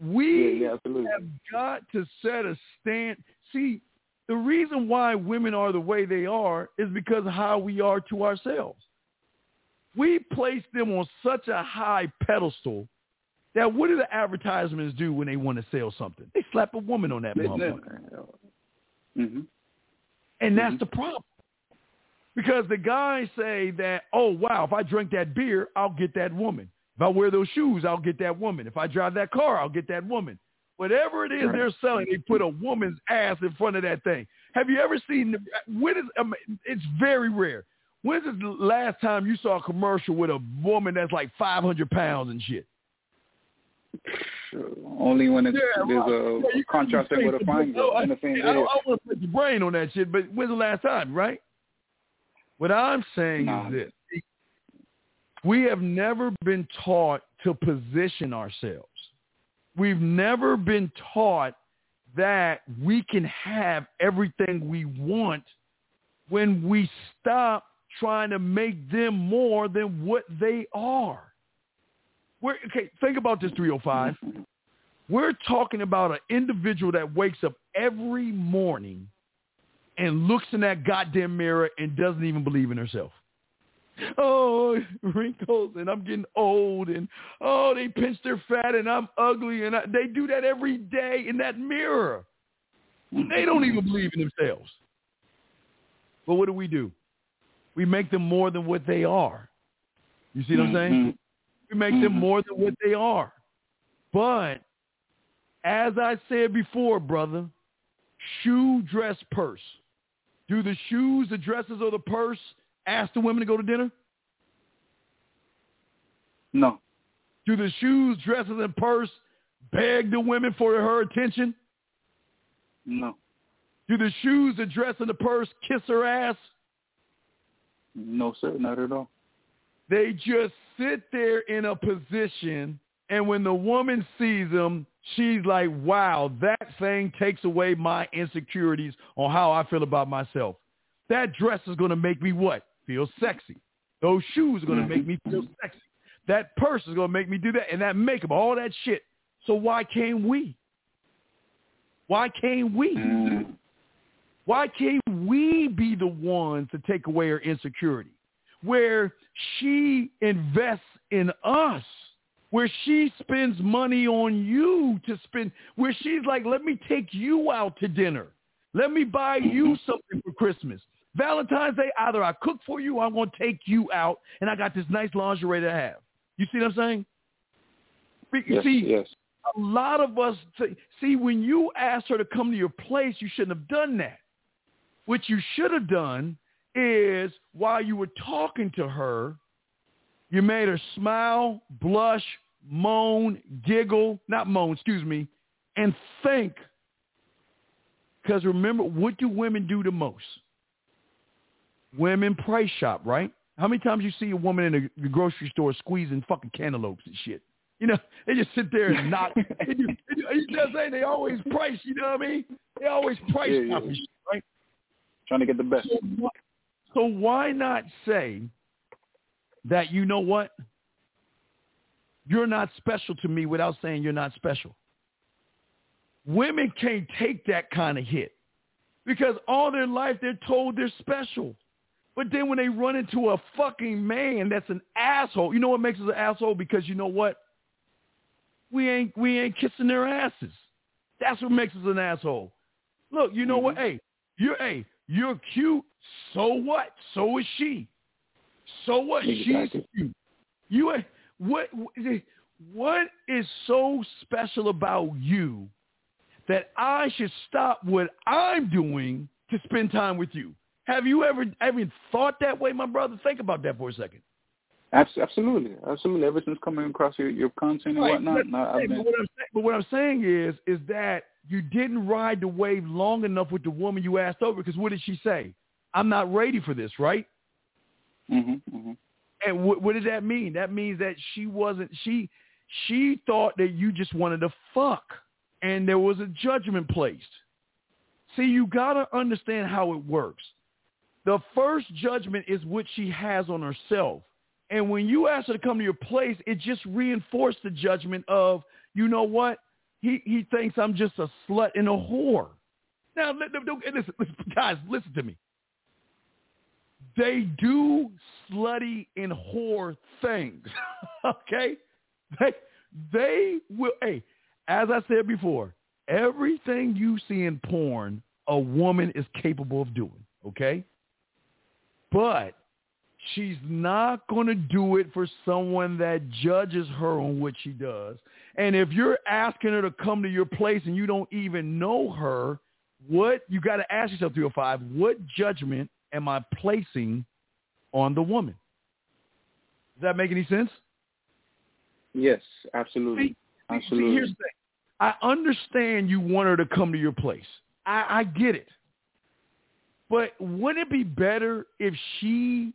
We Yeah, yeah, have got to set a stand. See, the reason why women are the way they are is because of how we are to ourselves. We place them on such a high pedestal that what do the advertisements do when they want to sell something? They slap a woman on that motherfucker. Mm-hmm. And that's the problem. Because the guys say that, oh, wow, if I drink that beer, I'll get that woman. If I wear those shoes, I'll get that woman. If I drive that car, I'll get that woman. Whatever it is they're selling, they put a woman's ass in front of that thing. Have you ever seen, when is, um, it's very rare. When's the last time you saw a commercial with a woman that's like 500 pounds and shit? Only when it's, Yeah, there's a Yeah, contrasting with a fine girl in the same I don't. I don't want to put your brain on that shit, but when's the last time, right? What I'm saying Nah. is this. We have never been taught to position ourselves. We've never been taught that we can have everything we want when we stop trying to make them more than what they are. We're, okay, think about this 305. We're talking about an individual that wakes up every morning and looks in that goddamn mirror and doesn't even believe in herself. Oh, wrinkles and I'm getting old and oh, they pinch their fat and I'm ugly and I, they do that every day in that mirror. They don't even believe in themselves. But what do we do? We make them more than what they are. You see what I'm saying? Mm-hmm. We make them mm-hmm. more than what they are. But as I said before, brother, shoe, dress, purse. Do the shoes, the dresses, or the purse ask the women to go to dinner? No. Do the shoes, dresses, and purse beg the women for her attention? No. Do the shoes, the dress, and the purse kiss her ass? No, sir, not at all. They just sit there in a position, and when the woman sees them, she's like, wow, that thing takes away my insecurities on how I feel about myself. That dress is going to make me what? Feel sexy. Those shoes are going to make me feel mm-hmm. sexy. That purse is going to make me do that, and that makeup, all that shit. So why can't we? Why can't we? Mm-hmm. Why can't we be the ones to take away her insecurity? Where she invests in us, where she spends money on you to spend, where she's like, let me take you out to dinner. Let me buy you something for Christmas. Valentine's Day, either I cook for you or I'm going to take you out and I got this nice lingerie to have. You see what I'm saying? Yes, see, yes. a lot of us see when you asked her to come to your place, you shouldn't have done that. What you should have done is while you were talking to her, you made her smile, blush, moan, giggle, not moan, excuse me, and think. Because remember, what do women do the most? Women price shop, right? How many times you see a woman in a grocery store squeezing fucking cantaloupes and shit? You know, they just sit there and not. they do, they you know what I'm saying? They always price, you know what I mean? They always price Yeah, yeah. shop and shit, right? Trying to get the best. So, why not say that you know what? You're not special to me without saying you're not special. Women can't take that kind of hit because all their life they're told they're special. But then when they run into a fucking man that's an asshole, you know what makes us an asshole? Because you know what? We ain't we ain't kissing their asses. That's what makes us an asshole. Look, you know what? Mm-hmm. Hey, you're hey, you're cute. So what? So is she. So what? Exactly. She's. You ain't what what is so special about you that I should stop what I'm doing to spend time with you? Have you ever ever thought that way, my brother? Think about that for a second. Abs- Absolutely, absolutely. Everything's coming across your, your content and Right, whatnot. but- I've been, but, what I'm saying, but what I'm saying is, is that you didn't ride the wave long enough with the woman you asked over. Because what did she say? I'm not ready for this, right? hmm hmm And what, what did that mean? That means that she wasn't. She she thought that you just wanted to fuck and there was a judgment placed. See, you got to understand how it works. The first judgment is what she has on herself. And when you ask her to come to your place, it just reinforced the judgment of, you know what? He, he thinks I'm just a slut and a whore. Now, listen, guys, listen to me. They do slutty and whore things, okay? They, they will, hey, as I said before, everything you see in porn, a woman is capable of doing, okay? But she's not going to do it for someone that judges her on what she does. And if you're asking her to come to your place and you don't even know her, what you got to ask yourself, 305, what judgment am I placing on the woman? Does that make any sense? Yes, absolutely. See, absolutely. See, here's the thing. I understand you want her to come to your place. I, I get it. But wouldn't it be better if she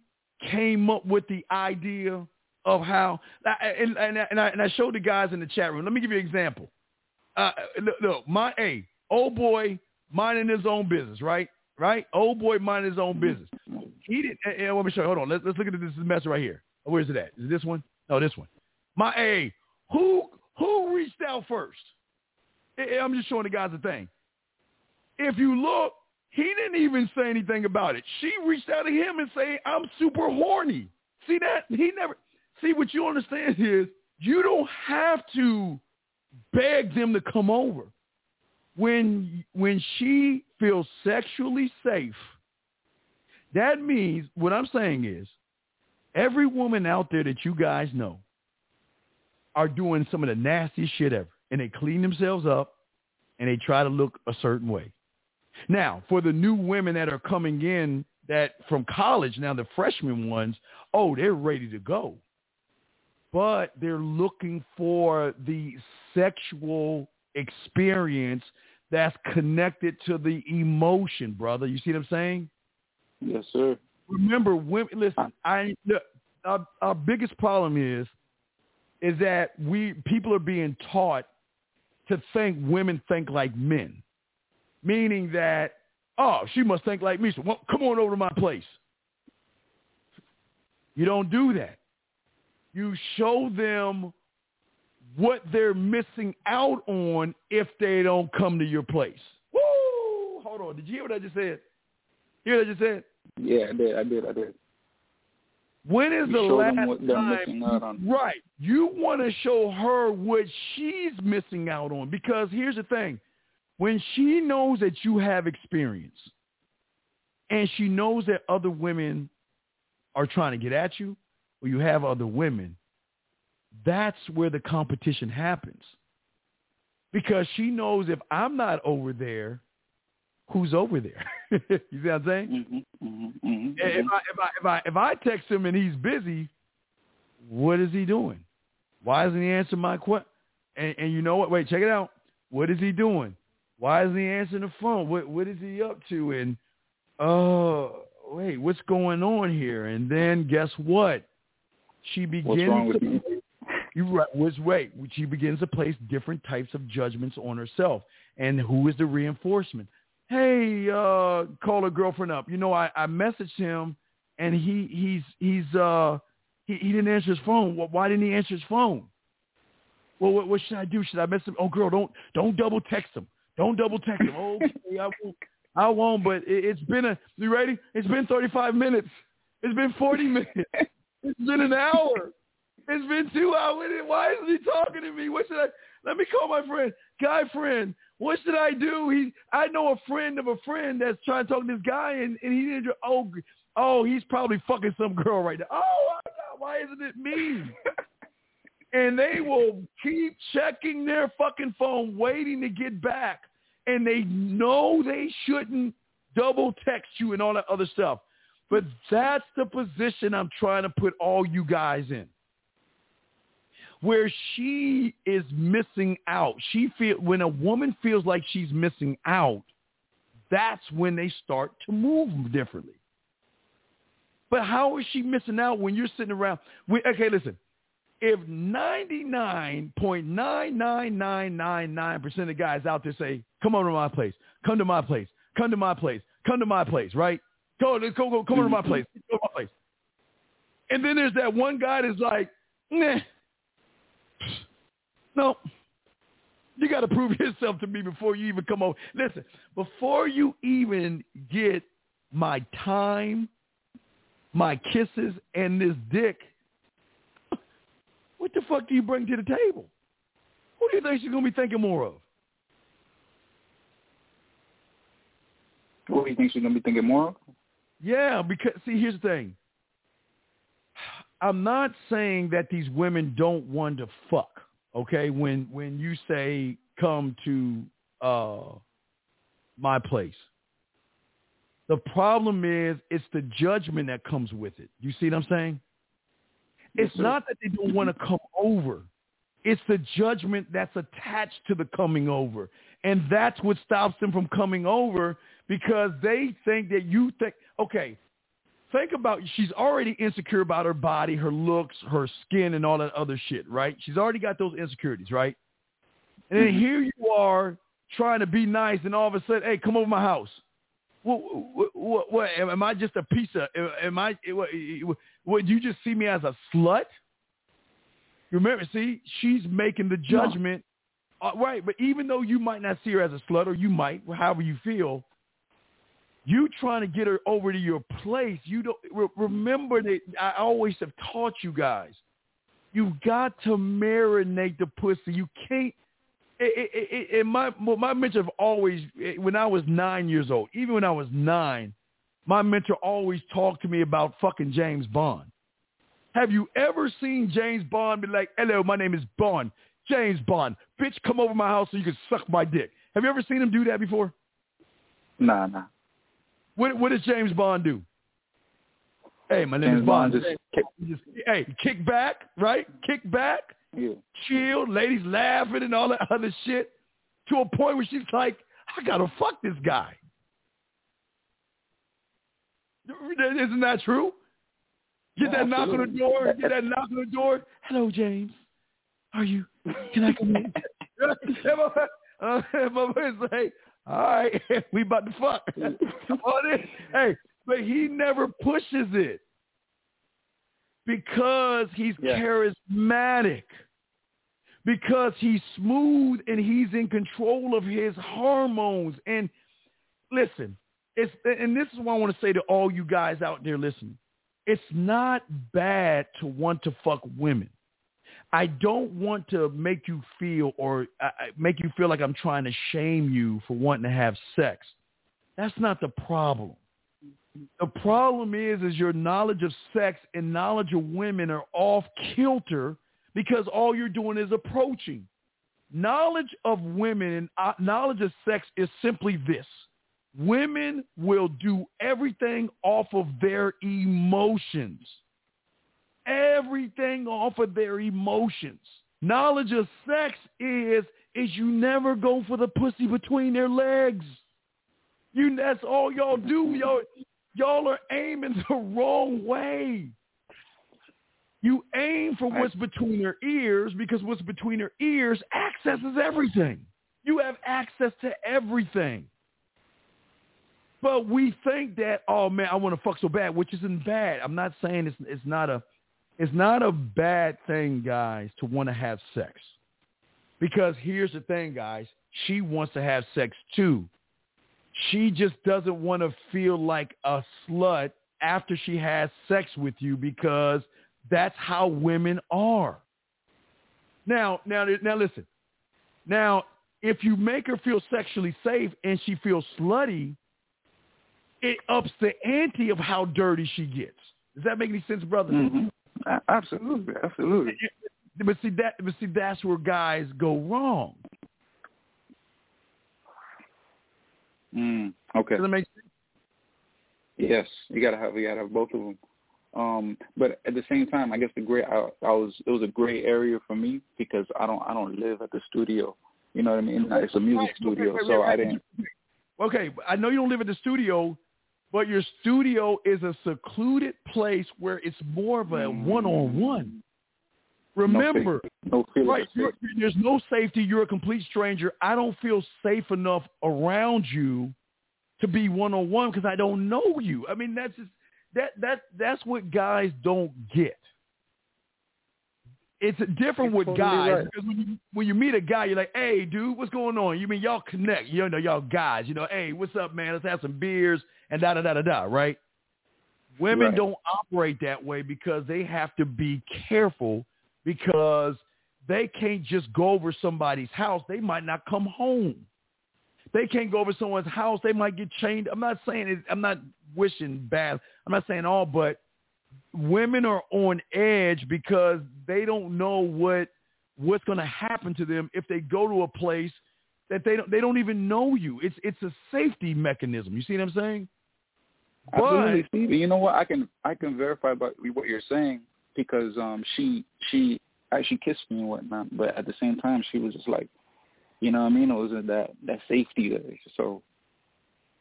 came up with the idea of how, and, and, and, I, and I showed the guys in the chat room. Let me give you an example. Uh, look, look, my, hey, old boy minding his own business, right? Right? Old boy minding his own mm-hmm. business. He didn't, and let me show you. Hold on. Let's, let's look at this mess right here. Oh, Where's it at? Is it this one? No, this one. My, hey, who, who reached out first? I'm just showing the guys a thing. If you look, he didn't even say anything about it. She reached out to him and say, I'm super horny. See that? He never, see what you understand is you don't have to beg them to come over. When, when she feels sexually safe, that means what I'm saying is every woman out there that you guys know are doing some of the nastiest shit ever and they clean themselves up and they try to look a certain way. Now, for the new women that are coming in that from college, now the freshman ones, oh, they're ready to go. But they're looking for the sexual experience that's connected to the emotion, brother. You see what I'm saying? Yes, sir. Remember, women. Listen, uh, I look. Our, our biggest problem is, is that we people are being taught to think women think like men, meaning that, oh, she must think like me, so well, come on over to my place. You don't do that. You show them what they're missing out on if they don't come to your place. Woo! Hold on. Did you hear what I just said? Hear what I just said? Yeah, I did. I did. I did. When is You the last them what they're missing out time? Right. You want to show her what she's missing out on because here's the thing. When she knows that you have experience and she knows that other women are trying to get at you or you have other women, that's where the competition happens. Because she knows if I'm not over there, who's over there? you see what I'm saying? Mm-hmm, If I if I if I if I text him and he's busy, what is he doing? Why isn't he answering my question? And, and you know what? Wait, check it out. What is he doing? Why isn't he answering the phone? What what is he up to? And oh, wait, what's going on here? And then guess what? She begins wrong with to you was wait. She begins to place different types of judgments on herself. And who is the reinforcement? Hey, uh, call a girlfriend up. You know, I, I messaged him and he he's he's uh he, he didn't answer his phone. Well, why didn't he answer his phone? Well, what, what should I do? Should I mess him? Oh, girl, don't don't double text him. Don't double text him. Oh, okay, I won't. I won't. But it, it's been a. You ready? It's been 35 minutes. It's been 40 minutes. It's been an hour. It's been two hours. Why isn't he talking to me? What should I? Let me call my friend, guy friend. What should I do? He, I know a friend of a friend that's trying to talk to this guy, and, and he didn't. Oh, oh, he's probably fucking some girl right now. Oh, why isn't it me? and they will keep checking their fucking phone, waiting to get back, and they know they shouldn't double text you and all that other stuff. But that's the position I'm trying to put all you guys in where she is missing out. She feel when a woman feels like she's missing out, that's when they start to move differently. But how is she missing out when you're sitting around? We, okay, listen. if 99.99999% of guys out there say, come over to my place, come to my place, come to my place, come to my place, right? Go, go, go, come over to my mm-hmm. place, go to my place. And then there's that one guy that's like, nah, no, you got to prove yourself to me before you even come over. Listen, before you even get my time, my kisses, and this dick, what the fuck do you bring to the table? Who do you think she's going to be thinking more of? What do you think she's going to be thinking more of? Yeah, because see, here's the thing. I'm not saying that these women don't want to fuck. Okay, when when you say come to uh my place, the problem is it's the judgment that comes with it. You see what I'm saying? It's not that they don't want to come over. It's the judgment that's attached to the coming over. And that's what stops them from coming over because they think that you think, okay, think about she's already insecure about her body, her looks, her skin, and all that other shit, right? She's already got those insecurities, right? And then here you are trying to be nice, and all of a sudden, hey, come over to my house. What, what, what, what am I just a piece of? Am I? What, would you just see me as a slut? Remember, see, she's making the judgment, no. uh, right? But even though you might not see her as a slut, or you might, however you feel, you trying to get her over to your place. You don't re- remember that I always have taught you guys. You got to marinate the pussy. You can't. It, it, it, my my mentor always when I was nine years old, even when I was nine, my mentor always talked to me about fucking James Bond. Have you ever seen James Bond be like, "Hello, my name is Bond, James Bond, bitch, come over my house so you can suck my dick"? Have you ever seen him do that before? Nah, nah. What what does James Bond do? Hey, my name James is Bond. Just kick- Just- hey, kick back, right? Kick back, Yeah. chill, ladies laughing and all that other shit, to a point where she's like, I gotta fuck this guy. Isn't that true? Get that knock on the door. Get that knock on the door. Hello, James. Are you? Can I come in? uh, my boy's like, all right, we about to fuck. Hey, but he never pushes it because he's Yeah. charismatic, because he's smooth and he's in control of his hormones. And listen, it's and this is what I want to say to all you guys out there listening. It's not bad to want to fuck women. I don't want to make you feel or uh, make you feel like I'm trying to shame you for wanting to have sex. That's not the problem. The problem is, is your knowledge of sex and knowledge of women are off kilter because all you're doing is approaching. Knowledge of women and uh, knowledge of sex is simply this. Women will do everything off of their emotions everything off of their emotions. Knowledge of sex is is you never go for the pussy between their legs. You that's all y'all do. Y'all y'all are aiming the wrong way. You aim for what's between their ears because what's between their ears accesses everything. You have access to everything. But we think that, oh man, I want to fuck so bad, which isn't bad. I'm not saying it's it's not a it's not a bad thing, guys, to want to have sex. Because here's the thing, guys. She wants to have sex too. She just doesn't want to feel like a slut after she has sex with you because that's how women are. Now, now, now listen. Now, if you make her feel sexually safe and she feels slutty, it ups the ante of how dirty she gets. Does that make any sense, brother? Mhm. Absolutely, absolutely. But see that, but see that's where guys go wrong. Mm, okay. Does that make sense? Yes, you gotta have you gotta have both of them. Um, but at the same time, I guess the gray I, I was it was a gray area for me because I don't I don't live at the studio. You know what I mean? It's a music studio, Wait, wait, so wait, I didn't. Okay, I know you don't live at the studio, but your studio is a secluded place where it's more of a mm. one-on-one. Remember, no, no right? There's no safety. You're a complete stranger. I don't feel safe enough around you to be one on one because I don't know you. I mean, that's just, that that that's what guys don't get. It's different with totally guys right. because when you when you meet a guy, you're like, "Hey, dude, what's going on?" You mean y'all connect? You know, y'all guys. You know, "Hey, what's up, man? Let's have some beers and da da da da da." Right? Women Right. don't operate that way because they have to be careful because they can't just go over somebody's house. They might not come home. They can't go over someone's house. They might get chained. I'm not saying it. I'm not wishing bad. I'm not saying all, but women are on edge because they don't know what what's going to happen to them if they go to a place that they don't they don't even know you. It's it's a safety mechanism. You see what I'm saying? Absolutely, But Steve. You know what? I can I can verify about what you're saying because um she she actually kissed me and whatnot, but at the same time she was just like, you know what I mean? It wasn't that that safety there. So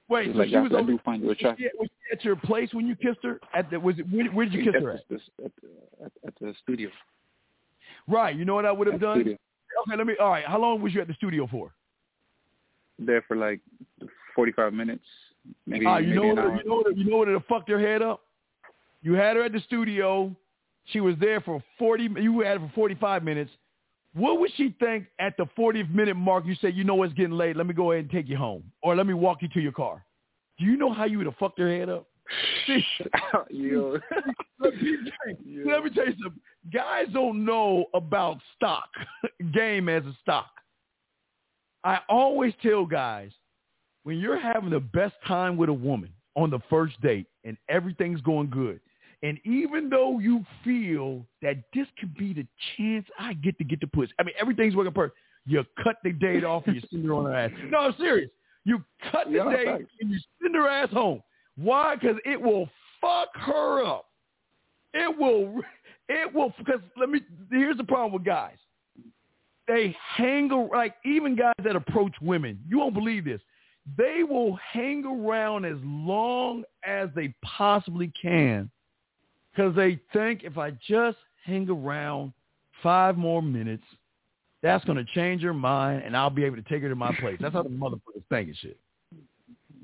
wait, so like, she was, I over, do find you was, she, attractive. was she at your place when you kissed her? At the was it where, where did you kiss at her at? The, at, the, at, at the studio. Right. You know what I would have done? studio. Okay, let me. All right. How long was you at the studio for? There for like 45 minutes, maybe Ah, you maybe know what? hour. You know what? You know what? It fucked her head up. You had her at the studio. She was there for forty. You had her for forty-five minutes. What would she think at the 40th minute mark? You say, you know, it's getting late. Let me go ahead and take you home, or let me walk you to your car. Do you know how you would have fucked her head up? Yo. let, me you, let me tell you something. Guys don't know about stock game as a stock. I always tell guys when you're having the best time with a woman on the first date and everything's going good, and even though you feel that this could be the chance I get to get the pussy, I mean everything's working perfect. You cut the date off and you send her on her ass. No, I'm serious. You cut the Yeah, date thanks. and you send her ass home. Why? Because it will fuck her up. It will. It will. Because let me. Here's the problem with guys. They hang like even guys that approach women. You won't believe this. They will hang around as long as they possibly can because they think if I just hang around five more minutes, that's going to change her mind and I'll be able to take her to my place. That's how the motherfuckers think and shit.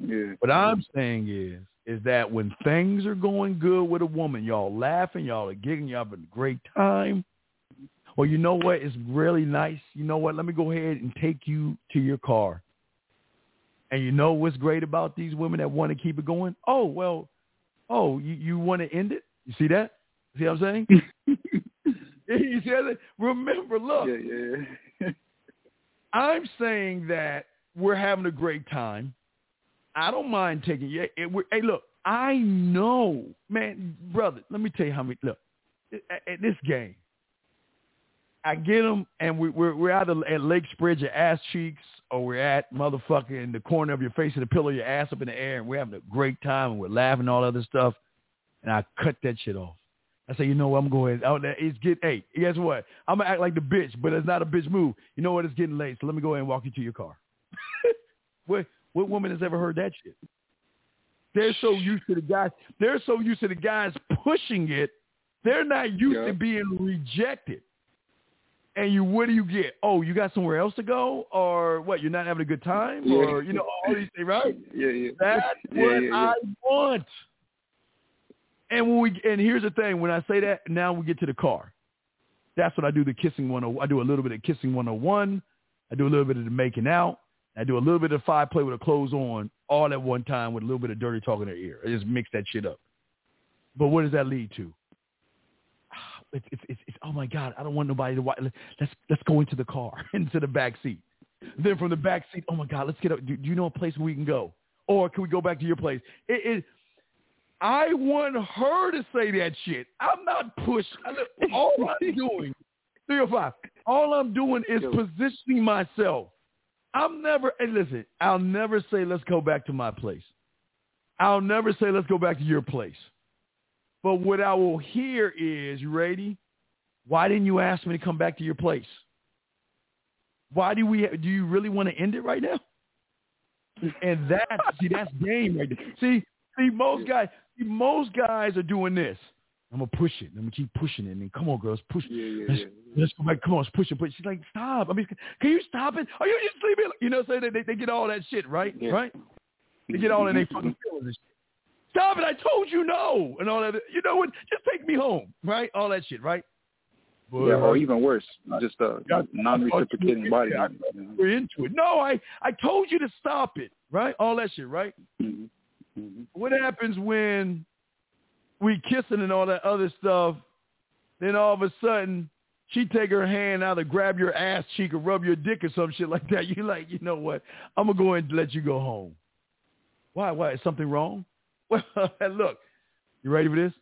Yeah. What I'm saying is, is that when things are going good with a woman, y'all laughing, y'all are giggling, y'all having a great time. Well, you know what? It's really nice. You know what? Let me go ahead and take you to your car. And you know what's great about these women that want to keep it going? Oh, well, oh, you, you want to end it? You see that? See what I'm saying? you see that? Remember, look, Yeah, yeah, yeah. I'm saying that we're having a great time. I don't mind taking you. it- Hey, look, I know, man, brother. Let me tell you how many. Look, at, at this game, I get them, and we, we're we're either at Lake spread your ass cheeks, or we're at motherfucker in the corner of your face and the pillow, your ass up in the air, and we're having a great time, and we're laughing all other stuff. And I cut that shit off. I say, you know what, I'm going. out oh, that- it's get. Hey, guess what? I'm gonna act like the bitch, but it's not a bitch move. You know what? It's getting late, so let me go ahead and walk you to your car. what what woman has ever heard that shit? They're so used to the guys. They're so used to the guys pushing it. They're not used Yeah. to being rejected. And you, what do you get? Oh, you got somewhere else to go, or what? You're not having a good time, Yeah. or you know all these things, right? Yeah, yeah. That's Yeah, what. I want. And when we and here's the thing, when I say that, now we get to the car. That's what I do. The kissing one. Oh, I do a little bit of kissing 101. I do a little bit of the making out. I do a little bit of five play with the clothes on, all at one time with a little bit of dirty talk in their ear. I just mix that shit up. But what does that lead to? It's, it's, it's, it's oh my god, I don't want nobody to watch. Let's let's go into the car, into the back seat. Then from the back seat, oh my god, let's get up. Do, do you know a place where we can go, or can we go back to your place? It, it I want her to say that shit. I'm not push. I- All I'm doing, three or five. All I'm doing is positioning myself. I'm never. And listen, I'll never say let's go back to my place. I'll never say let's go back to your place. But what I will hear is, you ready? Why didn't you ask me to come back to your place? Why do we? Do you really want to end it right now? And that, see, that's game right there. See, see, most guys, most guys are doing this. I'm gonna push it. I'm gonna keep pushing it. And then, come on, girls, push. Yeah, yeah, let's, yeah. let's go back. Come on, let's push it. But She's like, stop. I mean, can you stop it? Are you just sleeping? You know, so they they, they get all that shit, right? Yeah. Right? They get all in their fucking feelings and shit. Stop it! I told you no, and all that. You know what? Just take me home, right? All that shit, right? Yeah, or even worse, just a non-reciprocating body. We're into it. No, I I told you to stop it, right? All that shit, right? Mhm. Mhm. What happens when we kissing and all that other stuff? Then all of a sudden, she take her hand out to grab your ass cheek or rub your dick or some shit like that. You like, you know what? I'm gonna go ahead and let you go home. Why? Why? Is something wrong? Well, look, you ready for this?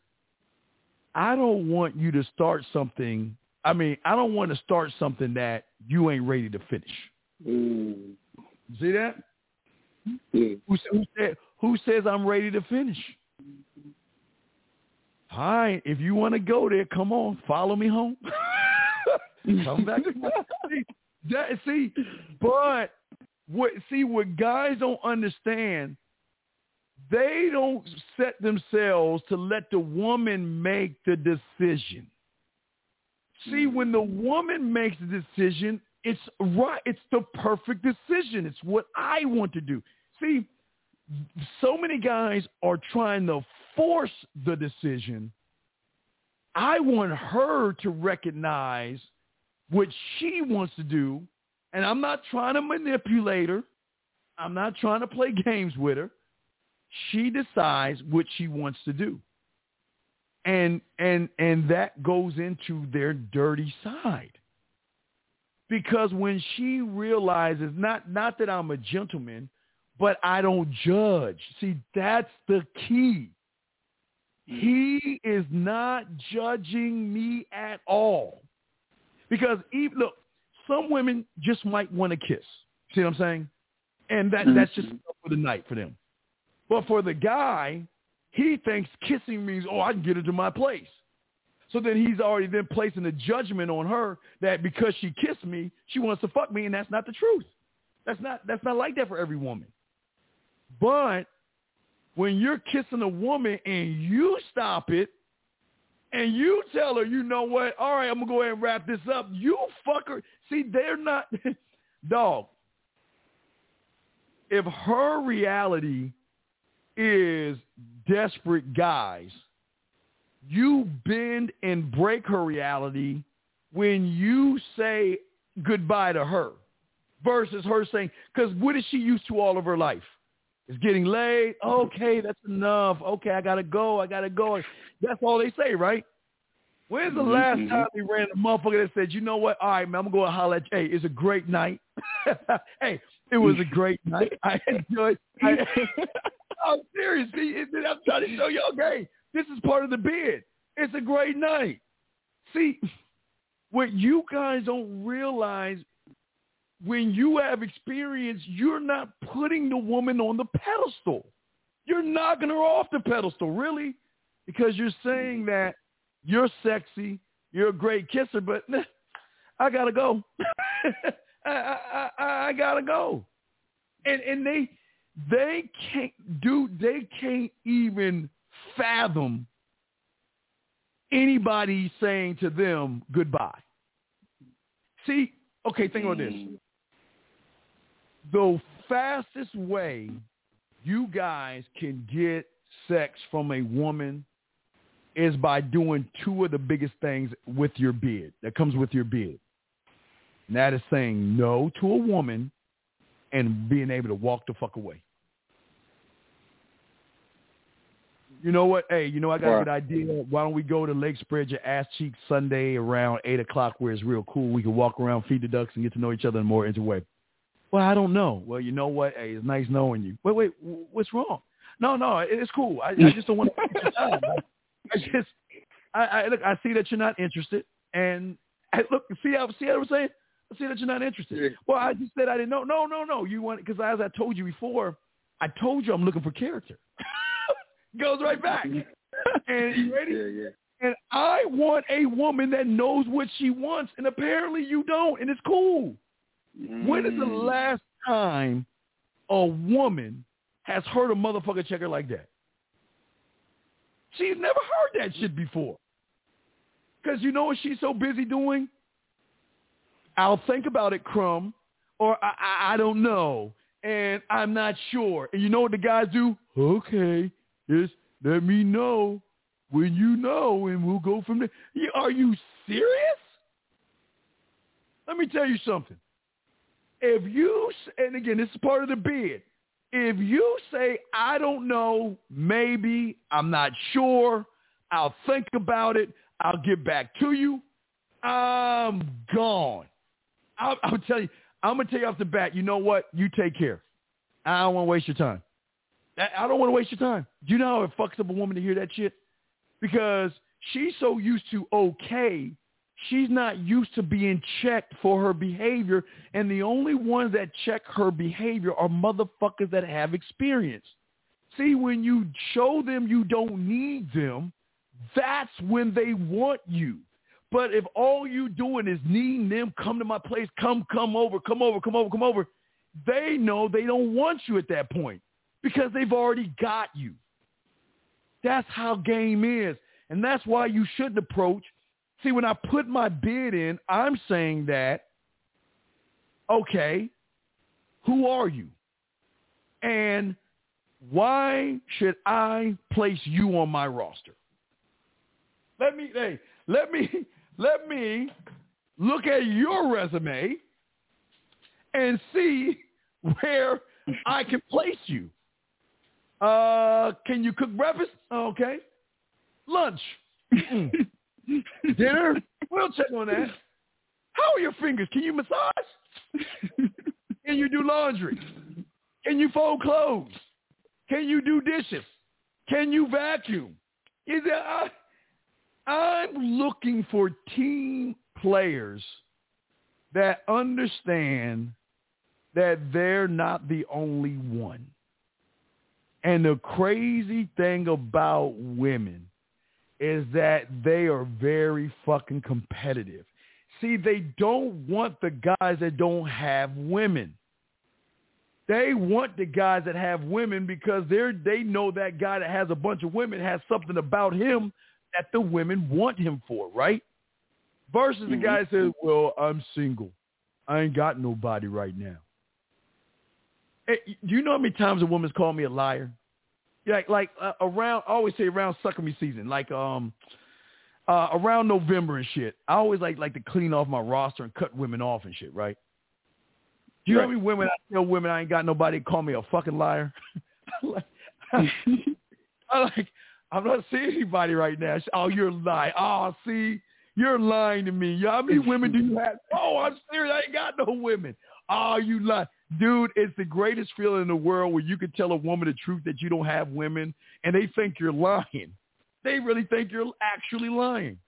I don't want you to start something. I mean, I don't want to start something that you ain't ready to finish. Ooh. See that? Yeah. Who, who said who says I'm ready to finish? Fine. If you want to go there, come on. Follow me home. come back. that, see, but what? See, what guys don't understand, they don't set themselves to let the woman make the decision. See, when the woman makes the decision, it's right. It's the perfect decision. It's what I want to do. See, so many guys are trying to force the decision. I want her to recognize what she wants to do, and I'm not trying to manipulate her. I'm not trying to play games with her. She decides what she wants to do. And and and that goes into their dirty side. Because when she realizes not not that I'm a gentleman, but I don't judge. See, that's the key. Mm. He is not judging me at all. Because even look, some women just might want to kiss. See what I'm saying? And that mm-hmm. that's just for the night for them. But for the guy, he thinks kissing means, oh, I can get into my place. So then he's already then placing a judgment on her that because she kissed me, she wants to fuck me, and that's not the truth. That's not that's not like that for every woman. But when you're kissing a woman and you stop it and you tell her, you know what, all right, I'm gonna go ahead and wrap this up, you fucker. See, they're not dog. If her reality is desperate guys, you bend and break her reality when you say goodbye to her versus her saying, because what is she used to all of her life? It's getting late. Okay, that's enough. Okay, I gotta go. I gotta go. That's all they say, right? When's the last Mhm. time we ran a motherfucker that said, you know what? All right, man, I'm going to holler at you. Hey, it's a great night. hey, it was a great night. I enjoyed I, I'm serious. See, I'm trying to show y'all, okay, this is part of the bid. It's a great night. See, what you guys don't realize when you have experience, you're not putting the woman on the pedestal. You're knocking her off the pedestal, really, because you're saying that you're sexy, you're a great kisser, but I gotta go. I, I, I, I gotta go. And and they they can't do they can't even fathom anybody saying to them goodbye. See, okay, think about this. The fastest way you guys can get sex from a woman is by doing two of the biggest things with your bid that comes with your bid. And that is saying no to a woman and being able to walk the fuck away. You know what? Hey, you know I got a good idea. Why don't we go to Lake Spread Your Ass Cheeks Sunday around eight o'clock, where it's real cool. We can walk around, feed the ducks, and get to know each other in a more intimate way. Well, I don't know. Well, you know what? Hey, it's nice knowing you. Wait, wait, what's wrong? No, no, it's cool. I, I just don't want to waste your time. I just, I, I look. I see that you're not interested, and I, look, see how see how I'm saying. I see that you're not interested. Well, I just said I didn't know. No, no, no. You want because as I told you before, I told you I'm looking for character. Goes right back. and you ready? Yeah, yeah. And I want a woman that knows what she wants, and apparently you don't, and it's cool. When is the Mm. last time a woman has heard a motherfucker checker like that? She's never heard that shit before. Because you know what she's so busy doing? I'll think about it, Crumb, or I, I, I don't know, and I'm not sure. And you know what the guys do? Okay, just let me know when you know, and we'll go from there. Are you serious? Let me tell you something. If you, and again, this is part of the bid. If you say, I don't know, maybe, I'm not sure, I'll think about it, I'll get back to you, I'm gone. I'll, I'll tell you, I'm going to tell you off the bat, you know what? You take care. I don't want to waste your time. I I don't want to waste your time. Do you know how it fucks up a woman to hear that shit? Because she's so used to okay, she's not used to being checked for her behavior, and the only ones that check her behavior are motherfuckers that have experience. See, when you show them you don't need them, that's when they want you. But if all you doing is needing them, come to my place, come, come over, come over, come over, come over, they know they don't want you at that point because they've already got you. That's how game is. And that's why you shouldn't approach. See, when I put my bid in, I'm saying that, okay, who are you? And why should I place you on my roster? Let me, hey, let me, let me look at your resume and see where I can place you. Uh, can you cook breakfast? Okay. Lunch. Dinner? We'll check on that. How are your fingers? Can you massage? Can you do laundry? Can you fold clothes? Can you do dishes? Can you vacuum? Is there, I, I'm looking for team players that understand that they're not the only one. And the crazy thing about women is that they are very fucking competitive. See, they don't want the guys that don't have women. They want the guys that have women because they're they know that guy that has a bunch of women has something about him that the women want him for, right? Versus the mm-hmm. guy that says, "Well, I'm single. I ain't got nobody right now." Hey, do you know how many times a woman's called me a liar? Like, like uh, around, I always say around sucker me season, like um, uh, around November and shit. I always like like to clean off my roster and cut women off and shit, right? Do you know how many women I tell women I ain't got nobody call me a fucking liar? like, I like, I'm not seeing anybody right now. Oh, you're lying. Oh, see, you're lying to me. How many women do you have? Oh, I'm serious. I ain't got no women. Oh, you lie. Dude, it's the greatest feeling in the world where you can tell a woman the truth that you don't have women and they think you're lying. They really think you're actually lying.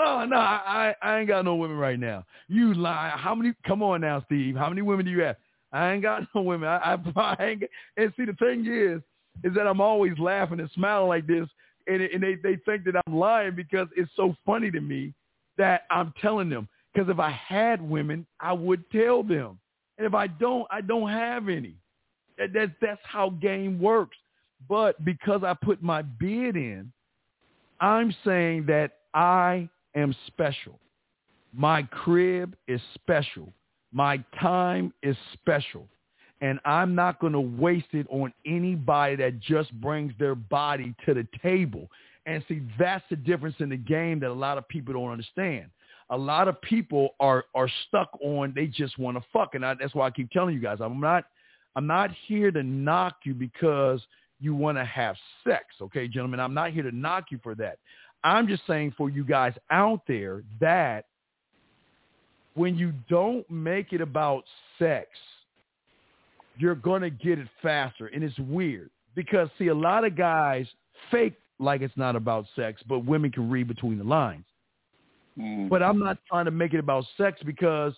No, no, I, I I ain't got no women right now. You lie. How many? Come on now, Steve. How many women do you have? I ain't got no women. I, I, I ain't. And see, the thing is, is that I'm always laughing and smiling like this, and, and they they think that I'm lying because it's so funny to me that I'm telling them. Because if I had women, I would tell them, and if I don't, I don't have any. That, that that's how game works. But because I put my bid in, I'm saying that I am special. My crib is special. My time is special. And I'm not going to waste it on anybody that just brings their body to the table. And see, that's the difference in the game that a lot of people don't understand. A lot of people are are stuck on they just want to fuck, and I, that's why I keep telling you guys I'm not I'm not here to knock you because you want to have sex, okay, gentlemen. I'm not here to knock you for that. I'm just saying for you guys out there that when you don't make it about sex, you're going to get it faster. And it's weird because, see, a lot of guys fake like it's not about sex, but women can read between the lines. Mm. But I'm not trying to make it about sex because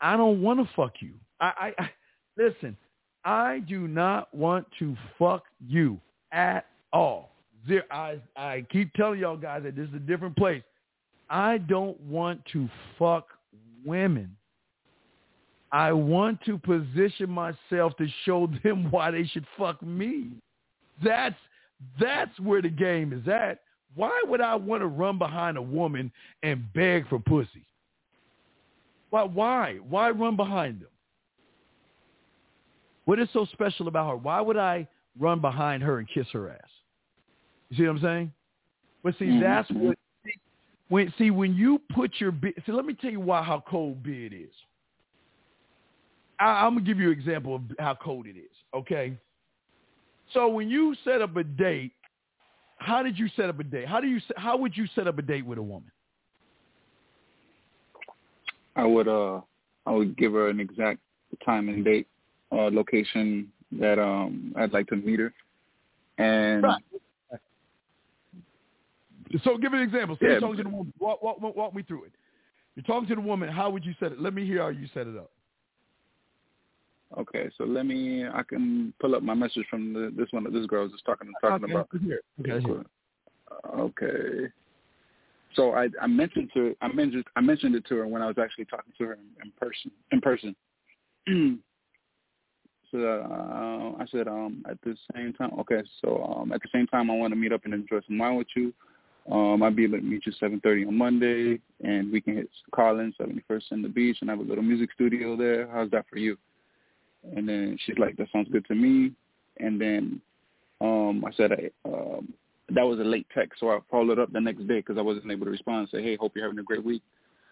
I don't want to fuck you. I, I, I listen. I do not want to fuck you at all. Zero, I I keep telling y'all guys that this is a different place. I don't want to fuck women. I want to position myself to show them why they should fuck me. That's That's where the game is at. Why would I want to run behind a woman and beg for pussy? Why? Why? Why run behind them? What is so special about her? Why would I run behind her and kiss her ass? You see what I'm saying? But see, Mm-hmm. that's what. When see when you put your bid. See, let me tell you why how cold bid is. I, I'm gonna give you an example of how cold it is. Okay. So when you set up a date, how did you set up a date? How do you how would you set up a date with a woman? I would uh I would give her an exact time and date, uh location that um I'd like to meet her. And Right. So give an example. Say Yeah, you're talking to the woman. Walk, walk, walk, walk me through it. You're talking to the woman. How would you set it? Let me hear how you set it up. Okay, so let me I can pull up my message from the, this one that this girl was just talking talking Okay, about. let's hear it. Okay, let's hear it. Okay. So I, I mentioned to I mentioned I mentioned it to her when I was actually talking to her in, in person in person. so uh, I said um at the same time okay so um at the same time I want to meet up and enjoy some wine with you. Um I'll be able to meet you seven thirty on Monday and we can hit Carlin seventy first in the beach and have a little music studio there. How's that for you? And then she's like that sounds good to me. And then um I said I um that was a late text, so I followed up the next day because I wasn't able to respond and say, "Hey, hope you're having a great week."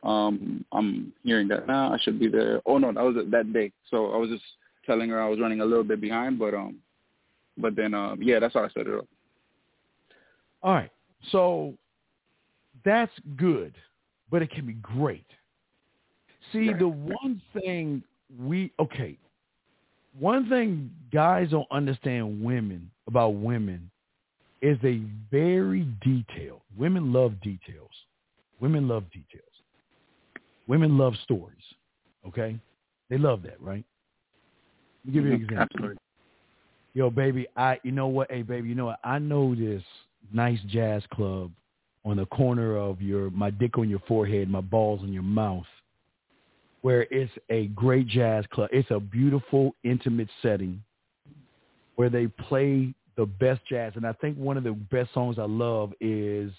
Um, I'm hearing that now. I should be there. Oh no, that was that day. So I was just telling her I was running a little bit behind, but um, but then um, yeah, that's how I set it up. All right. So that's good, but it can be great. See, the one thing we okay, one thing guys don't understand women about women is they very detailed. Women love details. Women love details. Women love stories. Okay? They love that, right? Let me give you an Mhm, example. Absolutely. Yo, baby, I you know what? Hey, baby, you know what? I know this nice jazz club on the corner of your my dick on your forehead, my balls on your mouth, where it's a great jazz club. It's a beautiful, intimate setting where they play the best jazz. And I think one of the best songs I love is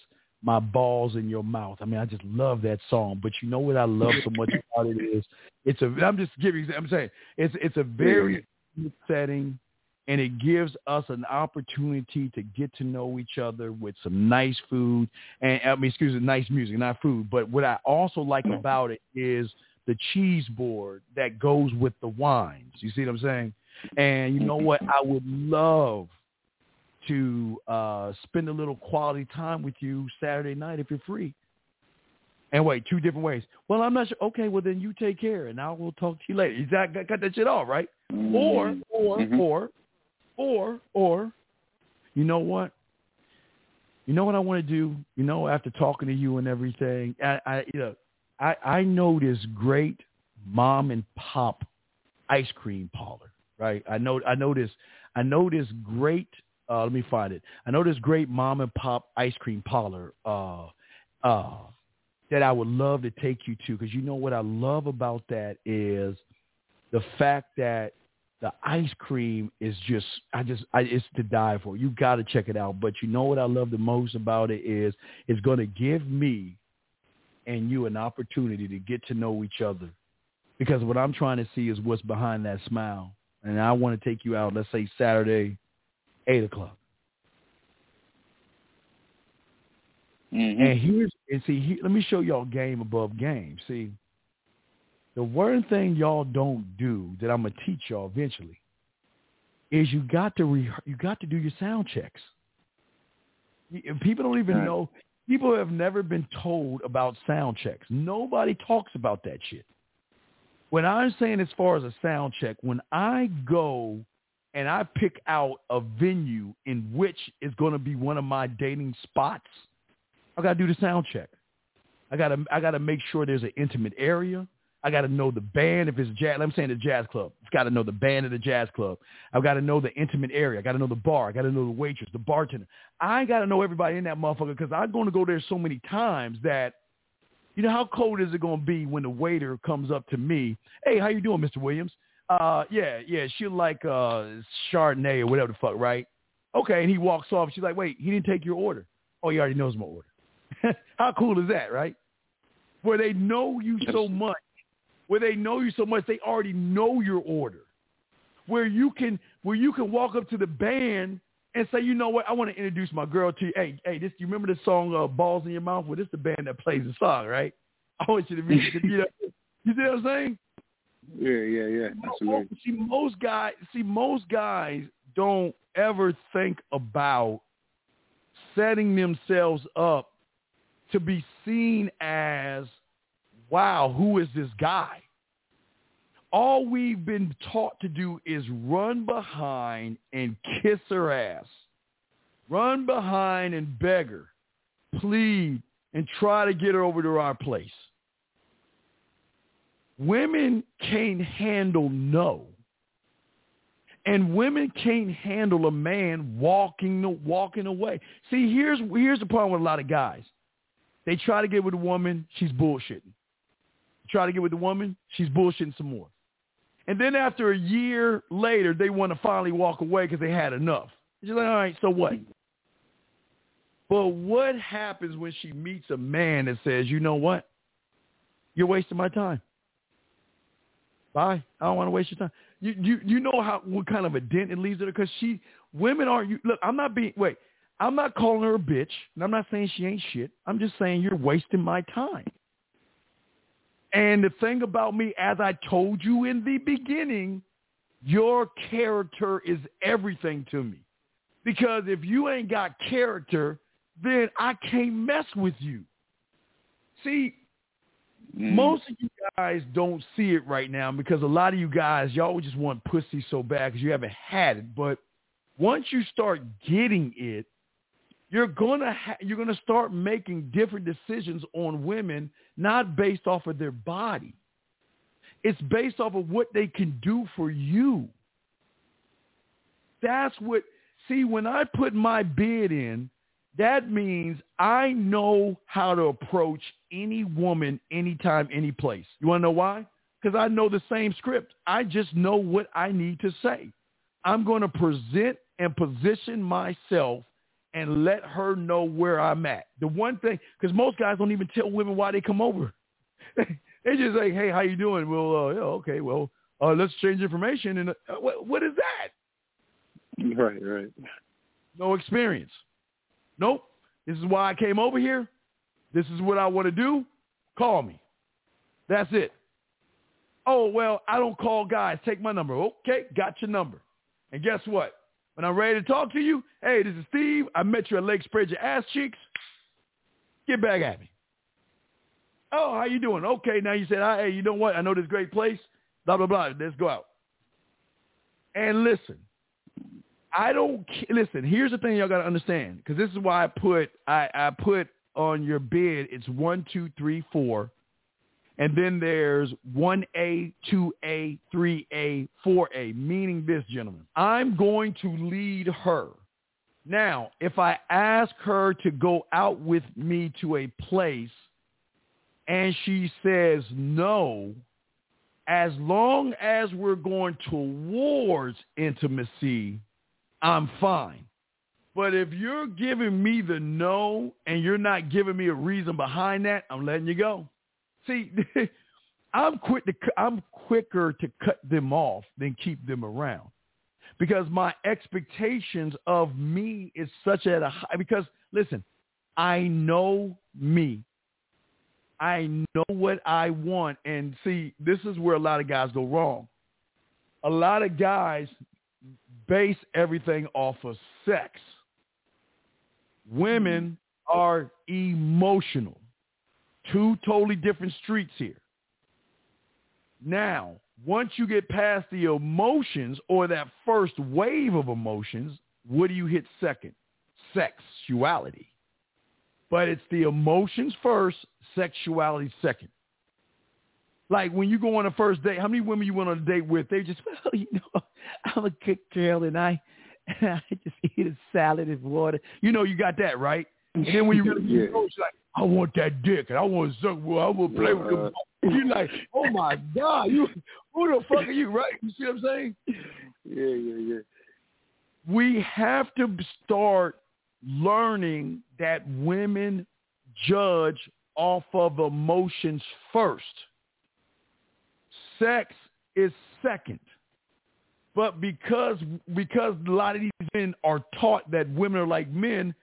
My Balls in Your Mouth. I mean, I just love that song. But you know what I love so much about it is it's a I'm just giving I'm saying it's it's a very intimate setting and it gives us an opportunity to get to know each other with some nice food and I mean excuse me, nice music, not food. But what I also like about it is the cheese board that goes with the wines. You see what I'm saying? And you know what? I would love to uh spend a little quality time with you Saturday night if you're free. And wait, two different ways. Well, I'm not sure. Okay, well then you take care, and I will talk to you later. You got that shit off, right? Or, or, Mhm. or, or, or, you know what? You know what I want to do? You know, after talking to you and everything, I, I you know, I, I know this great mom and pop ice cream parlor, right? I know, I know this, I know this great. Uh, let me find it. I know this great mom and pop ice cream parlor. Uh, uh, that I would love to take you to because you know what I love about that is the fact that the ice cream is just I just I, it's to die for. You got to check it out. But you know what I love the most about it is it's going to give me and you an opportunity to get to know each other because what I'm trying to see is what's behind that smile. And I want to take you out. Let's say Saturday, eight o'clock. Mhm. And here's and see, he, let me show y'all game above game. See, the one thing y'all don't do that I'm gonna teach y'all eventually is you got to re, you got to do your sound checks. People don't even Right. know. People have never been told about sound checks. Nobody talks about that shit. When I'm saying as far as a sound check, when I go and I pick out a venue in which is going to be one of my dating spots, I got to do the sound check. I got to I got to make sure there's an intimate area. I got to know the band if it's jazz. I'm saying the jazz club. It's got to know the band of the jazz club. I've got to know the intimate area. I got to know the bar. I got to know the waitress, the bartender. I got to know everybody in that motherfucker because I'm going to go there so many times that you know how cold is it going to be when the waiter comes up to me? Hey, how you doing, Mr. Williams? Uh, yeah, yeah, she like uh Chardonnay or whatever the fuck, right? Okay, and he walks off. She's like, wait, he didn't take your order. Oh, he already knows my order. How cool is that, right? Where they know you so much, where they know you so much, they already know your order. Where you can, where you can walk up to the band and say, you know what, I want to introduce my girl to you. Hey, hey, this, you remember the song uh, "Balls in Your Mouth"? Well, this is the band that plays the song, right? I want you to be, you know, you see what I'm saying? Yeah, yeah, yeah. Absolutely. See, most guys, see, most guys don't ever think about setting themselves up to be seen as, wow, who is this guy? All we've been taught to do is run behind and kiss her ass. Run behind and beg her, plead, and try to get her over to our place. Women can't handle no. And women can't handle a man walking walking away. See, here's here's the problem with a lot of guys. They try to get with a woman, she's bullshitting. Try to get with the woman, she's bullshitting some more. And then after a year later, they want to finally walk away because they had enough. She's like, all right, so what? But what happens when she meets a man that says, you know what? You're wasting my time. Bye. I don't want to waste your time. You you you know how what kind of a dent it leaves her because she women aren't you look. I'm not being wait. I'm not calling her a bitch, and I'm not saying she ain't shit. I'm just saying you're wasting my time. And the thing about me, as I told you in the beginning, your character is everything to me. Because if you ain't got character, then I can't mess with you. See, Mm. Most of you guys don't see it right now because a lot of you guys, y'all just want pussy so bad because you haven't had it. But once you start getting it, you're gonna ha- you're gonna start making different decisions on women, not based off of their body. It's based off of what they can do for you. That's what. See, when I put my bid in, that means I know how to approach any woman, anytime, any place. You want to know why? Because I know the same script. I just know what I need to say. I'm going to present and position myself and let her know where I'm at. The one thing, because most guys don't even tell women why they come over. they just say, "Hey, how you doing?" Well, uh, yeah, okay, well, uh, let's change information. And uh, what, what is that? Right, right. No experience. Nope. This is why I came over here. This is what I want to do. Call me. That's it. Oh, well, I don't call guys. Take my number. Okay, got your number. And guess what? When I'm ready to talk to you, hey, this is Steve. I met you at Lake Spread Your Ass Cheeks. Get back at me. Oh, how you doing? Okay, now you said, ah, hey, you know what? I know this great place. Blah, blah, blah. Let's go out. And listen, I don't listen. Here's the thing y'all gotta understand, because this is why I put I, I put on your bid. It's one, two, three, four, and then there's one A, two A, three A, four A. Meaning this, gentlemen, I'm going to lead her. Now, if I ask her to go out with me to a place, and she says no, as long as we're going towards intimacy I'm fine. But if you're giving me the no and you're not giving me a reason behind that, I'm letting you go. See, I'm quick to I'm quicker to cut them off than keep them around. Because my expectations of me is such at a high because listen, I know me. I know what I want and see, this is where a lot of guys go wrong. A lot of guys base everything off of sex. Women mm-hmm. are emotional. Two totally different streets here. Now, once you get past the emotions or that first wave of emotions, what do you hit second? Sexuality. But it's the emotions first, sexuality second. Like when you go on a first date, how many women you went on a date with? They just, well, you know, I'm a good girl and I, and I just eat a salad and water. You know, you got that right. And then when you really yeah. know, she's like, I want that dick and I want to suck. Well, I want to play with them. You're like, oh my god, you who the fuck are you? Right? You see what I'm saying? Yeah, yeah, yeah. we have to start learning that women judge off of emotions first. Sex is second. But because because a lot of these men are taught that women are like men,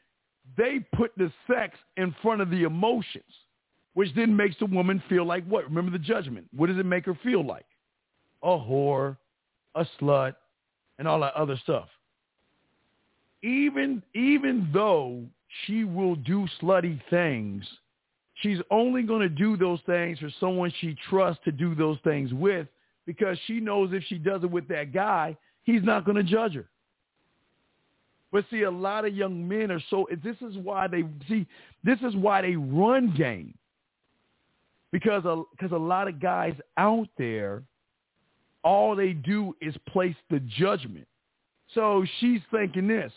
they put the sex in front of the emotions, which then makes the woman feel like what? Remember the judgment. What does it make her feel like? A whore, a slut, and all that other stuff. Even even though she will do slutty things, she's only going to do those things for someone she trusts to do those things with because she knows if she does it with that guy, he's not going to judge her. But see, a lot of young men are so. This is why they see. This is why they run game. Because a, because a lot of guys out there, all they do is place the judgment. So she's thinking this.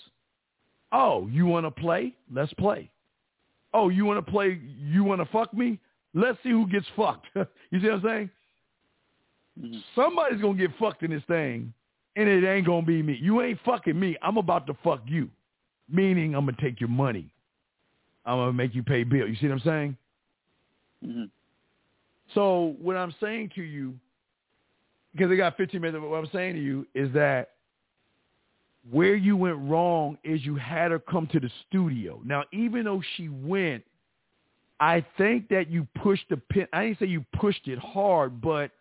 Oh, you want to play? Let's play. Oh, you want to play? You want to fuck me? Let's see who gets fucked. you see what I'm saying? Mm-hmm. Somebody's gonna get fucked in this thing, and it ain't gonna be me. You ain't fucking me. I'm about to fuck you. Meaning, I'm gonna take your money. I'm gonna make you pay bill. You see what I'm saying? Mm-hmm. So what I'm saying to you, because I got 15 minutes, but what I'm saying to you is that where you went wrong is you had her come to the studio. Now, even though she went, I think that you pushed the pin. I didn't say you pushed it hard, but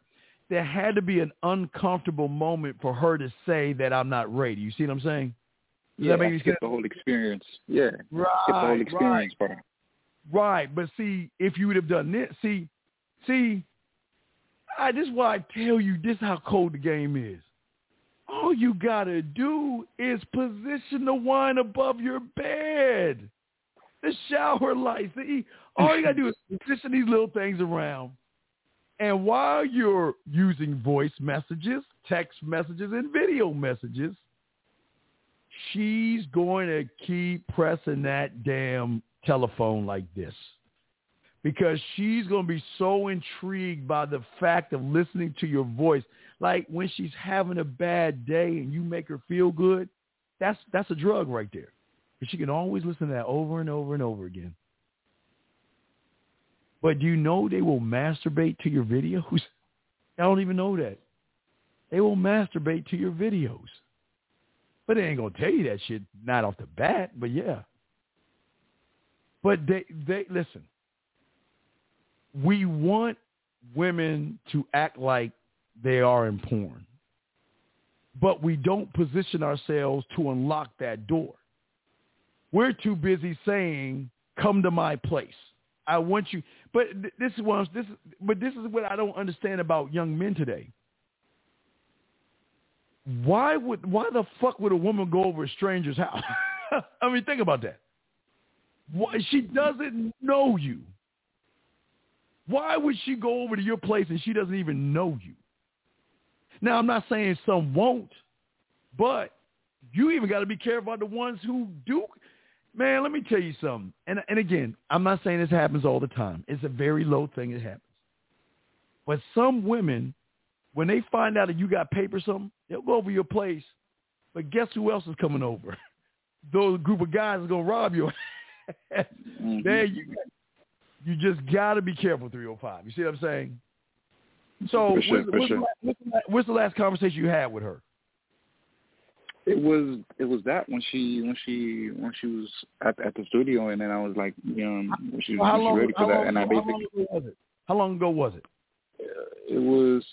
there had to be an uncomfortable moment for her to say that I'm not ready. You see what I'm saying? Does yeah, that make skip the whole experience. Yeah, right, skip the whole experience right. part. Right, but see, if you would have done this, see, see, I this is why I tell you this is how cold the game is. All you gotta do is position the wine above your bed. The shower lights. The, all you gotta do is position these little things around. And while you're using voice messages, text messages, and video messages, she's going to keep pressing that damn telephone like this because she's going to be so intrigued by the fact of listening to your voice. Like when she's having a bad day and you make her feel good, that's that's a drug right there. But she can always listen to that over and over and over again. But do you know they will masturbate to your videos? I don't even know that. They will masturbate to your videos. But they ain't gonna tell you that shit not off the bat, but yeah. But they they listen. We want women to act like they are in porn. But we don't position ourselves to unlock that door. We're too busy saying, come to my place. I want you. But this is what this. But this is what I don't understand about young men today. Why would why the fuck would a woman go over a stranger's house? I mean, think about that. Why, she doesn't know you. Why would she go over to your place and she doesn't even know you? Now, I'm not saying some won't, but you even got to be careful about the ones who do Man, let me tell you something. And and again, I'm not saying this happens all the time. It's a very low thing that happens. But some women, when they find out that you got paper something, they'll go over your place. But guess who else is coming over? Those group of guys are gonna rob you. mm-hmm. There you you just gotta be careful, 305. You see what I'm saying? So, sure, what's, what's, sure. the, what's, the, what's the last conversation you had with her? It was it was that when she when she when she was at at the studio and then I was like um when she, how when long, she ready for that long, and I basically how long ago was it? How long ago was it? Uh, it was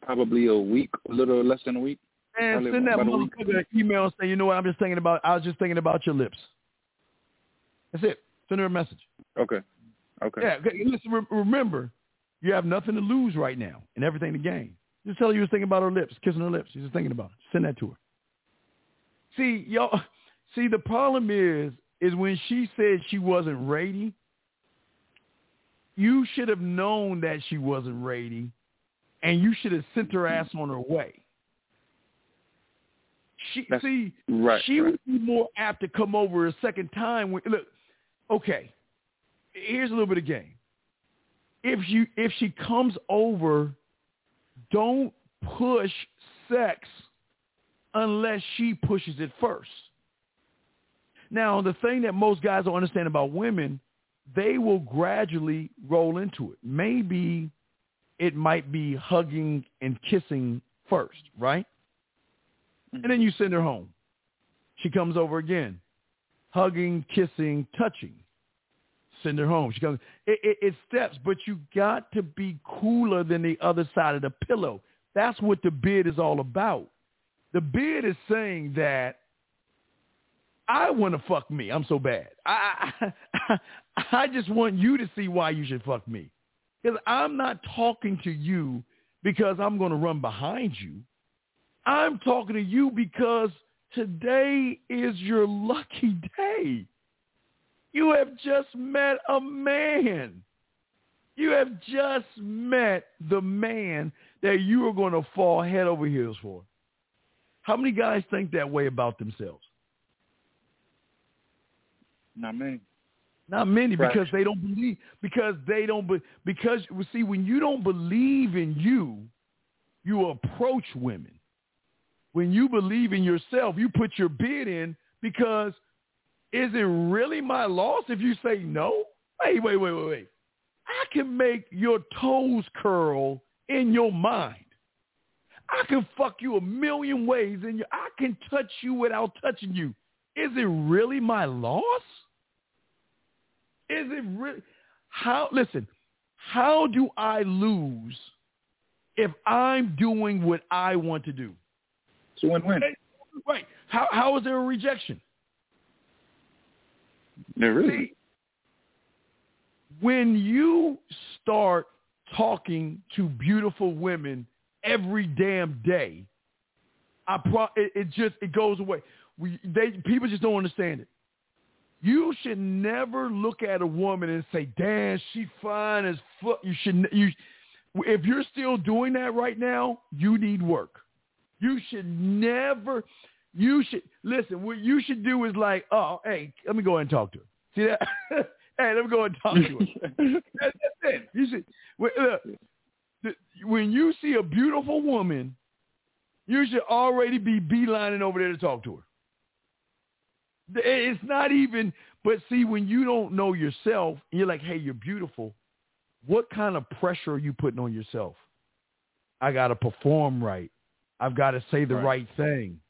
probably a week, a little less than a week. And send that motherfucker an email and say, you know what, I'm just thinking about I was just thinking about your lips. That's it. Send her a message. Okay. Okay. Yeah. Listen, re- remember, you have nothing to lose right now and everything to gain. Just tell her you was thinking about her lips, kissing her lips. You're just thinking about it. Send that to her. See, y'all. See, the problem is, is when she said she wasn't ready. You should have known that she wasn't ready, and you should have sent her ass on her way. She That's, see, right, she right. would be more apt to come over a second time. When, look, okay, here's a little bit of game. If you if she comes over, don't push sex unless she pushes it first. Now, the thing that most guys don't understand about women, they will gradually roll into it. Maybe it might be hugging and kissing first, right? And then you send her home. She comes over again, hugging, kissing, touching. Send her home. She comes. It, it, it steps, but you got to be cooler than the other side of the pillow. That's what the bid is all about. The bid is saying that I want to fuck me. I'm so bad. I, I I just want you to see why you should fuck me. Because I'm not talking to you because I'm going to run behind you. I'm talking to you because today is your lucky day. You have just met a man. You have just met the man that you are going to fall head over heels for. How many guys think that way about themselves? Not many. Not many Right. because they don't believe because they don't be, because see when you don't believe in you, you approach women. When you believe in yourself, you put your bid in because is it really my loss if you say no? Wait, wait, wait, wait, wait. I can make your toes curl in your mind. I can fuck you a million ways and I can touch you without touching you. Is it really my loss? Is it really? How? Listen, how do I lose if I'm doing what I want to do? It's a win-win. Right. How? How is there a rejection? There really. When you start talking to beautiful women every damn day, I pro- it, it just it goes away. We they people just don't understand it. You should never look at a woman and say, "Damn, she fine as fuck." You should you if you're still doing that right now, you need work. You should never. You should listen. What you should do is like, oh, hey, let me go ahead and talk to her. See that? hey, let me go and talk to her. That- that's it. You should. Look, when you see a beautiful woman, you should already be beelining over there to talk to her. It's not even, but see, when you don't know yourself, you're like, hey, you're beautiful. What kind of pressure are you putting on yourself? I got to perform right. I've got to say the Right. right thing.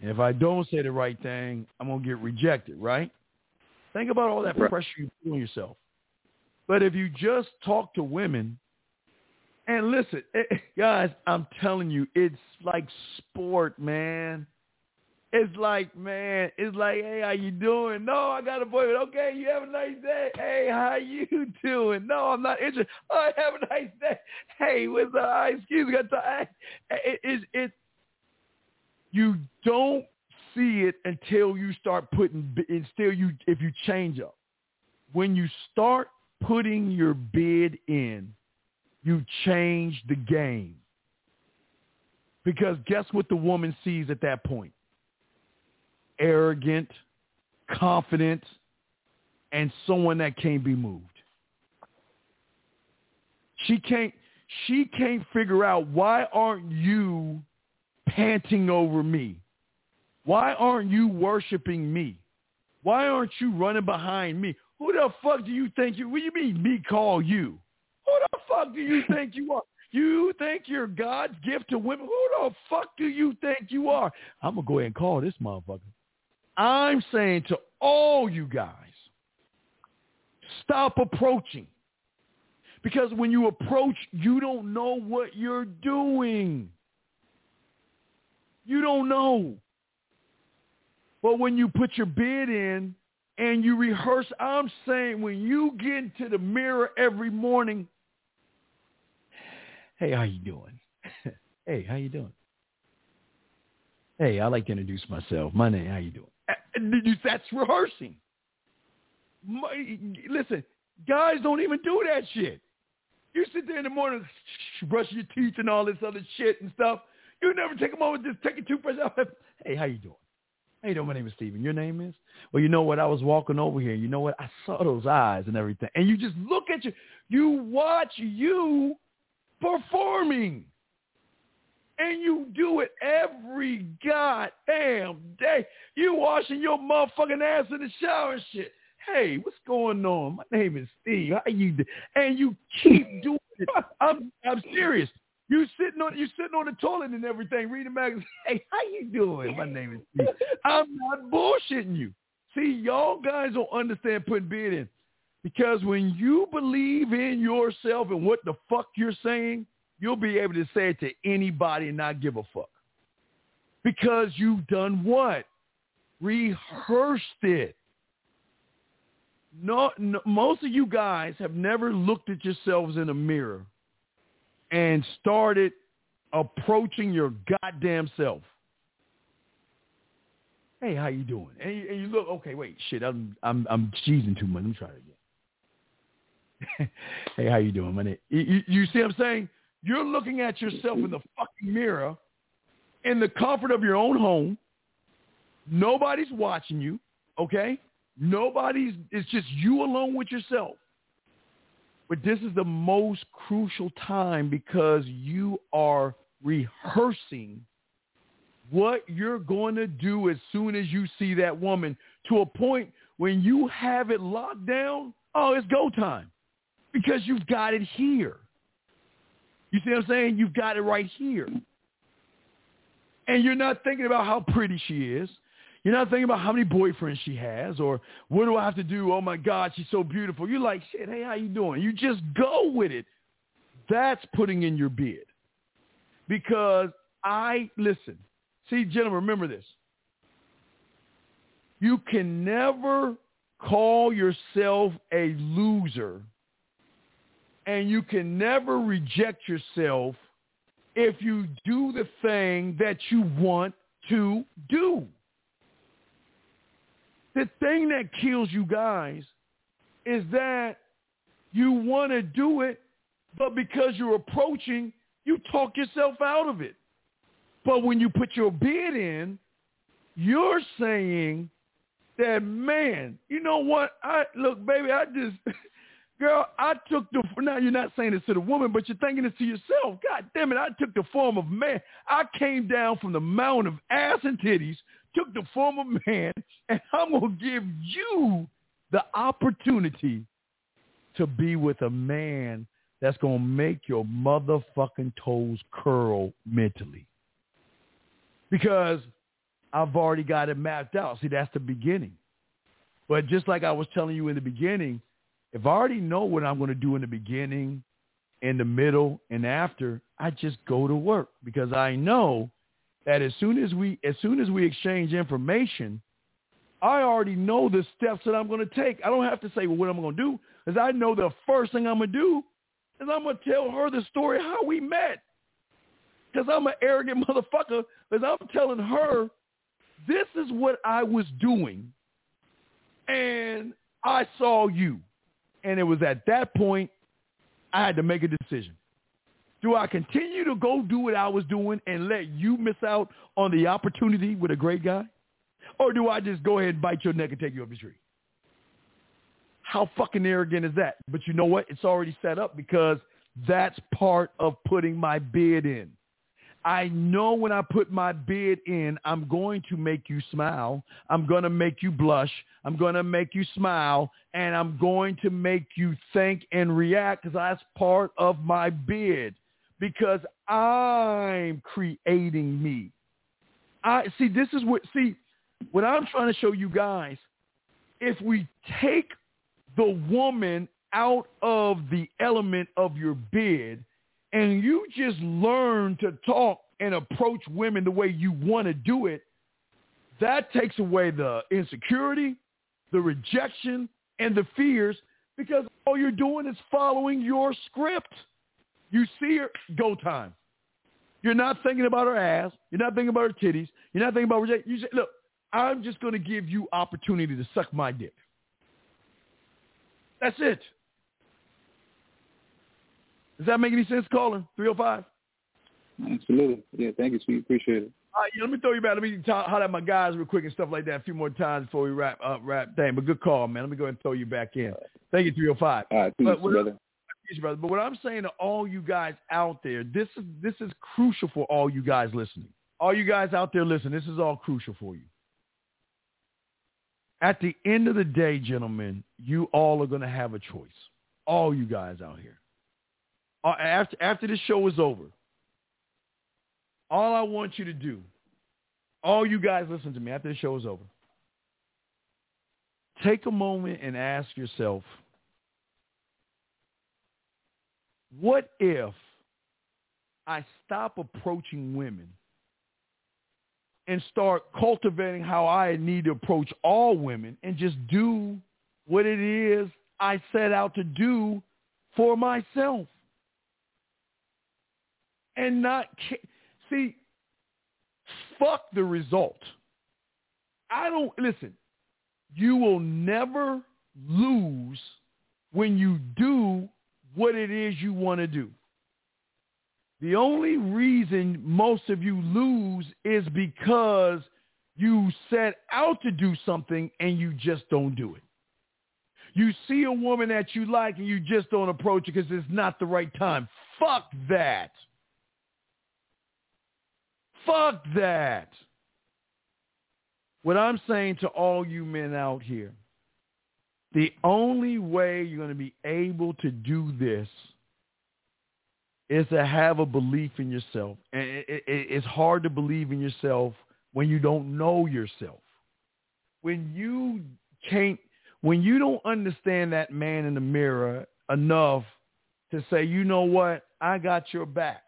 And if I don't say the right thing, I'm going to get rejected, right? Think about all that Right. pressure you put on yourself. But if you just talk to women, and listen, eh, guys, I'm telling you, it's like sport, man. It's like, man, it's like, hey, how you doing? No, I got a boyfriend. Okay, you have a nice day. Hey, how you doing? No, I'm not interested. Oh, have a nice day. Hey, what's the uh, excuse me? Got time? It, it, it, you don't see it until you start putting, until you, if you change up. When you start putting your bid in, you change the game. Because guess what the woman sees at that point? Arrogant, confident, and someone that can't be moved. She can't she can't figure out why aren't you panting over me? Why aren't you worshiping me? Why aren't you running behind me? Who the fuck do you think you? What do you mean me call you? Who the fuck do you think you are? You think you're God's gift to women? Who the fuck do you think you are? I'm gonna go ahead and call this motherfucker. I'm saying to all you guys, stop approaching. Because when you approach, you don't know what you're doing. You don't know. But when you put your bid in and you rehearse, I'm saying when you get into the mirror every morning, hey, how you doing? hey, how you doing? Hey, I like to introduce myself. My name, how you doing? That's rehearsing. My- Listen, guys don't even do that shit. You sit there in the morning, brush your teeth and all this other shit and stuff. You never take a moment, just take a toothbrush out. Hey, how you doing? How you doing? My name is Steven. Your name is? Well, you know what? I was walking over here. You know what? I saw those eyes and everything. And you just look at you. You watch you performing. And you do it every goddamn day. You washing your motherfucking ass in the shower and shit. Hey, what's going on? My name is Steve. How you do? And you keep doing it. I'm I'm serious. You sitting on you sitting on the toilet and everything, reading magazine. Hey, how you doing? My name is Steve. I'm not bullshitting you. See, y'all guys don't understand putting bid in. Because when you believe in yourself and what the fuck you're saying, you'll be able to say it to anybody and not give a fuck. Because you've done what? Rehearsed it. No, no, most of you guys have never looked at yourselves in a mirror and started approaching your goddamn self. Hey, how you doing? And you, and you look, okay, wait, shit, I'm I'm I'm cheesing too much. Let me try it again. hey, how you doing, man? You, you, see what I'm saying? You're looking at yourself in the fucking mirror in the comfort of your own home. Nobody's watching you, okay? Nobody's, it's just you alone with yourself. But this is the most crucial time because you are rehearsing what you're going to do as soon as you see that woman to a point when you have it locked down, oh, it's go time because you've got it here. You see what I'm saying? You've got it right here. And you're not thinking about how pretty she is. You're not thinking about how many boyfriends she has or what do I have to do? Oh my God, she's so beautiful. You're like, shit, hey, how you doing? You just go with it. That's putting in your bid. Because I, listen, see, gentlemen, remember this. You can never call yourself a loser and you can never reject yourself if you do the thing that you want to do. The thing that kills you guys is that you want to do it, but because you're approaching, you talk yourself out of it. But when you put your bid in, you're saying that, man, you know what? I look, baby, I just, girl, I took the, now you're not saying this to the woman, but you're thinking it to yourself. God damn it, I took the form of man. I came down from the mountain of ass and titties took the form of man, and I'm going to give you the opportunity to be with a man that's going to make your motherfucking toes curl mentally. Because I've already got it mapped out. See, that's the beginning. But just like I was telling you in the beginning, if I already know what I'm going to do in the beginning, in the middle, and after, I just go to work because I know that as soon as we as soon as we exchange information, I already know the steps that I'm going to take. I don't have to say well, what I'm going to do, because I know the first thing I'm going to do is I'm going to tell her the story how we met. Because I'm an arrogant motherfucker. Because I'm telling her this is what I was doing, and I saw you, and it was at that point I had to make a decision. Do I continue to go do what I was doing and let you miss out on the opportunity with a great guy? Or do I just go ahead and bite your neck and take you up the tree? How fucking arrogant is that? But you know what? It's already set up because that's part of putting my bid in. I know when I put my bid in, I'm going to make you smile. I'm going to make you blush. I'm going to make you smile. And I'm going to make you think and react because that's part of my bid because I'm creating me. I see this is what see what I'm trying to show you guys. If we take the woman out of the element of your bid and you just learn to talk and approach women the way you want to do it, that takes away the insecurity, the rejection, and the fears because all you're doing is following your script. You see her, go time. You're not thinking about her ass. You're not thinking about her titties. You're not thinking about her. You say, look, I'm just going to give you opportunity to suck my dick. That's it. Does that make any sense, caller? 305? Absolutely. Yeah, thank you, Sweet. Appreciate it. All right, yeah, let me throw you back. Let me talk, holler at my guys real quick and stuff like that a few more times before we wrap up. Wrap thing. But good call, man. Let me go ahead and throw you back in. Thank you, 305. All right, but, brother you, brother. But what I'm saying to all you guys out there, this is this is crucial for all you guys listening. All you guys out there listening, this is all crucial for you. At the end of the day, gentlemen, you all are going to have a choice. All you guys out here. Uh, After after this show is over, all I want you to do, all you guys listen to me after the show is over, take a moment and ask yourself, what if I stop approaching women and start cultivating how I need to approach all women and just do what it is I set out to do for myself? And not, ca- see, fuck the result. I don't, listen, you will never lose when you do what it is you want to do. The only reason most of you lose is because you set out to do something and you just don't do it. You see a woman that you like and you just don't approach it because it's not the right time. Fuck that. Fuck that. What I'm saying to all you men out here, the only way you're going to be able to do this is to have a belief in yourself. And it, it, it's hard to believe in yourself when you don't know yourself. When you can't, when you don't understand that man in the mirror enough to say, you know what, I got your back.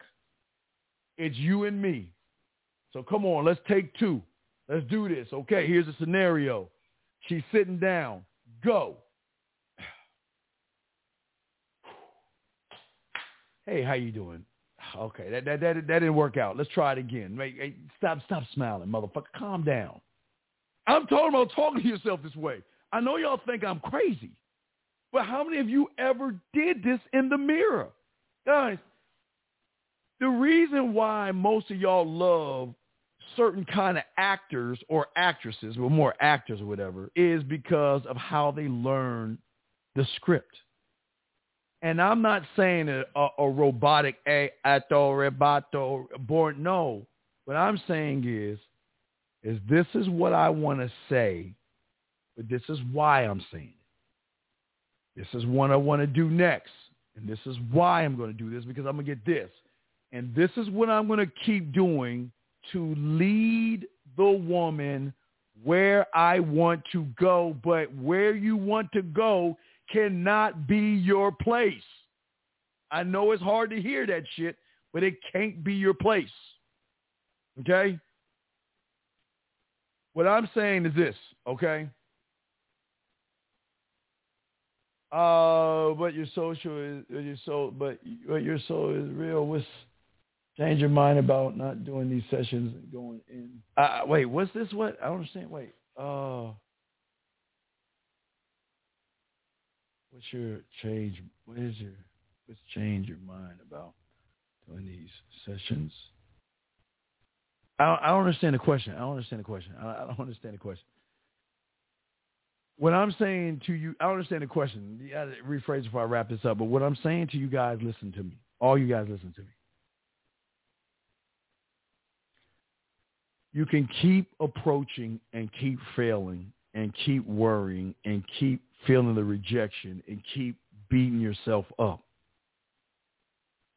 It's you and me. So come on, let's take two. Let's do this. Okay, here's a scenario. She's sitting down. Go. Hey, how you doing? Okay, that that that, that didn't work out. Let's try it again. Hey, stop stop smiling, motherfucker. Calm down. I'm talking about talking to yourself this way. I know y'all think I'm crazy, but how many of you ever did this in the mirror? Guys, the reason why most of y'all love certain kind of actors or actresses, well, more actors or whatever, is because of how they learn the script. And I'm not saying a, a, a robotic a ato rebato born. No, what I'm saying is, is this is what I want to say, but this is why I'm saying it. This is what I want to do next, and this is why I'm going to do this because I'm going to get this, and this is what I'm going to keep doing to lead the woman where I want to go, but where you want to go cannot be your place. I know it's hard to hear that shit, but it can't be your place. Okay? What I'm saying is this, okay? Uh, but your social is your soul, but your soul is real. What's change your mind about not doing these sessions and going in? Uh, wait, what's this? What I don't understand. Wait, uh, what's your change? What is your what's change your mind about doing these sessions? I don't, I don't understand the question. I don't understand the question. I, I don't understand the question. What I'm saying to you, I don't understand the question. You gotta rephrase before I wrap this up. But what I'm saying to you guys, listen to me. All you guys, listen to me. You can keep approaching and keep failing and keep worrying and keep feeling the rejection and keep beating yourself up.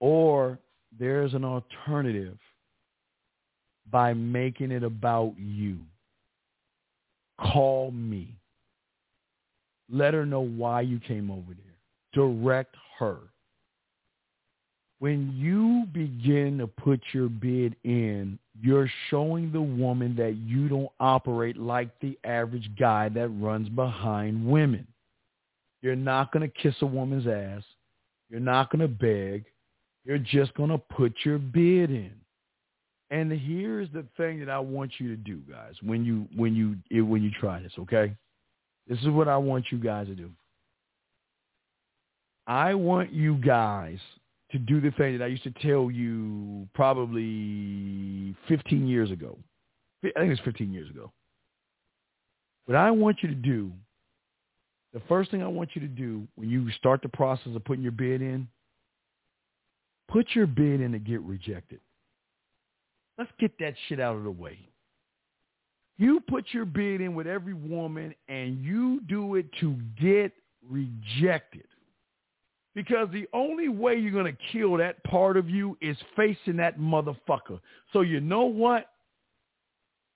Or there's an alternative by making it about you. Call me. Let her know why you came over there. Direct her. When you begin to put your bid in, you're showing the woman that you don't operate like the average guy that runs behind women. You're not going to kiss a woman's ass. You're not going to beg. You're just going to put your bid in. And here's the thing that I want you to do, guys, when you when you when you try this, okay? This is what I want you guys to do. I want you guys to do the thing that I used to tell you probably 15 years ago. I think it's 15 years ago. What I want you to do, the first thing I want you to do when you start the process of putting your bid in, put your bid in to get rejected. Let's get that shit out of the way. You put your bid in with every woman and you do it to get rejected. Because the only way you're going to kill that part of you is facing that motherfucker. So you know what?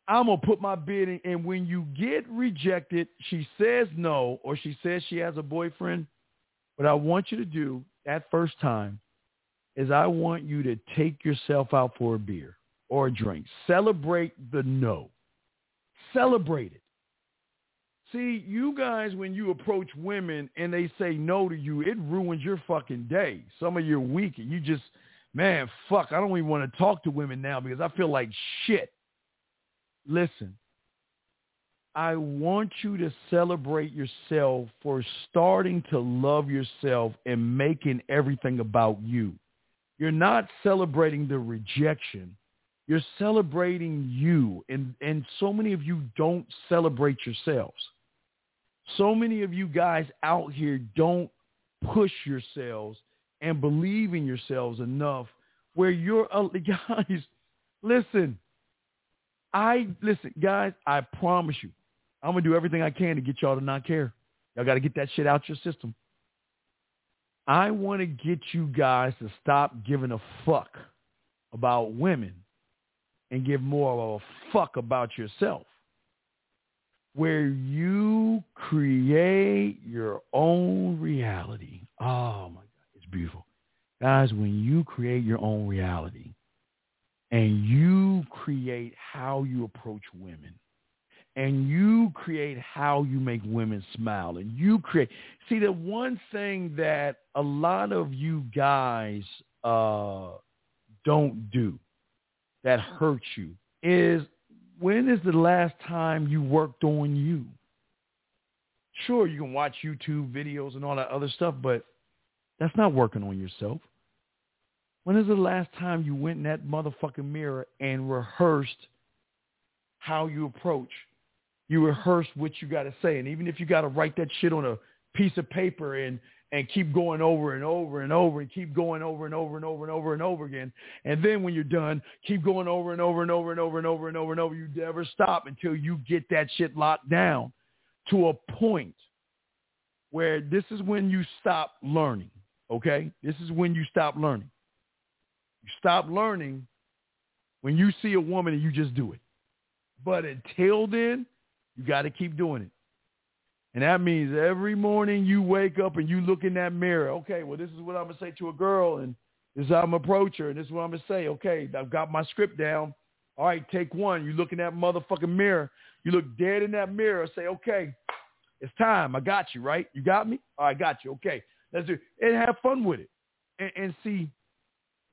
I'm going to put my bid in. And when you get rejected, she says no or she says she has a boyfriend. What I want you to do that first time is I want you to take yourself out for a beer or a drink. Celebrate the no. Celebrate it. See, you guys, when you approach women and they say no to you, it ruins your fucking day. Some of your week, and you just, man, fuck, I don't even want to talk to women now because I feel like shit. Listen, I want you to celebrate yourself for starting to love yourself and making everything about you. You're not celebrating the rejection. You're celebrating you. And, and so many of you don't celebrate yourselves. So many of you guys out here don't push yourselves and believe in yourselves enough where you're, uh, guys, listen, I, listen, guys, I promise you, I'm to do everything I can to get y'all to not care. Y'all got to get that shit out your system. I want to get you guys to stop giving a fuck about women and give more of a fuck about yourself where you create your own reality. Oh my God, it's beautiful. Guys, when you create your own reality and you create how you approach women and you create how you make women smile and you create, see the one thing that a lot of you guys uh, don't do that hurts you is when is the last time you worked on you? Sure, you can watch YouTube videos and all that other stuff, but that's not working on yourself. When is the last time you went in that motherfucking mirror and rehearsed how you approach? You rehearsed what you got to say. And even if you got to write that shit on a piece of paper and and keep going over and over and over and keep going over and over and over and over and over again. And then when you're done, keep going over and over and over and over and over and over and over. You never stop until you get that shit locked down to a point where this is when you stop learning. Okay? This is when you stop learning. You stop learning when you see a woman and you just do it. But until then, you got to keep doing it. And that means every morning you wake up and you look in that mirror. Okay, well, this is what I'm going to say to a girl, and this is how I'm approach her, and this is what I'm going to say. Okay, I've got my script down. All right, take one. You look in that motherfucking mirror. You look dead in that mirror. Say, okay, it's time. I got you, right? You got me? All right, I got you. Okay, let's do it. And have fun with it. And, and see,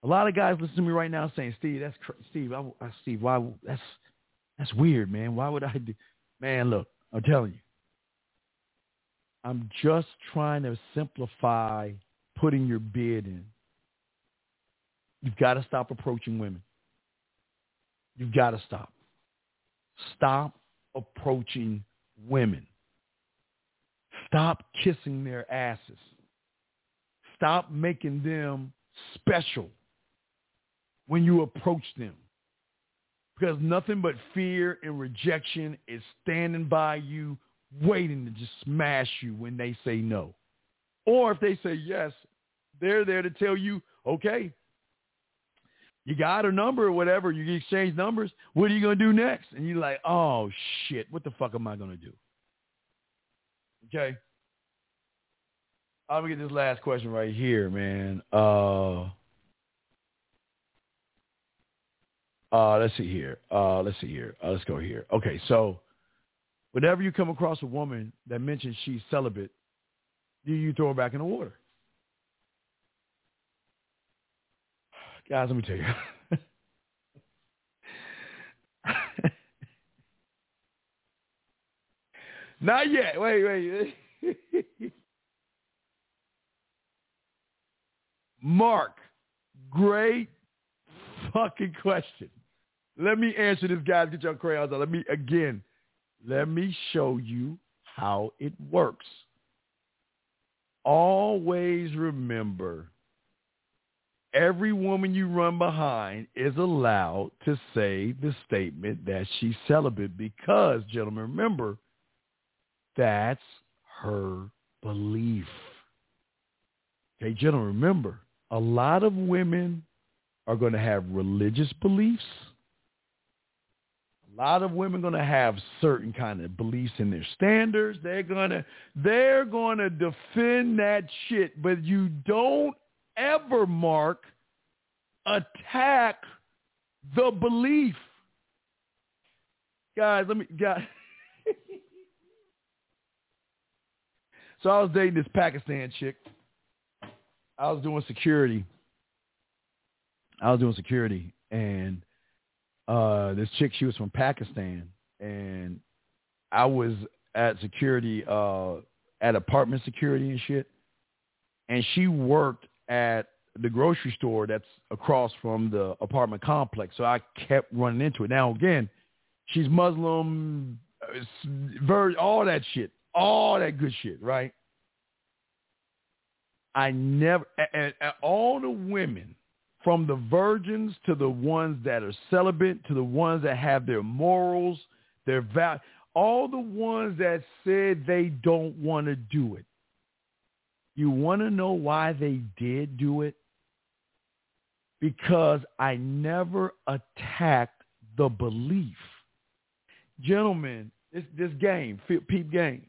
a lot of guys listen to me right now saying, Steve, that's cr- Steve. I, I, Steve, why? That's that's weird, man. Why would I do? Man, look, I'm telling you. I'm just trying to simplify putting your bid in. You've got to stop approaching women. You've got to stop. Stop approaching women. Stop kissing their asses. Stop making them special when you approach them. Because nothing but fear and rejection is standing by you waiting to just smash you when they say no. Or if they say yes, they're there to tell you, okay, you got a number or whatever, you exchange numbers, what are you going to do next? And you're like, oh, shit, what the fuck am I going to do? Okay. I'm going to get this last question right here, man. Uh, uh, let's see here. Uh, let's see here. Uh, let's go here. Okay, so Whenever you come across a woman that mentions she's celibate, do you throw her back in the water? Guys, let me tell you. Not yet. Wait, wait. Mark, great fucking question. Let me answer this, guys. Get your crayons out. Let me again. Let me show you how it works. Always remember, every woman you run behind is allowed to say the statement that she's celibate because, gentlemen, remember, that's her belief. Okay, gentlemen, remember, a lot of women are going to have religious beliefs. Lot of women going to have certain kind of beliefs in their standards. They're going to they're going to defend that shit, but you don't ever mark attack the belief. Guys, let me guys So I was dating this Pakistan chick. I was doing security. I was doing security and uh this chick she was from Pakistan and I was at security uh at apartment security and shit. And she worked at the grocery store that's across from the apartment complex. So I kept running into it. Now again she's Muslim uh, all that shit all that good shit right? I never, and, and all the women, from the virgins to the ones that are celibate to the ones that have their morals, their value, all the ones that said they don't want to do it. You want to know why they did do it? Because I never attacked the belief. Gentlemen, this, this game, peep game,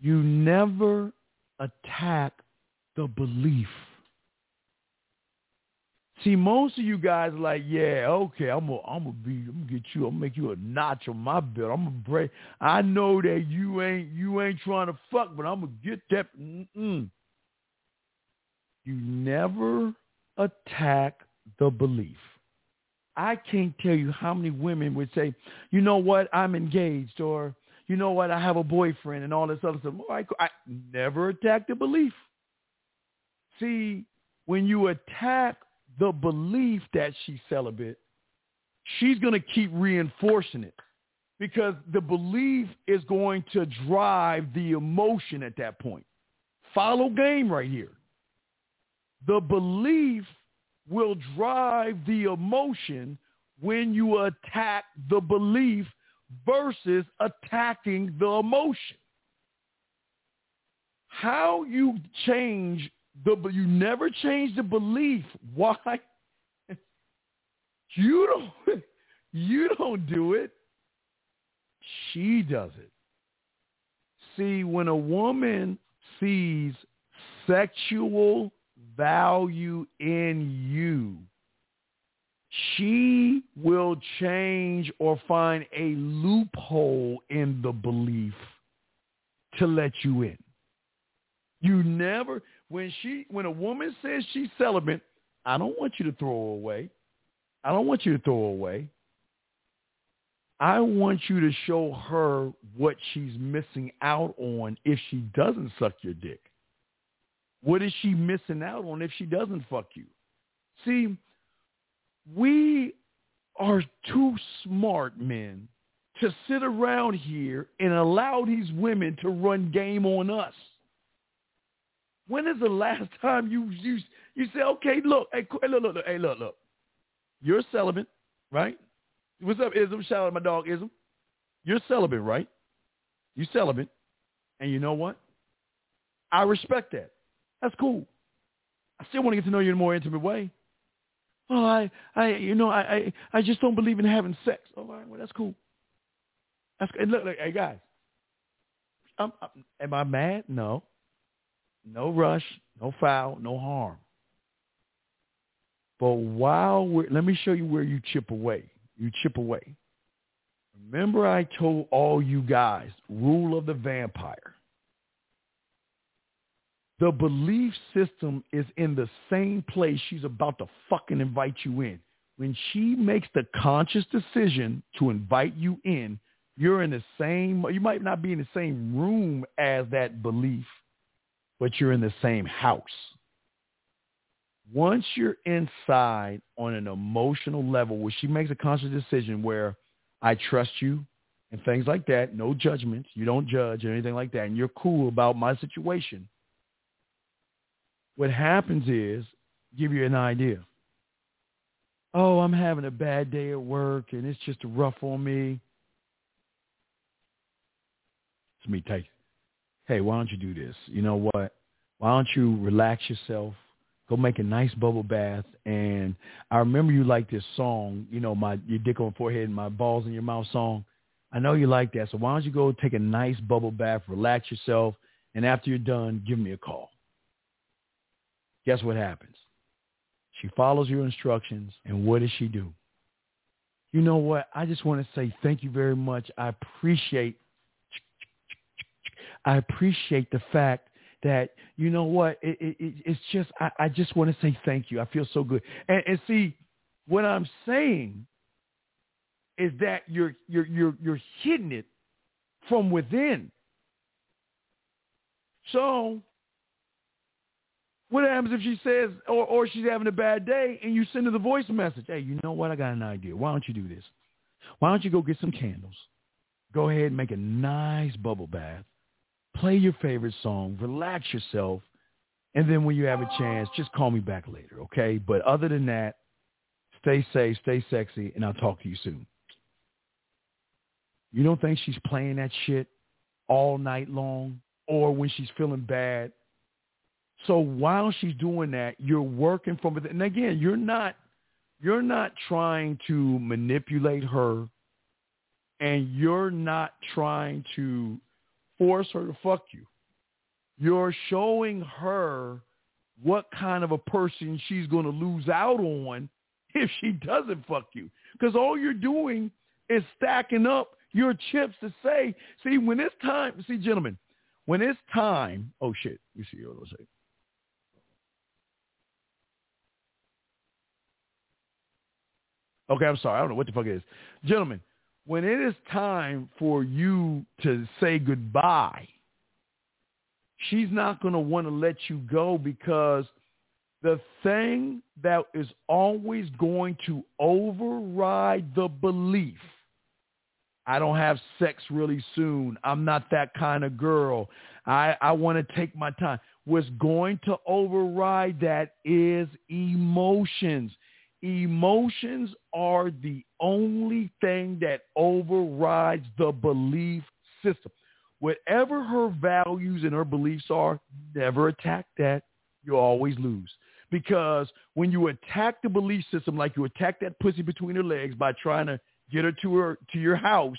you never attack the belief. See, most of you guys are like, yeah, okay, I'm gonna, I'm gonna be, I'm gonna get you, I'm gonna make you a notch on my belt. I'm gonna break. I know that you ain't, you ain't trying to fuck, but I'm gonna get that. Mm-mm. You never attack the belief. I can't tell you how many women would say, you know what, I'm engaged, or you know what, I have a boyfriend and all this other stuff. I, I never attack the belief. See, when you attack the belief that she's celibate, she's going to keep reinforcing it because the belief is going to drive the emotion at that point. Follow game right here. The belief will drive the emotion when you attack the belief versus attacking the emotion. How you change the, you never change the belief. Why? You don't, you don't do it. She does it. See, when a woman sees sexual value in you, she will change or find a loophole in the belief to let you in. You never, when she, when a woman says she's celibate, I don't want you to throw her away. I don't want you to throw her away. I want you to show her what she's missing out on if she doesn't suck your dick. What is she missing out on if she doesn't fuck you? See, we are too smart men to sit around here and allow these women to run game on us. When is the last time you you you say, okay, look, hey, look, look, look, hey, look, look, you're celibate, right? What's up, Ism? Shout out to my dog, Ism. You're celibate, right? You celibate, and you know what? I respect that. That's cool. I still want to get to know you in a more intimate way. Oh, I, I, you know, I, I, I just don't believe in having sex. Oh, all right, well, that's cool. That's and look, look, hey guys, I'm, I'm, am I mad? No, no rush, no foul, no harm. But while we're, let me show you where you chip away. You chip away. Remember, I told all you guys, rule of the vampire. The belief system is in the same place she's about to fucking invite you in. When she makes the conscious decision to invite you in, you're in the same, you might not be in the same room as that belief, but you're in the same house. Once you're inside on an emotional level where she makes a conscious decision where I trust you and things like that, no judgments, you don't judge or anything like that, and you're cool about my situation, what happens is, give you an idea. Oh, I'm having a bad day at work and it's just rough on me. It's me, take. Hey, why don't you do this? You know what? Why don't you relax yourself? Go make a nice bubble bath. And I remember you like this song, you know, my your dick on forehead and my balls in your mouth song. I know you like that. So why don't you go take a nice bubble bath, relax yourself, and after you're done, give me a call. Guess what happens? She follows your instructions, and what does she do? You know what? I just want to say thank you very much. I appreciate I appreciate the fact that you know what it, it, it's just I, I just want to say thank you. I feel so good. And, and see, what I'm saying is that you're you're you're you're hitting it from within. So what happens if she says or or she's having a bad day and you send her the voice message? Hey, you know what? I got an idea. Why don't you do this? Why don't you go get some candles? Go ahead and make a nice bubble bath. Play your favorite song, relax yourself, and then when you have a chance, just call me back later, okay? But other than that, stay safe, stay sexy, and I'll talk to you soon. You don't think she's playing that shit all night long or when she's feeling bad? So while she's doing that, you're working from within. And again, you're not you're not trying to manipulate her and you're not trying to force her to fuck you. You're showing her what kind of a person she's going to lose out on if she doesn't fuck you. Because all you're doing is stacking up your chips to say, see, when it's time, see, gentlemen, when it's time, oh shit, you see what I'm saying. Okay, I'm sorry. I don't know what the fuck it is. Gentlemen, when it is time for you to say goodbye, she's not going to want to let you go because the thing that is always going to override the belief I don't have sex really soon. I'm not that kind of girl. I, I want to take my time. What's going to override that is emotions. Emotions are the only thing that overrides the belief system. Whatever her values and her beliefs are, never attack that. You always lose. Because when you attack the belief system like you attack that pussy between her legs by trying to get her to her to your house.